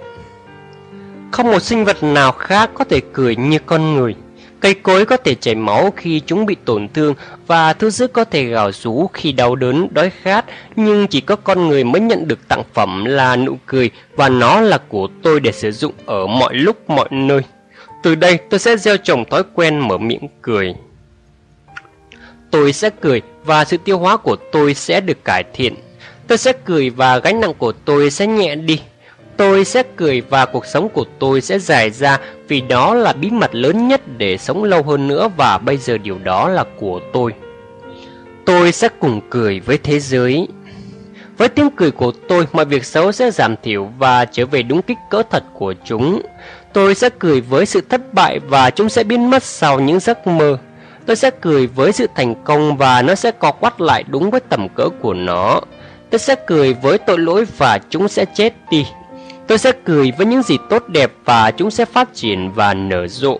Không một sinh vật nào khác có thể cười như con người. Cây cối có thể chảy máu khi chúng bị tổn thương Và thứ dữ có thể gào rú khi đau đớn, đói khát. Nhưng chỉ có con người mới nhận được tặng phẩm là nụ cười Và nó là của tôi để sử dụng ở mọi lúc mọi nơi. Từ đây tôi sẽ gieo trồng thói quen mở miệng cười. Tôi sẽ cười và sự tiêu hóa của tôi sẽ được cải thiện. Tôi sẽ cười và gánh nặng của tôi sẽ nhẹ đi. Tôi sẽ cười và cuộc sống của tôi sẽ dài ra vì đó là bí mật lớn nhất để sống lâu hơn nữa và bây giờ điều đó là của tôi. Tôi sẽ cùng cười với thế giới. Với tiếng cười của tôi, mọi việc xấu sẽ giảm thiểu và trở về đúng kích cỡ thật của chúng. Tôi sẽ cười với sự thất bại và chúng sẽ biến mất sau những giấc mơ. Tôi sẽ cười với sự thành công và nó sẽ co quắt lại đúng với tầm cỡ của nó. Tôi sẽ cười với tội lỗi và chúng sẽ chết đi. Tôi sẽ cười với những gì tốt đẹp và chúng sẽ phát triển và nở rộ.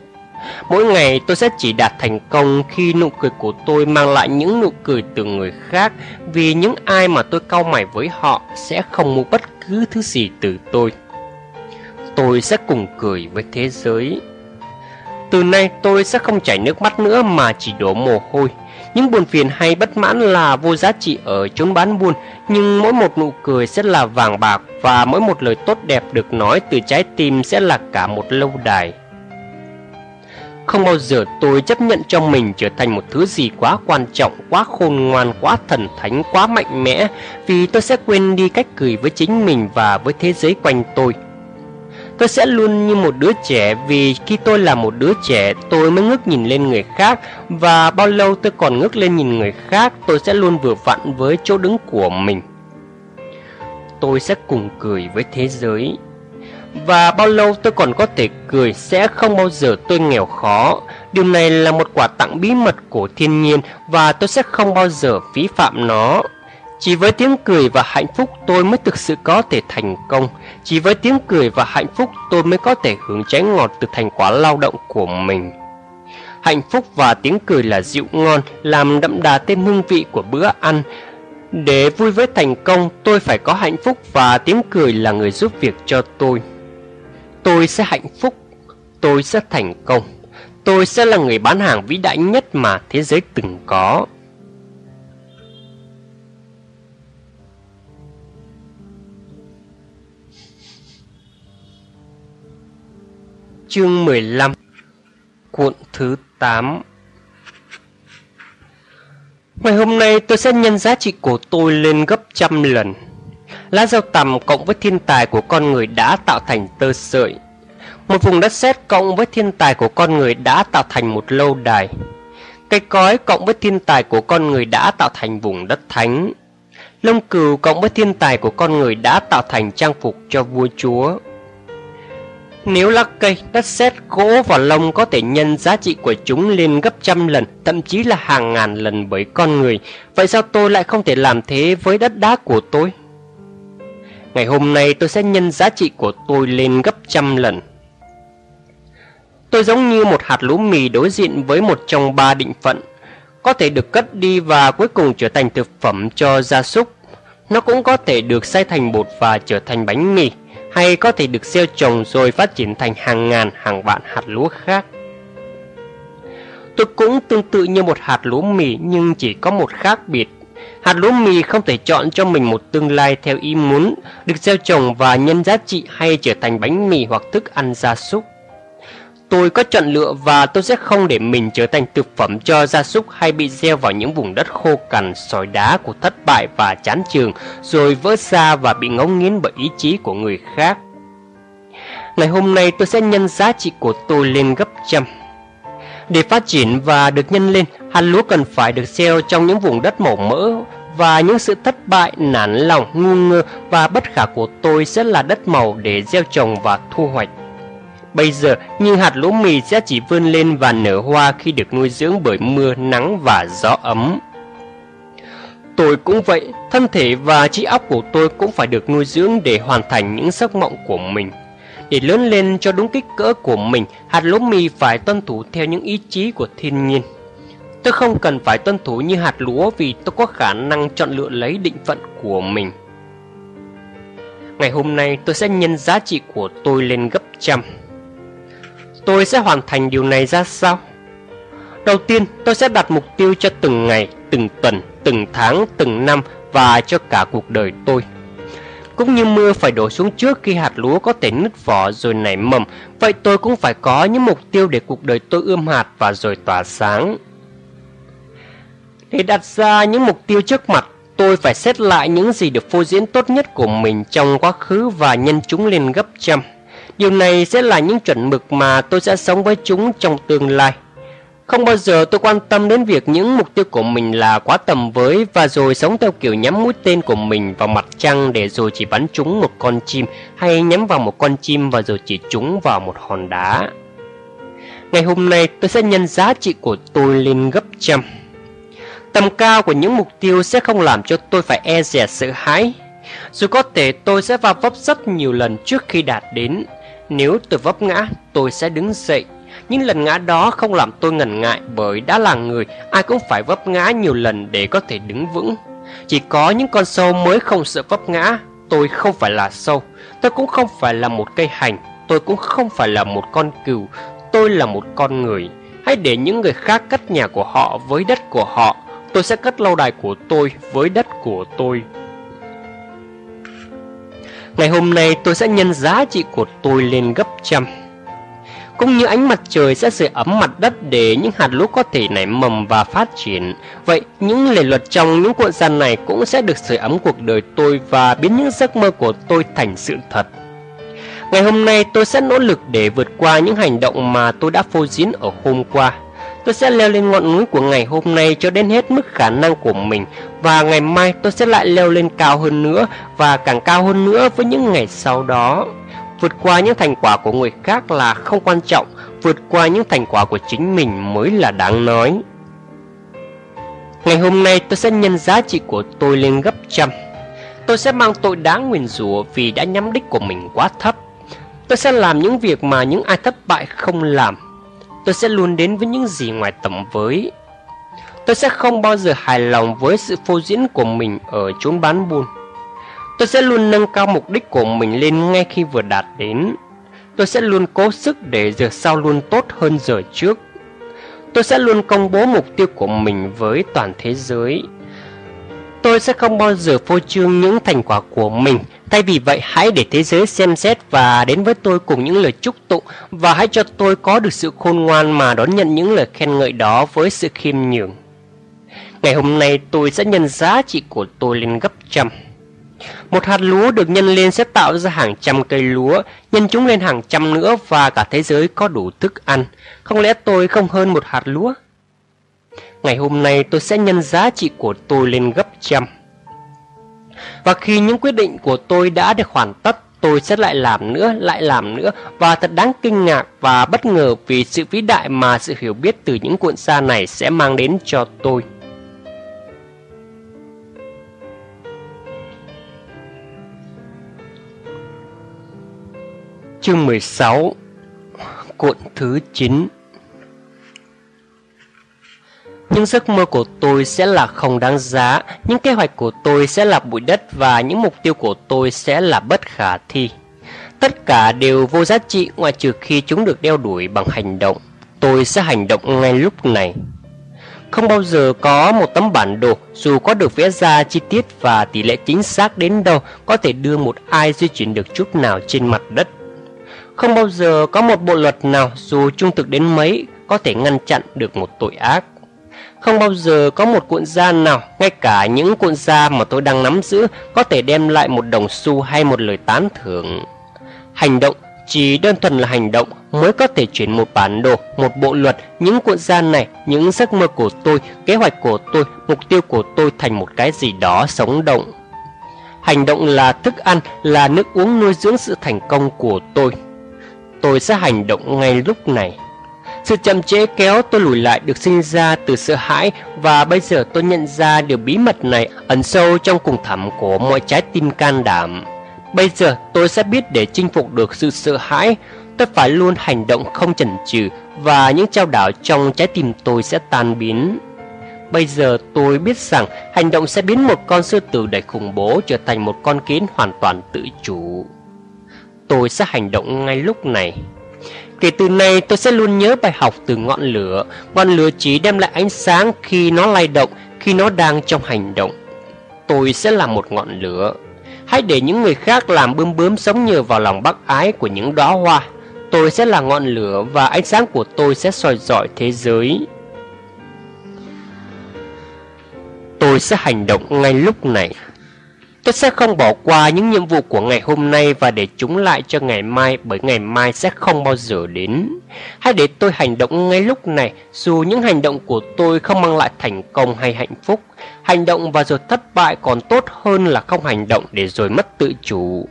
Mỗi ngày tôi sẽ chỉ đạt thành công khi nụ cười của tôi mang lại những nụ cười từ người khác, vì những ai mà tôi cau mày với họ sẽ không mua bất cứ thứ gì từ tôi. Tôi sẽ cùng cười với thế giới. Từ nay tôi sẽ không chảy nước mắt nữa mà chỉ đổ mồ hôi. Những buồn phiền hay bất mãn là vô giá trị ở chốn bán buôn, nhưng mỗi một nụ cười sẽ là vàng bạc và mỗi một lời tốt đẹp được nói từ trái tim sẽ là cả một lâu đài. Không bao giờ tôi chấp nhận cho mình trở thành một thứ gì quá quan trọng, quá khôn ngoan, quá thần thánh, quá mạnh mẽ Vì tôi sẽ quên đi cách cười với chính mình và với thế giới quanh tôi Tôi sẽ luôn như một đứa trẻ vì khi tôi là một đứa trẻ, tôi mới ngước nhìn lên người khác và bao lâu tôi còn ngước lên nhìn người khác, tôi sẽ luôn vừa vặn với chỗ đứng của mình. Tôi sẽ cùng cười với thế giới. Và bao lâu tôi còn có thể cười sẽ không bao giờ tôi nghèo khó. Điều này là một quà tặng bí mật của thiên nhiên và tôi sẽ không bao giờ phí phạm nó. Chỉ với tiếng cười và hạnh phúc tôi mới thực sự có thể thành công. Chỉ với tiếng cười và hạnh phúc tôi mới có thể hưởng trái ngọt từ thành quả lao động của mình. Hạnh phúc và tiếng cười là rượu ngon, làm đậm đà thêm hương vị của bữa ăn. Để vui với thành công, tôi phải có hạnh phúc và tiếng cười là người giúp việc cho tôi. Tôi sẽ hạnh phúc, tôi sẽ thành công. Tôi sẽ là người bán hàng vĩ đại nhất mà thế giới từng có. Chương 15 Cuộn thứ 8 Ngày hôm nay tôi sẽ nhân giá trị của tôi lên gấp trăm lần. Lá rau tằm cộng với thiên tài của con người đã tạo thành tơ sợi. Một vùng đất sét cộng với thiên tài của con người đã tạo thành một lâu đài. Cây cói cộng với thiên tài của con người đã tạo thành vùng đất thánh. Lông cừu cộng với thiên tài của con người đã tạo thành trang phục cho vua chúa. Nếu lắc cây, đất sét, gỗ và lông có thể nhân giá trị của chúng lên gấp trăm lần, thậm chí là hàng ngàn lần bởi con người, vậy sao tôi lại không thể làm thế với đất đá của tôi? Ngày hôm nay tôi sẽ nhân giá trị của tôi lên gấp trăm lần. Tôi giống như một hạt lúa mì đối diện với một trong ba định phận, có thể được cất đi và cuối cùng trở thành thực phẩm cho gia súc. Nó cũng có thể được xay thành bột và trở thành bánh mì hay có thể được gieo trồng rồi phát triển thành hàng ngàn hàng vạn hạt lúa khác. Tôi cũng tương tự như một hạt lúa mì nhưng chỉ có một khác biệt. Hạt lúa mì không thể chọn cho mình một tương lai theo ý muốn, được gieo trồng và nhân giá trị hay trở thành bánh mì hoặc thức ăn gia súc. Tôi có chọn lựa và tôi sẽ không để mình trở thành thực phẩm cho gia súc hay bị gieo vào những vùng đất khô cằn, sỏi đá của thất bại và chán trường, rồi vỡ xa và bị ngấu nghiến bởi ý chí của người khác. Ngày hôm nay tôi sẽ nhân giá trị của tôi lên gấp trăm. Để phát triển và được nhân lên, hạt lúa cần phải được gieo trong những vùng đất màu mỡ và những sự thất bại, nản lòng, ngu ngơ và bất khả của tôi sẽ là đất màu để gieo trồng và thu hoạch. Bây giờ, như hạt lúa mì sẽ chỉ vươn lên và nở hoa khi được nuôi dưỡng bởi mưa, nắng và gió ấm. Tôi cũng vậy, thân thể và trí óc của tôi cũng phải được nuôi dưỡng để hoàn thành những giấc mộng của mình. Để lớn lên cho đúng kích cỡ của mình, hạt lúa mì phải tuân thủ theo những ý chí của thiên nhiên. Tôi không cần phải tuân thủ như hạt lúa vì tôi có khả năng chọn lựa lấy định phận của mình. Ngày hôm nay tôi sẽ nhân giá trị của tôi lên gấp trăm. Tôi sẽ hoàn thành điều này ra sao? Đầu tiên, tôi sẽ đặt mục tiêu cho từng ngày, từng tuần, từng tháng, từng năm và cho cả cuộc đời tôi. Cũng như mưa phải đổ xuống trước khi hạt lúa có thể nứt vỏ rồi nảy mầm, vậy tôi cũng phải có những mục tiêu để cuộc đời tôi ươm hạt và rồi tỏa sáng. Để đặt ra những mục tiêu trước mặt, tôi phải xét lại những gì được phô diễn tốt nhất của mình trong quá khứ và nhân chúng lên gấp trăm. Điều này sẽ là những chuẩn mực mà tôi sẽ sống với chúng trong tương lai. Không bao giờ tôi quan tâm đến việc những mục tiêu của mình là quá tầm với và rồi sống theo kiểu nhắm mũi tên của mình vào mặt trăng để rồi chỉ bắn trúng một con chim hay nhắm vào một con chim và rồi chỉ trúng vào một hòn đá. Ngày hôm nay tôi sẽ nhân giá trị của tôi lên gấp trăm. Tầm cao của những mục tiêu sẽ không làm cho tôi phải e dè sợ hãi. Dù có thể tôi sẽ va vấp rất nhiều lần trước khi đạt đến, nếu tôi vấp ngã, tôi sẽ đứng dậy. Nhưng lần ngã đó không làm tôi ngần ngại bởi đã là người, ai cũng phải vấp ngã nhiều lần để có thể đứng vững. Chỉ có những con sâu mới không sợ vấp ngã. Tôi không phải là sâu, tôi cũng không phải là một cây hành, tôi cũng không phải là một con cừu, tôi là một con người. Hãy để những người khác cất nhà của họ với đất của họ, tôi sẽ cất lâu đài của tôi với đất của tôi. Ngày hôm nay tôi sẽ nhân giá trị của tôi lên gấp trăm. Cũng như ánh mặt trời sẽ sưởi ấm mặt đất để những hạt lúa có thể nảy mầm và phát triển. Vậy những lề luật trong những cuộn sàn này cũng sẽ được sưởi ấm cuộc đời tôi và biến những giấc mơ của tôi thành sự thật. Ngày hôm nay tôi sẽ nỗ lực để vượt qua những hành động mà tôi đã phô diễn ở hôm qua. Tôi sẽ leo lên ngọn núi của ngày hôm nay cho đến hết mức khả năng của mình và ngày mai tôi sẽ lại leo lên cao hơn nữa và càng cao hơn nữa với những ngày sau đó. Vượt qua những thành quả của người khác là không quan trọng, vượt qua những thành quả của chính mình mới là đáng nói. Ngày hôm nay tôi sẽ nhân giá trị của tôi lên gấp trăm. Tôi sẽ mang tội đáng nguyền rủa vì đã nhắm đích của mình quá thấp. Tôi sẽ làm những việc mà những ai thất bại không làm tôi sẽ luôn đến với những gì ngoài tầm với. Tôi sẽ không bao giờ hài lòng với sự phô diễn của mình ở chốn bán buôn. Tôi sẽ luôn nâng cao mục đích của mình lên ngay khi vừa đạt đến. Tôi sẽ luôn cố sức để giờ sau luôn tốt hơn giờ trước. Tôi sẽ luôn công bố mục tiêu của mình với toàn thế giới. Tôi sẽ không bao giờ phô trương những thành quả của mình Thay vì vậy hãy để thế giới xem xét và đến với tôi cùng những lời chúc tụng và hãy cho tôi có được sự khôn ngoan mà đón nhận những lời khen ngợi đó với sự khiêm nhường. Ngày hôm nay tôi sẽ nhân giá trị của tôi lên gấp trăm. Một hạt lúa được nhân lên sẽ tạo ra hàng trăm cây lúa, nhân chúng lên hàng trăm nữa và cả thế giới có đủ thức ăn. Không lẽ tôi không hơn một hạt lúa? Ngày hôm nay tôi sẽ nhân giá trị của tôi lên gấp trăm. Và khi những quyết định của tôi đã được hoàn tất, tôi sẽ lại làm nữa, lại làm nữa và thật đáng kinh ngạc và bất ngờ vì sự vĩ đại mà sự hiểu biết từ những cuộn sa này sẽ mang đến cho tôi. Chương 16 Cuộn thứ 9 những giấc mơ của tôi sẽ là không đáng giá, những kế hoạch của tôi sẽ là bụi đất và những mục tiêu của tôi sẽ là bất khả thi. Tất cả đều vô giá trị ngoại trừ khi chúng được đeo đuổi bằng hành động. Tôi sẽ hành động ngay lúc này. Không bao giờ có một tấm bản đồ dù có được vẽ ra chi tiết và tỷ lệ chính xác đến đâu có thể đưa một ai di chuyển được chút nào trên mặt đất. Không bao giờ có một bộ luật nào dù trung thực đến mấy có thể ngăn chặn được một tội ác. Không bao giờ có một cuộn da nào, ngay cả những cuộn da mà tôi đang nắm giữ, có thể đem lại một đồng xu hay một lời tán thưởng. Hành động chỉ đơn thuần là hành động mới có thể chuyển một bản đồ, một bộ luật, những cuộn da này, những giấc mơ của tôi, kế hoạch của tôi, mục tiêu của tôi thành một cái gì đó sống động. Hành động là thức ăn, là nước uống nuôi dưỡng sự thành công của tôi. Tôi sẽ hành động ngay lúc này. Sự chậm trễ kéo tôi lùi lại được sinh ra từ sợ hãi và bây giờ tôi nhận ra điều bí mật này ẩn sâu trong cùng thẳm của mọi trái tim can đảm. Bây giờ tôi sẽ biết để chinh phục được sự sợ hãi, tôi phải luôn hành động không chần chừ và những trao đảo trong trái tim tôi sẽ tan biến. Bây giờ tôi biết rằng hành động sẽ biến một con sư tử đầy khủng bố trở thành một con kiến hoàn toàn tự chủ. Tôi sẽ hành động ngay lúc này. Kể từ nay tôi sẽ luôn nhớ bài học từ ngọn lửa. Ngọn lửa chỉ đem lại ánh sáng khi nó lay động, Khi nó đang trong hành động. Tôi sẽ là một ngọn lửa. Hãy để những người khác làm bươm bướm sống nhờ vào lòng bác ái của những đóa hoa. Tôi sẽ là ngọn lửa và ánh sáng của tôi sẽ soi rọi thế giới. Tôi sẽ hành động ngay lúc này. Tôi sẽ không bỏ qua những nhiệm vụ của ngày hôm nay và để chúng lại cho ngày mai bởi ngày mai sẽ không bao giờ đến. Hãy để tôi hành động ngay lúc này dù những hành động của tôi không mang lại thành công hay hạnh phúc. Hành động và rồi thất bại còn tốt hơn là không hành động để rồi mất tự chủ.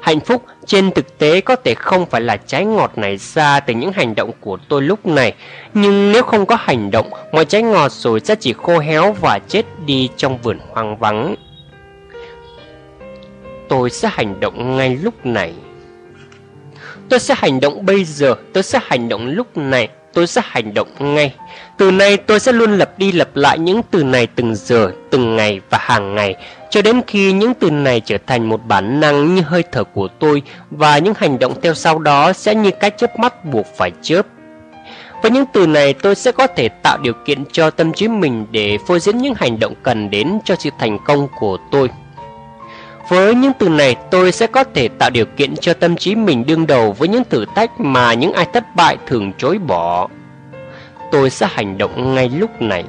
Hạnh phúc trên thực tế có thể không phải là trái ngọt này ra từ những hành động của tôi lúc này Nhưng nếu không có hành động, mọi trái ngọt rồi sẽ chỉ khô héo và chết đi trong vườn hoang vắng tôi sẽ hành động ngay lúc này. Tôi sẽ hành động bây giờ, tôi sẽ hành động lúc này, tôi sẽ hành động ngay. Từ nay tôi sẽ luôn lặp đi lặp lại những từ này từng giờ, từng ngày và hàng ngày, cho đến khi những từ này trở thành một bản năng như hơi thở của tôi và những hành động theo sau đó sẽ như cái chớp mắt buộc phải chớp. Với những từ này tôi sẽ có thể tạo điều kiện cho tâm trí mình để phô diễn những hành động cần đến cho sự thành công của tôi. Với những từ này tôi sẽ có thể tạo điều kiện cho tâm trí mình đương đầu với những thử thách mà những ai thất bại thường chối bỏ. Tôi sẽ hành động ngay lúc này.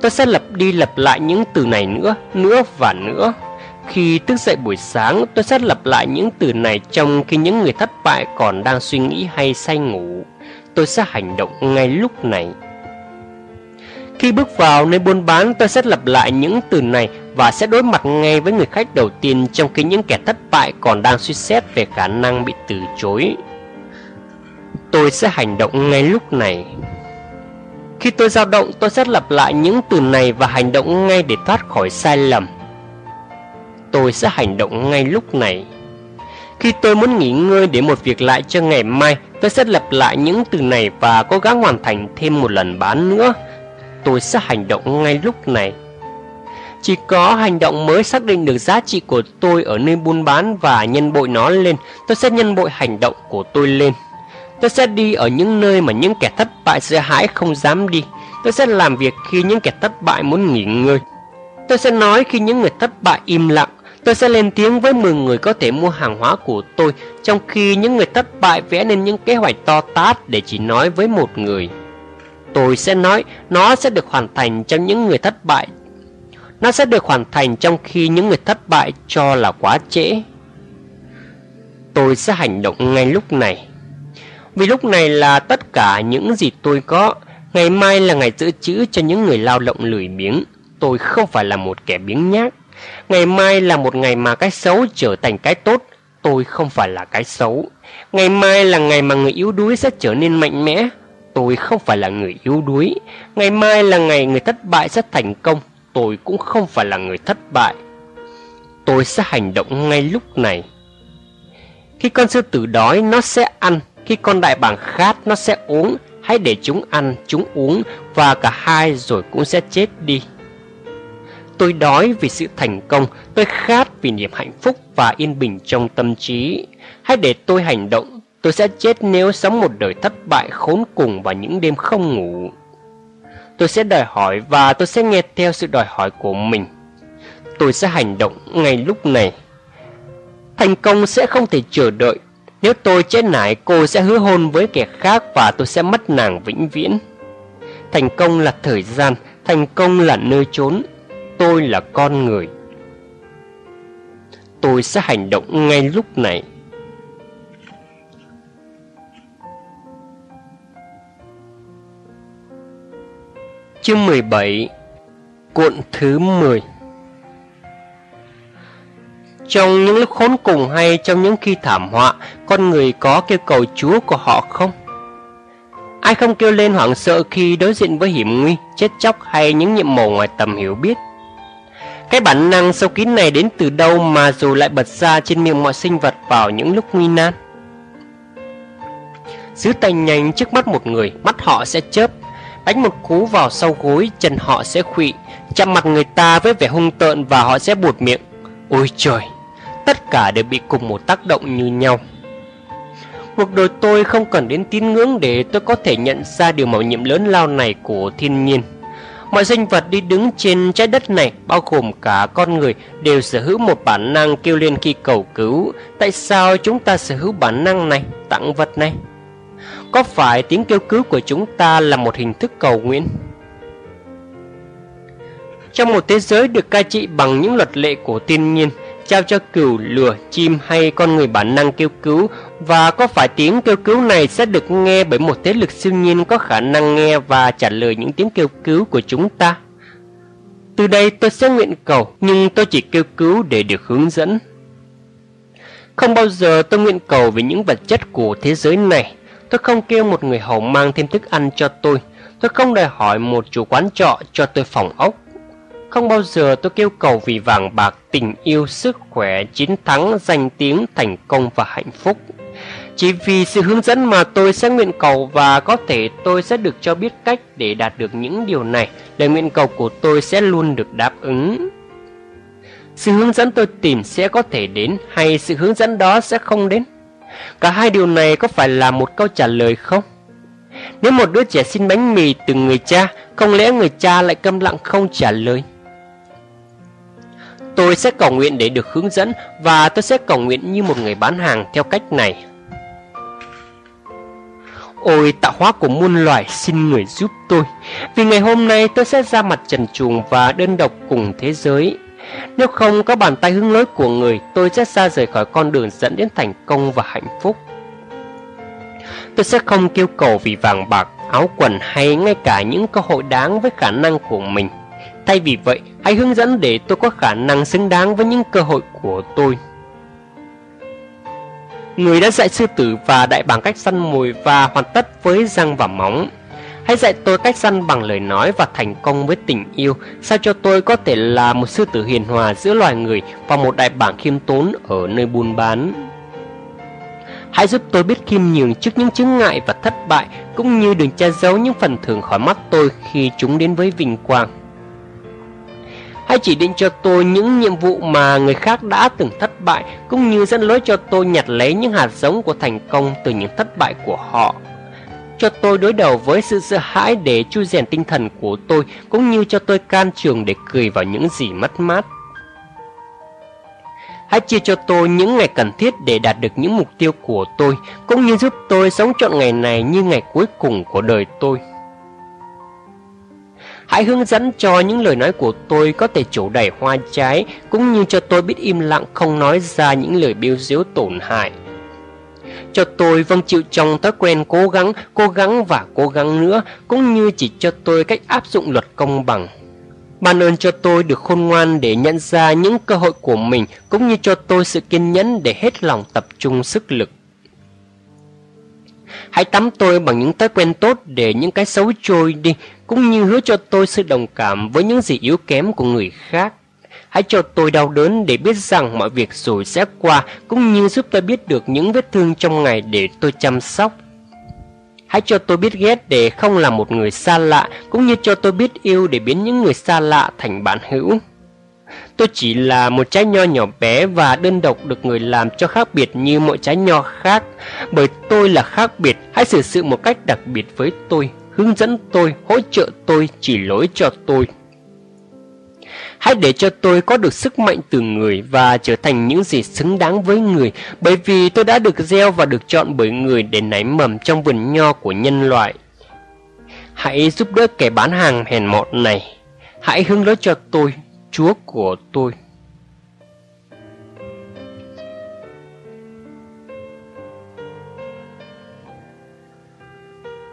Tôi sẽ lặp đi lặp lại những từ này nữa, nữa và nữa. Khi thức dậy buổi sáng, tôi sẽ lặp lại những từ này trong khi những người thất bại còn đang suy nghĩ hay say ngủ. Tôi sẽ hành động ngay lúc này. Khi bước vào nơi buôn bán, tôi sẽ lặp lại những từ này và sẽ đối mặt ngay với người khách đầu tiên trong khi những kẻ thất bại còn đang suy xét về khả năng bị từ chối. Tôi sẽ hành động ngay lúc này. Khi tôi dao động, tôi sẽ lặp lại những từ này và hành động ngay để thoát khỏi sai lầm. Tôi sẽ hành động ngay lúc này. Khi tôi muốn nghỉ ngơi để một việc lại cho ngày mai, tôi sẽ lặp lại những từ này và cố gắng hoàn thành thêm một lần bán nữa. Tôi sẽ hành động ngay lúc này. Chỉ có hành động mới xác định được giá trị của tôi ở nơi buôn bán và nhân bội nó lên, tôi sẽ nhân bội hành động của tôi lên. Tôi sẽ đi ở những nơi mà những kẻ thất bại sợ hãi không dám đi. Tôi sẽ làm việc khi những kẻ thất bại muốn nghỉ ngơi. Tôi sẽ nói khi những người thất bại im lặng. Tôi sẽ lên tiếng với 10 người có thể mua hàng hóa của tôi, trong khi những người thất bại vẽ nên những kế hoạch to tát để chỉ nói với một người. Tôi sẽ nói nó sẽ được hoàn thành trong những người thất bại nó sẽ được hoàn thành trong khi những người thất bại cho là quá trễ. Tôi sẽ hành động ngay lúc này. Vì lúc này là tất cả những gì tôi có. Ngày mai là ngày giữ chữ cho những người lao động lười biếng. Tôi không phải là một kẻ biếng nhác. Ngày mai là một ngày mà cái xấu trở thành cái tốt. tôi không phải là cái xấu. Ngày mai là ngày mà người yếu đuối sẽ trở nên mạnh mẽ. Tôi không phải là người yếu đuối. Ngày mai là ngày người thất bại sẽ thành công. Tôi cũng không phải là người thất bại. Tôi sẽ hành động ngay lúc này. Khi con sư tử đói nó sẽ ăn, khi con đại bàng khát nó sẽ uống. Hãy để chúng ăn, chúng uống và cả hai rồi cũng sẽ chết đi. Tôi đói vì sự thành công, tôi khát vì niềm hạnh phúc và yên bình trong tâm trí. Hãy để tôi hành động, tôi sẽ chết nếu sống một đời thất bại khốn cùng và những đêm không ngủ. Tôi sẽ đòi hỏi và tôi sẽ nghe theo sự đòi hỏi của mình. Tôi sẽ hành động ngay lúc này. Thành công sẽ không thể chờ đợi. Nếu tôi chết nải, cô sẽ hứa hôn với kẻ khác và tôi sẽ mất nàng vĩnh viễn. Thành công là thời gian, thành công là nơi trốn, tôi là con người tôi sẽ hành động ngay lúc này Chương 17 Cuộn thứ 10 Trong những lúc khốn cùng hay trong những khi thảm họa, con người có kêu cầu Chúa của họ không? Ai không kêu lên hoảng sợ khi đối diện với hiểm nguy, chết chóc hay những nhiệm màu ngoài tầm hiểu biết? Cái bản năng sâu kín này đến từ đâu mà dù lại bật ra trên miệng mọi sinh vật vào những lúc nguy nan? Giữ tay nhanh trước mắt một người, mắt họ sẽ chớp, đánh một cú vào sau gối, chân họ sẽ khuỵu, chạm mặt người ta với vẻ hung tợn và họ sẽ buột miệng. Ôi trời, tất cả đều bị cùng một tác động như nhau. Cuộc đời tôi không cần đến tín ngưỡng để tôi có thể nhận ra điều mạo nhiệm lớn lao này của thiên nhiên. Mọi sinh vật đi đứng trên trái đất này, bao gồm cả con người, đều sở hữu một bản năng kêu lên khi cầu cứu. Tại sao chúng ta sở hữu bản năng này, tặng vật này? Có phải tiếng kêu cứu của chúng ta là một hình thức cầu nguyện? Trong một thế giới được cai trị bằng những luật lệ của thiên nhiên, trao cho cừu, lừa, chim hay con người bản năng kêu cứu và có phải tiếng kêu cứu này sẽ được nghe bởi một thế lực siêu nhiên có khả năng nghe và trả lời những tiếng kêu cứu của chúng ta? Từ đây tôi sẽ nguyện cầu, nhưng tôi chỉ kêu cứu để được hướng dẫn. Không bao giờ tôi nguyện cầu về những vật chất của thế giới này. Tôi không kêu một người hầu mang thêm thức ăn cho tôi. Tôi không đòi hỏi một chủ quán trọ cho tôi phòng ốc. Không bao giờ tôi kêu cầu vì vàng bạc, tình yêu, sức khỏe, chiến thắng, danh tiếng, thành công và hạnh phúc. Chỉ vì sự hướng dẫn mà tôi sẽ nguyện cầu và có thể tôi sẽ được cho biết cách để đạt được những điều này, để nguyện cầu của tôi sẽ luôn được đáp ứng. Sự hướng dẫn tôi tìm sẽ có thể đến hay sự hướng dẫn đó sẽ không đến? Cả hai điều này có phải là một câu trả lời không? Nếu một đứa trẻ xin bánh mì từ người cha, không lẽ người cha lại câm lặng không trả lời? Tôi sẽ cầu nguyện để được hướng dẫn và tôi sẽ cầu nguyện như một người bán hàng theo cách này. Ôi tạo hóa của muôn loài xin người giúp tôi Vì ngày hôm nay tôi sẽ ra mặt trần truồng và đơn độc cùng thế giới nếu không có bàn tay hướng lối của người Tôi sẽ xa rời khỏi con đường dẫn đến thành công và hạnh phúc Tôi sẽ không kêu cầu vì vàng bạc, áo quần hay ngay cả những cơ hội đáng với khả năng của mình Thay vì vậy, hãy hướng dẫn để tôi có khả năng xứng đáng với những cơ hội của tôi. Người đã dạy sư tử và đại bàng cách săn mồi và hoàn tất với răng và móng. Hãy dạy tôi cách săn bằng lời nói và thành công với tình yêu, sao cho tôi có thể là một sư tử hiền hòa giữa loài người và một đại bảng khiêm tốn ở nơi buôn bán. Hãy giúp tôi biết khiêm nhường trước những chứng ngại và thất bại, cũng như đừng che giấu những phần thưởng khỏi mắt tôi khi chúng đến với vinh quang. Hãy chỉ định cho tôi những nhiệm vụ mà người khác đã từng thất bại Cũng như dẫn lối cho tôi nhặt lấy những hạt giống của thành công từ những thất bại của họ cho tôi đối đầu với sự sợ hãi để chui rèn tinh thần của tôi Cũng như cho tôi can trường để cười vào những gì mất mát Hãy chia cho tôi những ngày cần thiết để đạt được những mục tiêu của tôi Cũng như giúp tôi sống trọn ngày này như ngày cuối cùng của đời tôi Hãy hướng dẫn cho những lời nói của tôi có thể chủ đẩy hoa trái, cũng như cho tôi biết im lặng không nói ra những lời biêu diếu tổn hại. Cho tôi vâng chịu trong thói quen cố gắng, cố gắng và cố gắng nữa, cũng như chỉ cho tôi cách áp dụng luật công bằng. Ban ơn cho tôi được khôn ngoan để nhận ra những cơ hội của mình cũng như cho tôi sự kiên nhẫn để hết lòng tập trung sức lực. Hãy tắm tôi bằng những thói quen tốt để những cái xấu trôi đi, cũng như hứa cho tôi sự đồng cảm với những gì yếu kém của người khác. Hãy cho tôi đau đớn để biết rằng mọi việc rồi sẽ qua, cũng như giúp tôi biết được những vết thương trong ngày để tôi chăm sóc. Hãy cho tôi biết ghét để không là một người xa lạ, cũng như cho tôi biết yêu để biến những người xa lạ thành bạn hữu. Tôi chỉ là một trái nho nhỏ bé và đơn độc được người làm cho khác biệt như mọi trái nho khác. Bởi tôi là khác biệt, hãy xử sự một cách đặc biệt với tôi, hướng dẫn tôi, hỗ trợ tôi, chỉ lối cho tôi. Hãy để cho tôi có được sức mạnh từ người và trở thành những gì xứng đáng với người, bởi vì tôi đã được gieo và được chọn bởi người để nảy mầm trong vườn nho của nhân loại. Hãy giúp đỡ kẻ bán hàng hèn mọn này. Hãy hướng lối cho tôi, Chúa của tôi.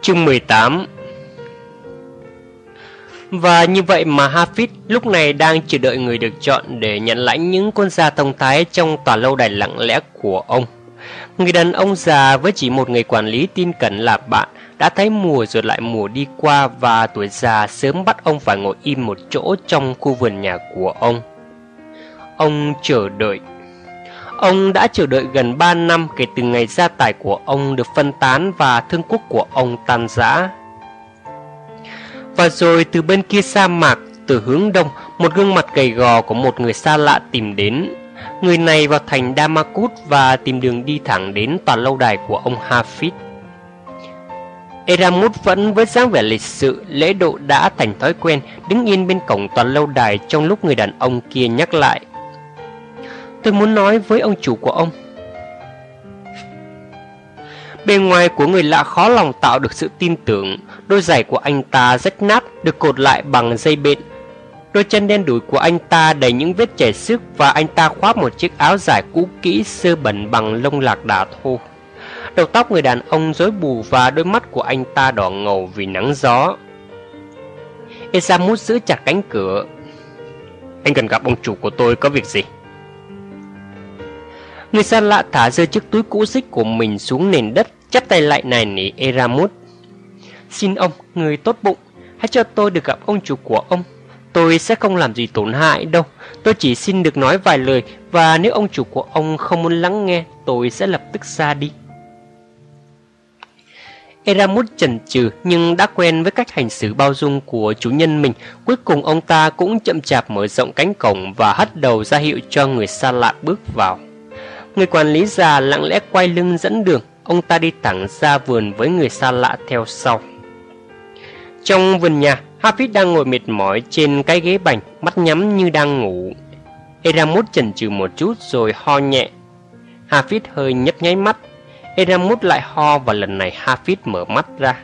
Chương 18 và như vậy mà Hafid lúc này đang chờ đợi người được chọn để nhận lãnh những quân gia thông thái trong tòa lâu đài lặng lẽ của ông. Người đàn ông già với chỉ một người quản lý tin cẩn là bạn, đã thấy mùa rồi lại mùa đi qua và tuổi già sớm bắt ông phải ngồi im một chỗ trong khu vườn nhà của ông. Ông chờ đợi. Ông đã chờ đợi gần 3 năm kể từ ngày gia tài của ông được phân tán và thương quốc của ông tan rã. Và rồi từ bên kia sa mạc, từ hướng đông, một gương mặt gầy gò của một người xa lạ tìm đến. Người này vào thành Damakut và tìm đường đi thẳng đến tòa lâu đài của ông Hafid. Eramut vẫn với dáng vẻ lịch sự, lễ độ đã thành thói quen, đứng yên bên cổng tòa lâu đài trong lúc người đàn ông kia nhắc lại. Tôi muốn nói với ông chủ của ông. Bề ngoài của người lạ khó lòng tạo được sự tin tưởng, đôi giày của anh ta rách nát, được cột lại bằng dây bện. Đôi chân đen đủi của anh ta đầy những vết chảy xước và anh ta khoác một chiếc áo dài cũ kỹ sơ bẩn bằng lông lạc đà thô. Đầu tóc người đàn ông rối bù và đôi mắt của anh ta đỏ ngầu vì nắng gió. Esamut giữ chặt cánh cửa. Anh cần gặp ông chủ của tôi có việc gì? Người xa lạ thả rơi chiếc túi cũ xích của mình xuống nền đất, chắp tay lại này nỉ Eramut. Xin ông, người tốt bụng, hãy cho tôi được gặp ông chủ của ông. Tôi sẽ không làm gì tổn hại đâu. Tôi chỉ xin được nói vài lời và nếu ông chủ của ông không muốn lắng nghe, tôi sẽ lập tức ra đi. Eramut chần chừ nhưng đã quen với cách hành xử bao dung của chủ nhân mình. Cuối cùng ông ta cũng chậm chạp mở rộng cánh cổng và hất đầu ra hiệu cho người xa lạ bước vào. Người quản lý già lặng lẽ quay lưng dẫn đường, ông ta đi thẳng ra vườn với người xa lạ theo sau. Trong vườn nhà, Hafiz đang ngồi mệt mỏi trên cái ghế bành, mắt nhắm như đang ngủ. Eramut chần chừ một chút rồi ho nhẹ. Hafiz hơi nhấp nháy mắt, Eramut lại ho và lần này Hafiz mở mắt ra.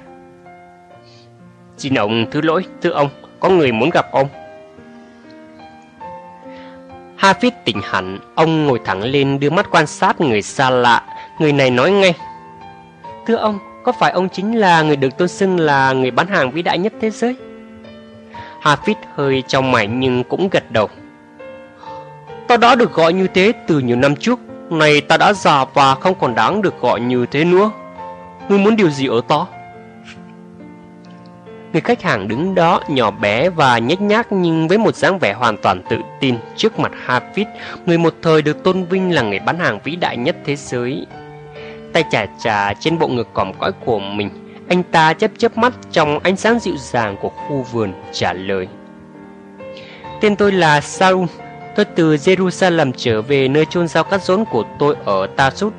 Xin ông thứ lỗi, thưa ông, có người muốn gặp ông. Hafiz tỉnh hẳn, ông ngồi thẳng lên đưa mắt quan sát người xa lạ. Người này nói ngay. Thưa ông, có phải ông chính là người được tôn xưng là người bán hàng vĩ đại nhất thế giới? Hafiz hơi trong mày nhưng cũng gật đầu. Ta đã được gọi như thế từ nhiều năm trước này ta đã già và không còn đáng được gọi như thế nữa Ngươi muốn điều gì ở ta? Người khách hàng đứng đó nhỏ bé và nhếch nhác nhưng với một dáng vẻ hoàn toàn tự tin trước mặt Hafiz, người một thời được tôn vinh là người bán hàng vĩ đại nhất thế giới. Tay chà chà trên bộ ngực còm cõi của mình, anh ta chớp chớp mắt trong ánh sáng dịu dàng của khu vườn trả lời. Tên tôi là Saul, Tôi từ Jerusalem trở về nơi chôn giao cắt rốn của tôi ở Tarsus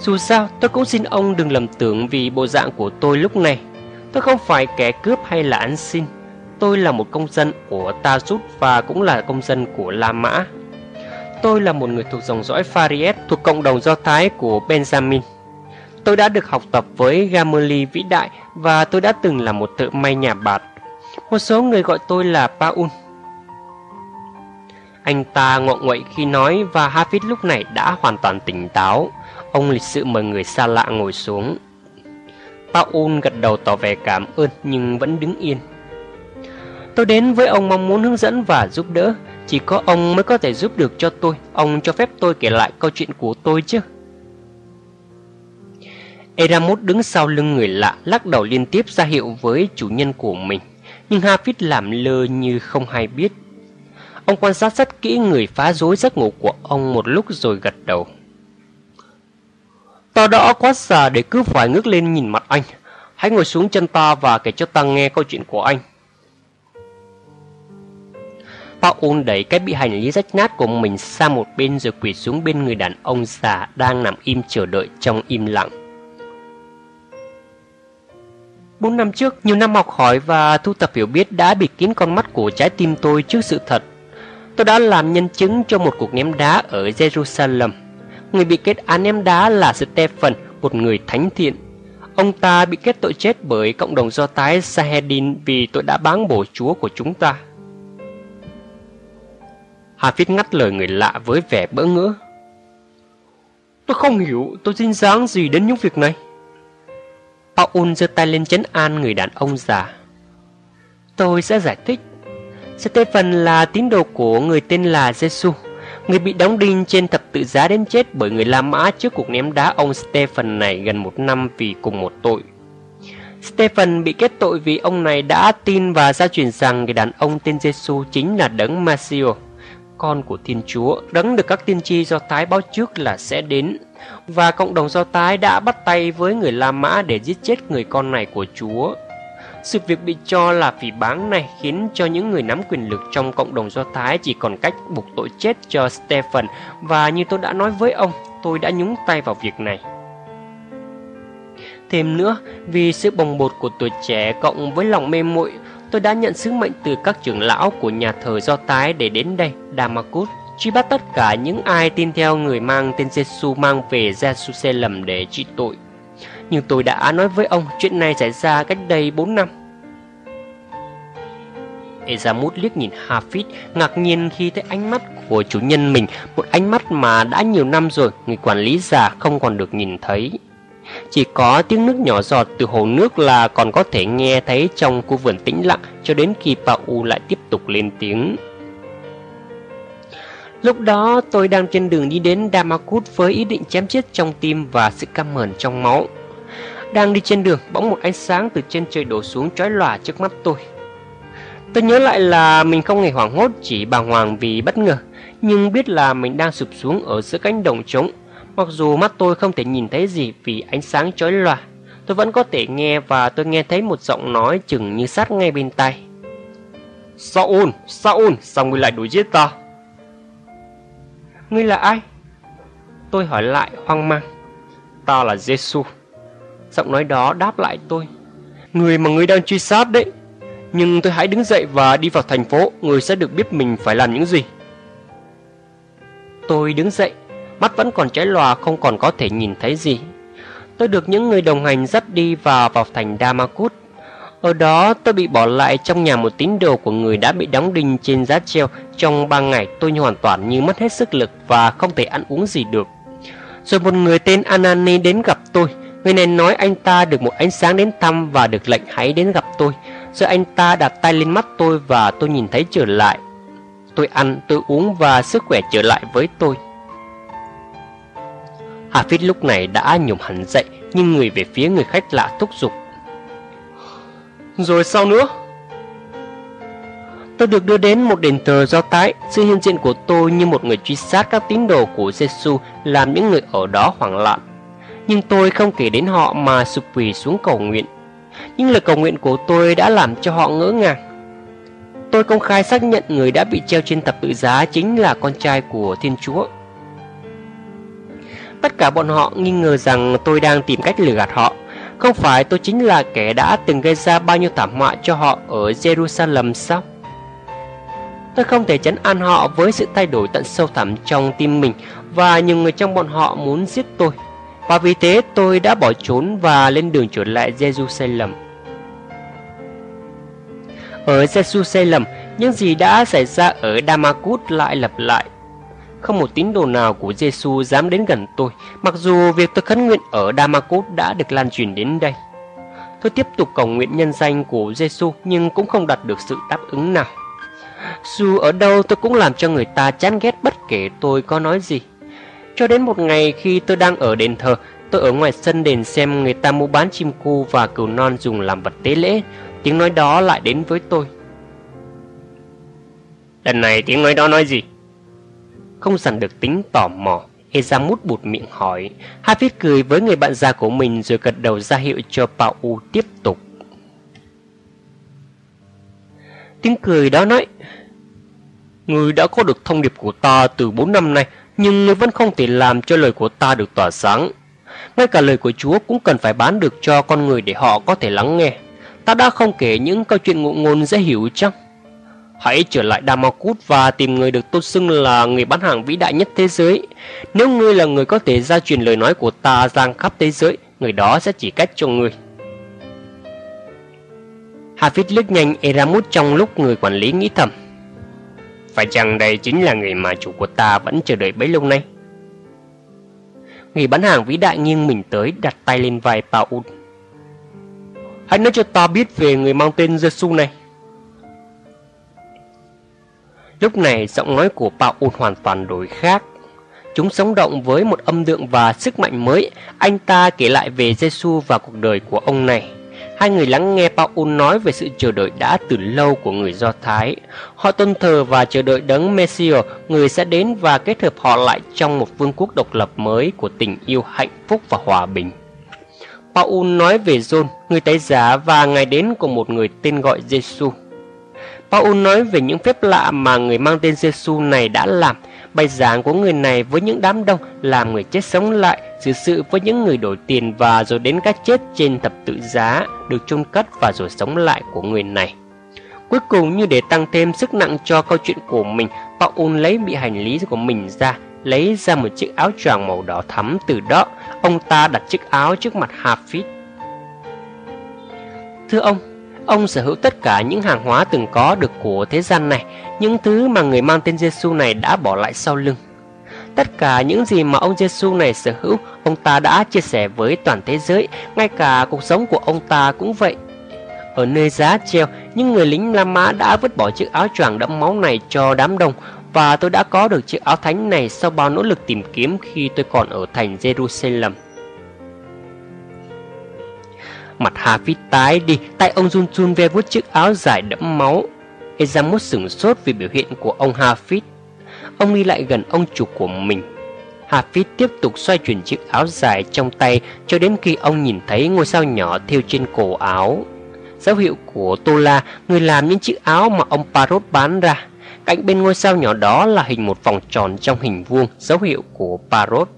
Dù sao, tôi cũng xin ông đừng lầm tưởng vì bộ dạng của tôi lúc này. Tôi không phải kẻ cướp hay là ăn xin. Tôi là một công dân của Tarsus và cũng là công dân của La Mã. Tôi là một người thuộc dòng dõi Fariet thuộc cộng đồng Do Thái của Benjamin. Tôi đã được học tập với Gamaliel vĩ đại và tôi đã từng là một thợ may nhà bạt. Một số người gọi tôi là Paul. Anh ta ngọ nguậy khi nói và Hafiz lúc này đã hoàn toàn tỉnh táo. Ông lịch sự mời người xa lạ ngồi xuống. Paul gật đầu tỏ vẻ cảm ơn nhưng vẫn đứng yên. Tôi đến với ông mong muốn hướng dẫn và giúp đỡ chỉ có ông mới có thể giúp được cho tôi. Ông cho phép tôi kể lại câu chuyện của tôi chứ. Eramus đứng sau lưng người lạ, Lắc đầu liên tiếp ra hiệu với chủ nhân của mình. Nhưng Hafiz làm lơ như không hay biết. Ông quan sát rất kỹ người phá rối giấc ngủ của ông một lúc rồi gật đầu. Ta đã quá già để cứ phải ngước lên nhìn mặt anh. Hãy ngồi xuống chân ta và kể cho ta nghe câu chuyện của anh. Paul đẩy cái bị hành lý rách nát của mình sang một bên rồi quỳ xuống bên người đàn ông già đang nằm im chờ đợi trong im lặng. Bốn năm trước, nhiều năm học hỏi và thu thập hiểu biết đã bịt kín con mắt của trái tim tôi trước sự thật. Tôi đã làm nhân chứng cho một cuộc ném đá ở Jerusalem. Người bị kết án ném đá là Stephen, một người thánh thiện. Ông ta bị kết tội chết bởi cộng đồng do Thái Sahedin vì tội đã báng bổ chúa của chúng ta. Hà Viết ngắt lời người lạ với vẻ bỡ ngỡ. Tôi không hiểu tôi dính dáng gì đến những việc này. Paul giơ tay lên chấn an người đàn ông già. Tôi sẽ giải thích. Stephen là tín đồ của người tên là Jesus, người bị đóng đinh trên thập tự giá đến chết bởi người La Mã trước cuộc ném đá ông Stephen này gần một năm vì cùng một tội. Stephen bị kết tội vì ông này đã tin và gia truyền rằng người đàn ông tên Jesus chính là đấng Messiah con của Thiên Chúa, đấng được các tiên tri do Thái báo trước là sẽ đến. Và cộng đồng do Thái đã bắt tay với người La Mã để giết chết người con này của Chúa. Sự việc bị cho là phỉ báng này khiến cho những người nắm quyền lực trong cộng đồng Do Thái chỉ còn cách buộc tội chết cho Stephen và như tôi đã nói với ông, tôi đã nhúng tay vào việc này. Thêm nữa, vì sự bồng bột của tuổi trẻ cộng với lòng mê muội tôi đã nhận sứ mệnh từ các trưởng lão của nhà thờ Do Thái để đến đây, Damascus, truy bắt tất cả những ai tin theo người mang tên Jesus mang về Jerusalem để trị tội. Nhưng tôi đã nói với ông chuyện này xảy ra cách đây 4 năm. Ezamut liếc nhìn Hafid ngạc nhiên khi thấy ánh mắt của chủ nhân mình, một ánh mắt mà đã nhiều năm rồi người quản lý già không còn được nhìn thấy. Chỉ có tiếng nước nhỏ giọt từ hồ nước là còn có thể nghe thấy trong khu vườn tĩnh lặng cho đến khi Pau lại tiếp tục lên tiếng. Lúc đó tôi đang trên đường đi đến Damakut với ý định chém chết trong tim và sự căm hờn trong máu. Đang đi trên đường, bỗng một ánh sáng từ trên trời đổ xuống chói lòa trước mắt tôi. Tôi nhớ lại là mình không hề hoảng hốt chỉ bàng hoàng vì bất ngờ, nhưng biết là mình đang sụp xuống ở giữa cánh đồng trống Mặc dù mắt tôi không thể nhìn thấy gì vì ánh sáng chói lòa, tôi vẫn có thể nghe và tôi nghe thấy một giọng nói chừng như sát ngay bên tai. Saul, Saul, sao ngươi lại đuổi giết ta? Ngươi là ai? Tôi hỏi lại hoang mang. Ta là Giêsu. Giọng nói đó đáp lại tôi. Người mà ngươi đang truy sát đấy. Nhưng tôi hãy đứng dậy và đi vào thành phố, người sẽ được biết mình phải làm những gì. Tôi đứng dậy mắt vẫn còn cháy lòa không còn có thể nhìn thấy gì. Tôi được những người đồng hành dắt đi và vào thành Damakut Ở đó tôi bị bỏ lại trong nhà một tín đồ của người đã bị đóng đinh trên giá treo. Trong ba ngày tôi hoàn toàn như mất hết sức lực và không thể ăn uống gì được. Rồi một người tên Anani đến gặp tôi. Người này nói anh ta được một ánh sáng đến thăm và được lệnh hãy đến gặp tôi. Rồi anh ta đặt tay lên mắt tôi và tôi nhìn thấy trở lại. Tôi ăn, tôi uống và sức khỏe trở lại với tôi. Hafiz lúc này đã nhổm hẳn dậy, Nhưng người về phía người khách lạ thúc giục. Rồi sao nữa? Tôi được đưa đến một đền thờ do tái Sự hiện diện của tôi như một người truy sát các tín đồ của Giêsu Làm những người ở đó hoảng loạn. Nhưng tôi không kể đến họ mà sụp quỳ xuống cầu nguyện. Nhưng lời cầu nguyện của tôi đã làm cho họ ngỡ ngàng. Tôi công khai xác nhận người đã bị treo trên tập tự giá chính là con trai của Thiên Chúa. Tất cả bọn họ nghi ngờ rằng tôi đang tìm cách lừa gạt họ. Không phải tôi chính là kẻ đã từng gây ra bao nhiêu thảm họa cho họ ở Jerusalem sao? Tôi không thể chấn an họ với sự thay đổi tận sâu thẳm trong tim mình và nhiều người trong bọn họ muốn giết tôi. Và vì thế tôi đã bỏ trốn và lên đường trở lại Jerusalem. Ở Jerusalem, những gì đã xảy ra ở Damascus lại lặp lại không một tín đồ nào của Giêsu dám đến gần tôi, mặc dù việc tôi khấn nguyện ở Damascus đã được lan truyền đến đây. Tôi tiếp tục cầu nguyện nhân danh của Giêsu nhưng cũng không đạt được sự đáp ứng nào. Dù ở đâu tôi cũng làm cho người ta chán ghét bất kể tôi có nói gì. Cho đến một ngày khi tôi đang ở đền thờ, tôi ở ngoài sân đền xem người ta mua bán chim cu và cừu non dùng làm vật tế lễ. Tiếng nói đó lại đến với tôi. Lần này tiếng nói đó nói gì? Không dằn được tính tò mò, Ezamut bụt miệng hỏi. Hafiz cười với người bạn già của mình rồi gật đầu ra hiệu cho Pau tiếp tục. Tiếng cười đó nói Người đã có được thông điệp của ta từ 4 năm nay Nhưng người vẫn không thể làm cho lời của ta được tỏa sáng Ngay cả lời của Chúa cũng cần phải bán được cho con người để họ có thể lắng nghe Ta đã không kể những câu chuyện ngụ ngôn dễ hiểu chăng Hãy trở lại Damakut và tìm người được tôn xưng là người bán hàng vĩ đại nhất thế giới. Nếu ngươi là người có thể gia truyền lời nói của ta giang khắp thế giới, người đó sẽ chỉ cách cho ngươi. Hafiz liếc nhanh Eramut trong lúc người quản lý nghĩ thầm. Phải chăng đây chính là người mà chủ của ta vẫn chờ đợi bấy lâu nay? Người bán hàng vĩ đại nghiêng mình tới đặt tay lên vai Paul. Hãy nói cho ta biết về người mang tên Jesus này. Lúc này giọng nói của Paul hoàn toàn đổi khác. Chúng sống động với một âm lượng và sức mạnh mới. Anh ta kể lại về Giêsu và cuộc đời của ông này. Hai người lắng nghe Paul nói về sự chờ đợi đã từ lâu của người Do Thái. Họ tôn thờ và chờ đợi đấng Messiah, người sẽ đến và kết hợp họ lại trong một vương quốc độc lập mới của tình yêu hạnh phúc và hòa bình. Paul nói về John, người tái giá và ngày đến của một người tên gọi Jesus. Paul nói về những phép lạ mà người mang tên Giêsu này đã làm, bài giảng của người này với những đám đông làm người chết sống lại, xử sự với những người đổi tiền và rồi đến cái chết trên thập tự giá, được chôn cất và rồi sống lại của người này. Cuối cùng như để tăng thêm sức nặng cho câu chuyện của mình, Paul lấy bị hành lý của mình ra, lấy ra một chiếc áo choàng màu đỏ thắm từ đó, ông ta đặt chiếc áo trước mặt Hafiz. Thưa ông, Ông sở hữu tất cả những hàng hóa từng có được của thế gian này, những thứ mà người mang tên Giêsu này đã bỏ lại sau lưng. Tất cả những gì mà ông Giêsu này sở hữu, ông ta đã chia sẻ với toàn thế giới, ngay cả cuộc sống của ông ta cũng vậy. Ở nơi giá treo, những người lính La Mã đã vứt bỏ chiếc áo choàng đẫm máu này cho đám đông và tôi đã có được chiếc áo thánh này sau bao nỗ lực tìm kiếm khi tôi còn ở thành Jerusalem. Mặt Hafiz tái đi, tay ông run run ve vuốt chiếc áo dài đẫm máu. Ezamut sửng sốt vì biểu hiện của ông Hafiz. Ông đi lại gần ông chủ của mình. Hafiz tiếp tục xoay chuyển chiếc áo dài trong tay cho đến khi ông nhìn thấy ngôi sao nhỏ thêu trên cổ áo. Dấu hiệu của Tola, người làm những chiếc áo mà ông Parrot bán ra. Cạnh bên ngôi sao nhỏ đó là hình một vòng tròn trong hình vuông, dấu hiệu của Parrot.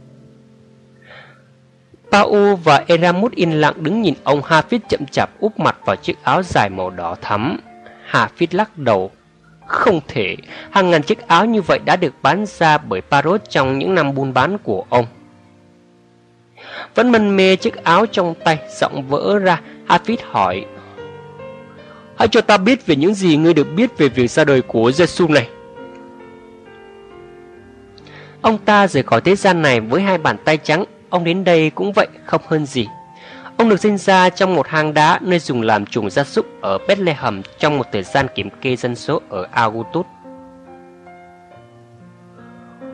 Pau và Eramut yên lặng đứng nhìn ông Hafiz chậm chạp úp mặt vào chiếc áo dài màu đỏ thắm. Hafiz lắc đầu. Không thể, hàng ngàn chiếc áo như vậy đã được bán ra bởi Parrot trong những năm buôn bán của ông. Vẫn mân mê chiếc áo trong tay, giọng vỡ ra, Hafiz hỏi. Hãy cho ta biết về những gì ngươi được biết về việc ra đời của Giêsu này. Ông ta rời khỏi thế gian này với hai bàn tay trắng Ông đến đây cũng vậy, không hơn gì. Ông được sinh ra trong một hang đá nơi dùng làm chuồng gia súc ở Bethlehem trong một thời gian kiểm kê dân số ở Augustus.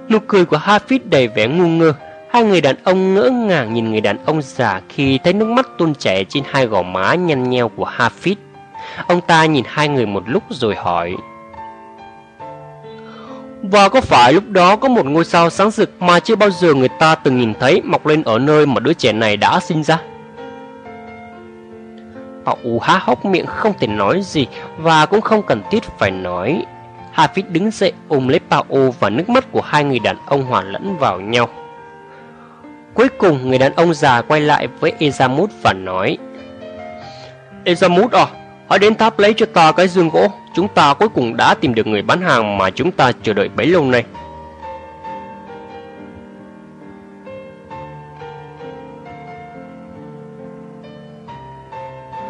Nụ cười của Hafiz đầy vẻ ngu ngơ. Hai người đàn ông ngỡ ngàng nhìn người đàn ông già khi thấy nước mắt tuôn chảy trên hai gò má nhăn nheo của Hafiz. Ông ta nhìn hai người một lúc rồi hỏi và có phải lúc đó có một ngôi sao sáng rực mà chưa bao giờ người ta từng nhìn thấy mọc lên ở nơi mà đứa trẻ này đã sinh ra? Bảo U há hốc miệng không thể nói gì và cũng không cần thiết phải nói. Hafiz đứng dậy ôm lấy Pao và nước mắt của hai người đàn ông hòa lẫn vào nhau. Cuối cùng người đàn ông già quay lại với Ezamut và nói Ezamut à, hãy đến tháp lấy cho ta cái dương gỗ chúng ta cuối cùng đã tìm được người bán hàng mà chúng ta chờ đợi bấy lâu nay.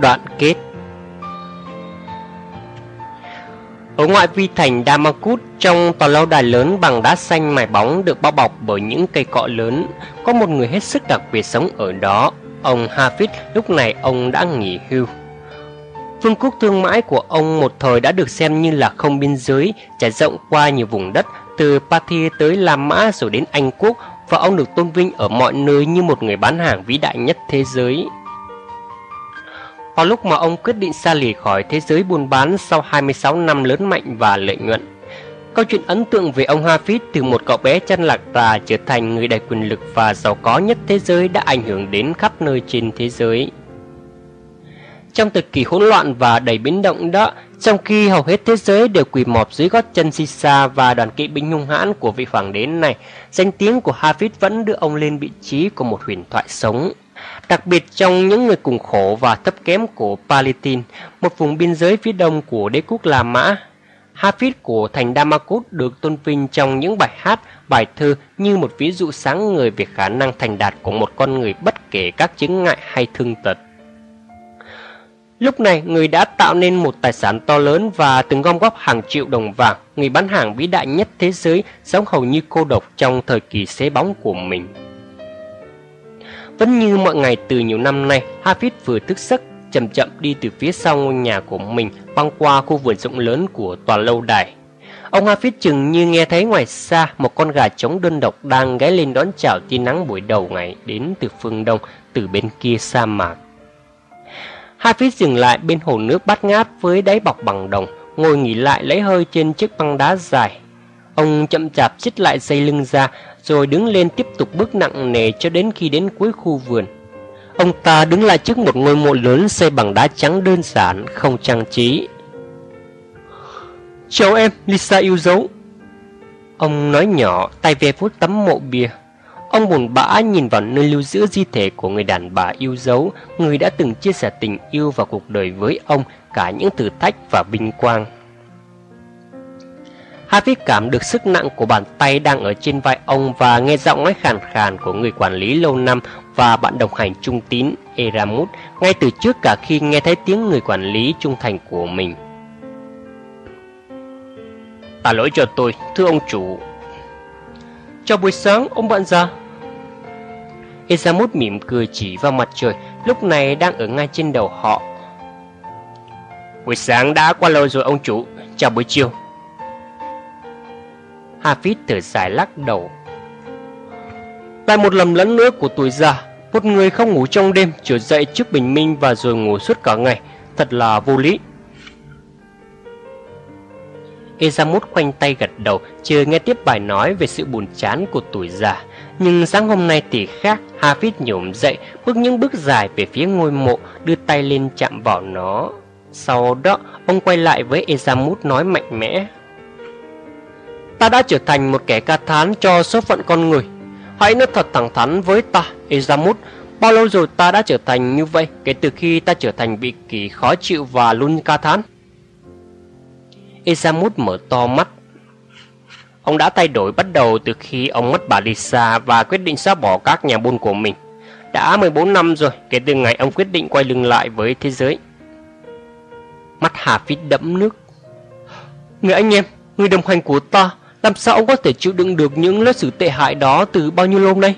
Đoạn kết Ở ngoại vi thành Damakut, trong tòa lâu đài lớn bằng đá xanh mài bóng được bao bọc bởi những cây cọ lớn, có một người hết sức đặc biệt sống ở đó. ông Hafiz lúc này ông đã nghỉ hưu. Vương quốc thương mại của ông một thời đã được xem như là không biên giới, trải rộng qua nhiều vùng đất, từ Pathia tới La Mã rồi đến Anh Quốc, và ông được tôn vinh ở mọi nơi như một người bán hàng vĩ đại nhất thế giới. Vào lúc mà ông quyết định xa lìa khỏi thế giới buôn bán sau 26 năm lớn mạnh và lợi nhuận, câu chuyện ấn tượng về ông Hafiz từ một cậu bé chân lạc đà trở thành người đầy quyền lực và giàu có nhất thế giới đã ảnh hưởng đến khắp nơi trên thế giới. Trong thời kỳ hỗn loạn và đầy biến động đó, trong khi hầu hết thế giới đều quỳ mọp dưới gót chân Sisa và đoàn kỵ binh hung hãn của vị hoàng đế này, danh tiếng của Hafid vẫn đưa ông lên vị trí của một huyền thoại sống. Đặc biệt trong những người cùng khổ và thấp kém của Palestine, một vùng biên giới phía đông của đế quốc La Mã, Hafid của thành Damascus được tôn vinh trong những bài hát, bài thơ như một ví dụ sáng người về khả năng thành đạt của một con người bất kể các chứng ngại hay thương tật. Lúc này, người đã tạo nên một tài sản to lớn và từng gom góp hàng triệu đồng vàng, người bán hàng vĩ đại nhất thế giới, sống hầu như cô độc trong thời kỳ xế bóng của mình. Vẫn như mọi ngày từ nhiều năm nay, Hafiz vừa thức giấc, chậm chậm đi từ phía sau ngôi nhà của mình, băng qua khu vườn rộng lớn của tòa lâu đài. Ông Hafiz chừng như nghe thấy ngoài xa một con gà trống đơn độc đang gáy lên đón chào tia nắng buổi đầu ngày đến từ phương đông, từ bên kia sa mạc hai phía dừng lại bên hồ nước bát ngát với đáy bọc bằng đồng, ngồi nghỉ lại lấy hơi trên chiếc băng đá dài. Ông chậm chạp xích lại dây lưng ra, rồi đứng lên tiếp tục bước nặng nề cho đến khi đến cuối khu vườn. Ông ta đứng lại trước một ngôi mộ lớn xây bằng đá trắng đơn giản, không trang trí. cháu em, Lisa yêu dấu. Ông nói nhỏ, tay ve vuốt tấm mộ bia. Ông buồn bã nhìn vào nơi lưu giữ di thể của người đàn bà yêu dấu, người đã từng chia sẻ tình yêu và cuộc đời với ông, cả những thử thách và vinh quang. Harvey cảm được sức nặng của bàn tay đang ở trên vai ông và nghe giọng nói khàn khàn của người quản lý lâu năm và bạn đồng hành trung tín Eramut ngay từ trước cả khi nghe thấy tiếng người quản lý trung thành của mình. Ta lỗi cho tôi, thưa ông chủ. Chào buổi sáng, ông bạn già. Ezamut mỉm cười chỉ vào mặt trời, lúc này đang ở ngay trên đầu họ. Buổi sáng đã qua lâu rồi ông chủ, chào buổi chiều. Hafiz thở dài lắc đầu. Lại một lầm lẫn nữa của tuổi già, một người không ngủ trong đêm, trở dậy trước bình minh và rồi ngủ suốt cả ngày, thật là vô lý. Ezamut khoanh tay gật đầu, chờ nghe tiếp bài nói về sự buồn chán của tuổi già. Nhưng sáng hôm nay thì khác, Hafiz nhổm dậy, bước những bước dài về phía ngôi mộ, đưa tay lên chạm vào nó. Sau đó, ông quay lại với Ezamut nói mạnh mẽ. Ta đã trở thành một kẻ ca thán cho số phận con người. Hãy nói thật thẳng thắn với ta, Ezamut, bao lâu rồi ta đã trở thành như vậy kể từ khi ta trở thành vị kỳ khó chịu và luôn ca thán? Ezamut mở to mắt, Ông đã thay đổi bắt đầu từ khi ông mất bà Lisa và quyết định xóa bỏ các nhà buôn của mình. Đã 14 năm rồi kể từ ngày ông quyết định quay lưng lại với thế giới. Mắt Hà Phít đẫm nước. Người anh em, người đồng hành của ta, làm sao ông có thể chịu đựng được những lớp sự tệ hại đó từ bao nhiêu lâu nay?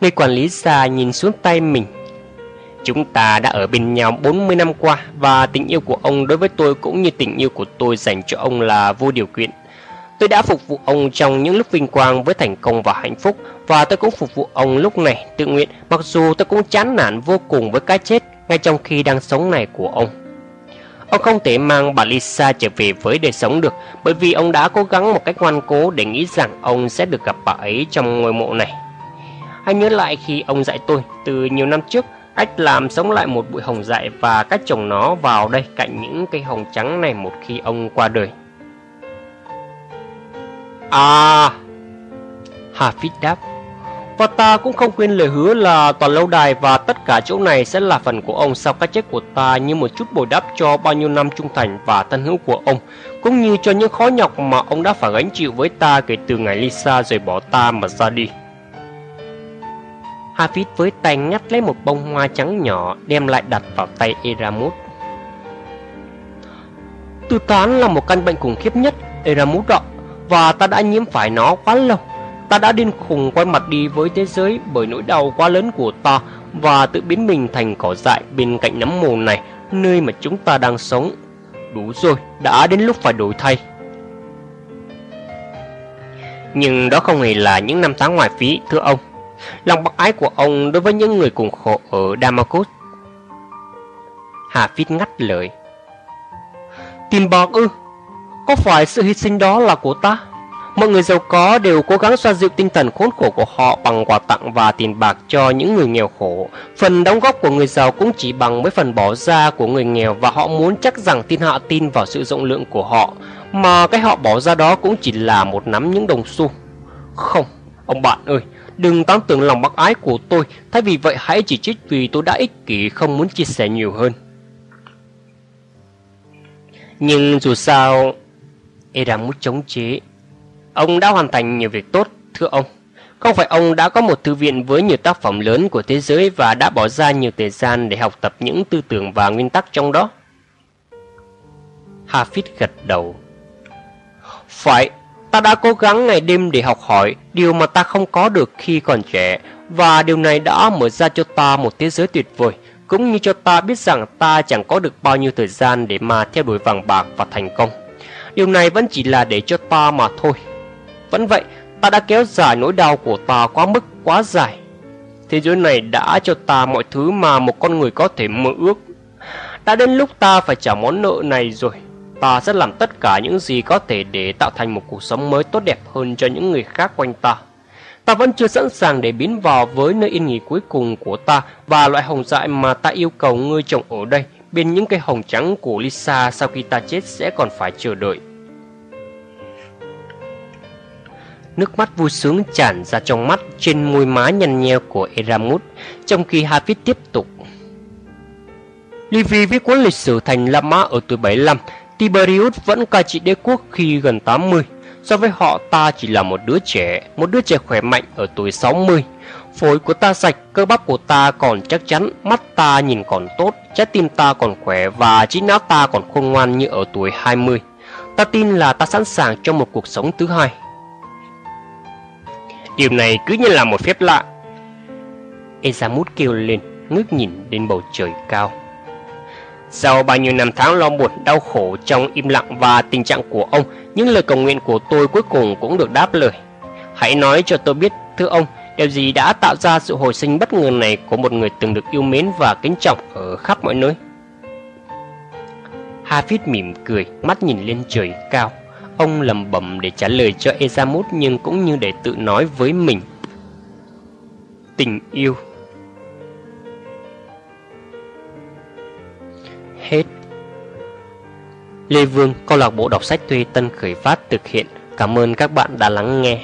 Người quản lý già nhìn xuống tay mình Chúng ta đã ở bên nhau 40 năm qua và tình yêu của ông đối với tôi cũng như tình yêu của tôi dành cho ông là vô điều kiện. Tôi đã phục vụ ông trong những lúc vinh quang với thành công và hạnh phúc và tôi cũng phục vụ ông lúc này tự nguyện, mặc dù tôi cũng chán nản vô cùng với cái chết ngay trong khi đang sống này của ông. Ông không thể mang bà Lisa trở về với đời sống được, bởi vì ông đã cố gắng một cách ngoan cố để nghĩ rằng ông sẽ được gặp bà ấy trong ngôi mộ này. Hãy nhớ lại khi ông dạy tôi, từ nhiều năm trước Ách làm sống lại một bụi hồng dại và cách trồng nó vào đây cạnh những cây hồng trắng này một khi ông qua đời. À! Hafid đáp. Và ta cũng không quên lời hứa là toàn lâu đài và tất cả chỗ này sẽ là phần của ông sau cái chết của ta như một chút bồi đắp cho bao nhiêu năm trung thành và thân hữu của ông, cũng như cho những khó nhọc mà ông đã phải gánh chịu với ta kể từ ngày Lisa rời bỏ ta mà ra đi. Hafiz với tay ngắt lấy một bông hoa trắng nhỏ đem lại đặt vào tay Eramut. Tư tán là một căn bệnh khủng khiếp nhất, Eramut ạ, và ta đã nhiễm phải nó quá lâu. Ta đã điên khùng quay mặt đi với thế giới bởi nỗi đau quá lớn của ta và tự biến mình thành cỏ dại bên cạnh nấm mồ này, nơi mà chúng ta đang sống. Đủ rồi, đã đến lúc phải đổi thay. Nhưng đó không hề là những năm tháng ngoài phí, thưa ông. Lòng bác ái của ông đối với những người cùng khổ ở Damascus. Hà Phít ngắt lời. Tìm bạc ư? Có phải sự hy sinh đó là của ta? Mọi người giàu có đều cố gắng xoa dịu tinh thần khốn khổ của họ bằng quà tặng và tiền bạc cho những người nghèo khổ. Phần đóng góp của người giàu cũng chỉ bằng với phần bỏ ra của người nghèo và họ muốn chắc rằng thiên hạ tin vào sự rộng lượng của họ. Mà cái họ bỏ ra đó cũng chỉ là một nắm những đồng xu. Không, ông bạn ơi, đừng tăng tưởng lòng bác ái của tôi, thay vì vậy hãy chỉ trích vì tôi đã ích kỷ không muốn chia sẻ nhiều hơn. Nhưng dù sao, Eramus chống chế. Ông đã hoàn thành nhiều việc tốt, thưa ông. Không phải ông đã có một thư viện với nhiều tác phẩm lớn của thế giới và đã bỏ ra nhiều thời gian để học tập những tư tưởng và nguyên tắc trong đó? Hafid gật đầu. Phải, ta đã cố gắng ngày đêm để học hỏi điều mà ta không có được khi còn trẻ và điều này đã mở ra cho ta một thế giới tuyệt vời cũng như cho ta biết rằng ta chẳng có được bao nhiêu thời gian để mà theo đuổi vàng bạc và thành công. Điều này vẫn chỉ là để cho ta mà thôi. Vẫn vậy, ta đã kéo dài nỗi đau của ta quá mức quá dài. Thế giới này đã cho ta mọi thứ mà một con người có thể mơ ước. Đã đến lúc ta phải trả món nợ này rồi. Ta sẽ làm tất cả những gì có thể để tạo thành một cuộc sống mới tốt đẹp hơn cho những người khác quanh ta. Ta vẫn chưa sẵn sàng để biến vào với nơi yên nghỉ cuối cùng của ta và loại hồng dại mà ta yêu cầu ngươi trồng ở đây bên những cây hồng trắng của Lisa sau khi ta chết sẽ còn phải chờ đợi. Nước mắt vui sướng tràn ra trong mắt trên môi má nhăn nheo của Eramut, trong khi Hafiz tiếp tục. Livy viết cuốn lịch sử thành La Mã ở tuổi 75, Tiberius vẫn cai trị đế quốc khi gần 80. So với họ ta chỉ là một đứa trẻ, một đứa trẻ khỏe mạnh ở tuổi 60. Phổi của ta sạch, cơ bắp của ta còn chắc chắn, mắt ta nhìn còn tốt, trái tim ta còn khỏe và trí não ta còn khôn ngoan như ở tuổi 20. Ta tin là ta sẵn sàng cho một cuộc sống thứ hai. Điều này cứ như là một phép lạ. Ezamut kêu lên, ngước nhìn lên bầu trời cao. Sau bao nhiêu năm tháng lo buồn đau khổ trong im lặng và tình trạng của ông, những lời cầu nguyện của tôi cuối cùng cũng được đáp lời. Hãy nói cho tôi biết, thưa ông, điều gì đã tạo ra sự hồi sinh bất ngờ này của một người từng được yêu mến và kính trọng ở khắp mọi nơi? Hafid mỉm cười, mắt nhìn lên trời cao. Ông lầm bầm để trả lời cho Ezamut nhưng cũng như để tự nói với mình. Tình yêu Hết Lê Vương, câu lạc bộ đọc sách Tuy Tân khởi phát thực hiện. Cảm ơn các bạn đã lắng nghe.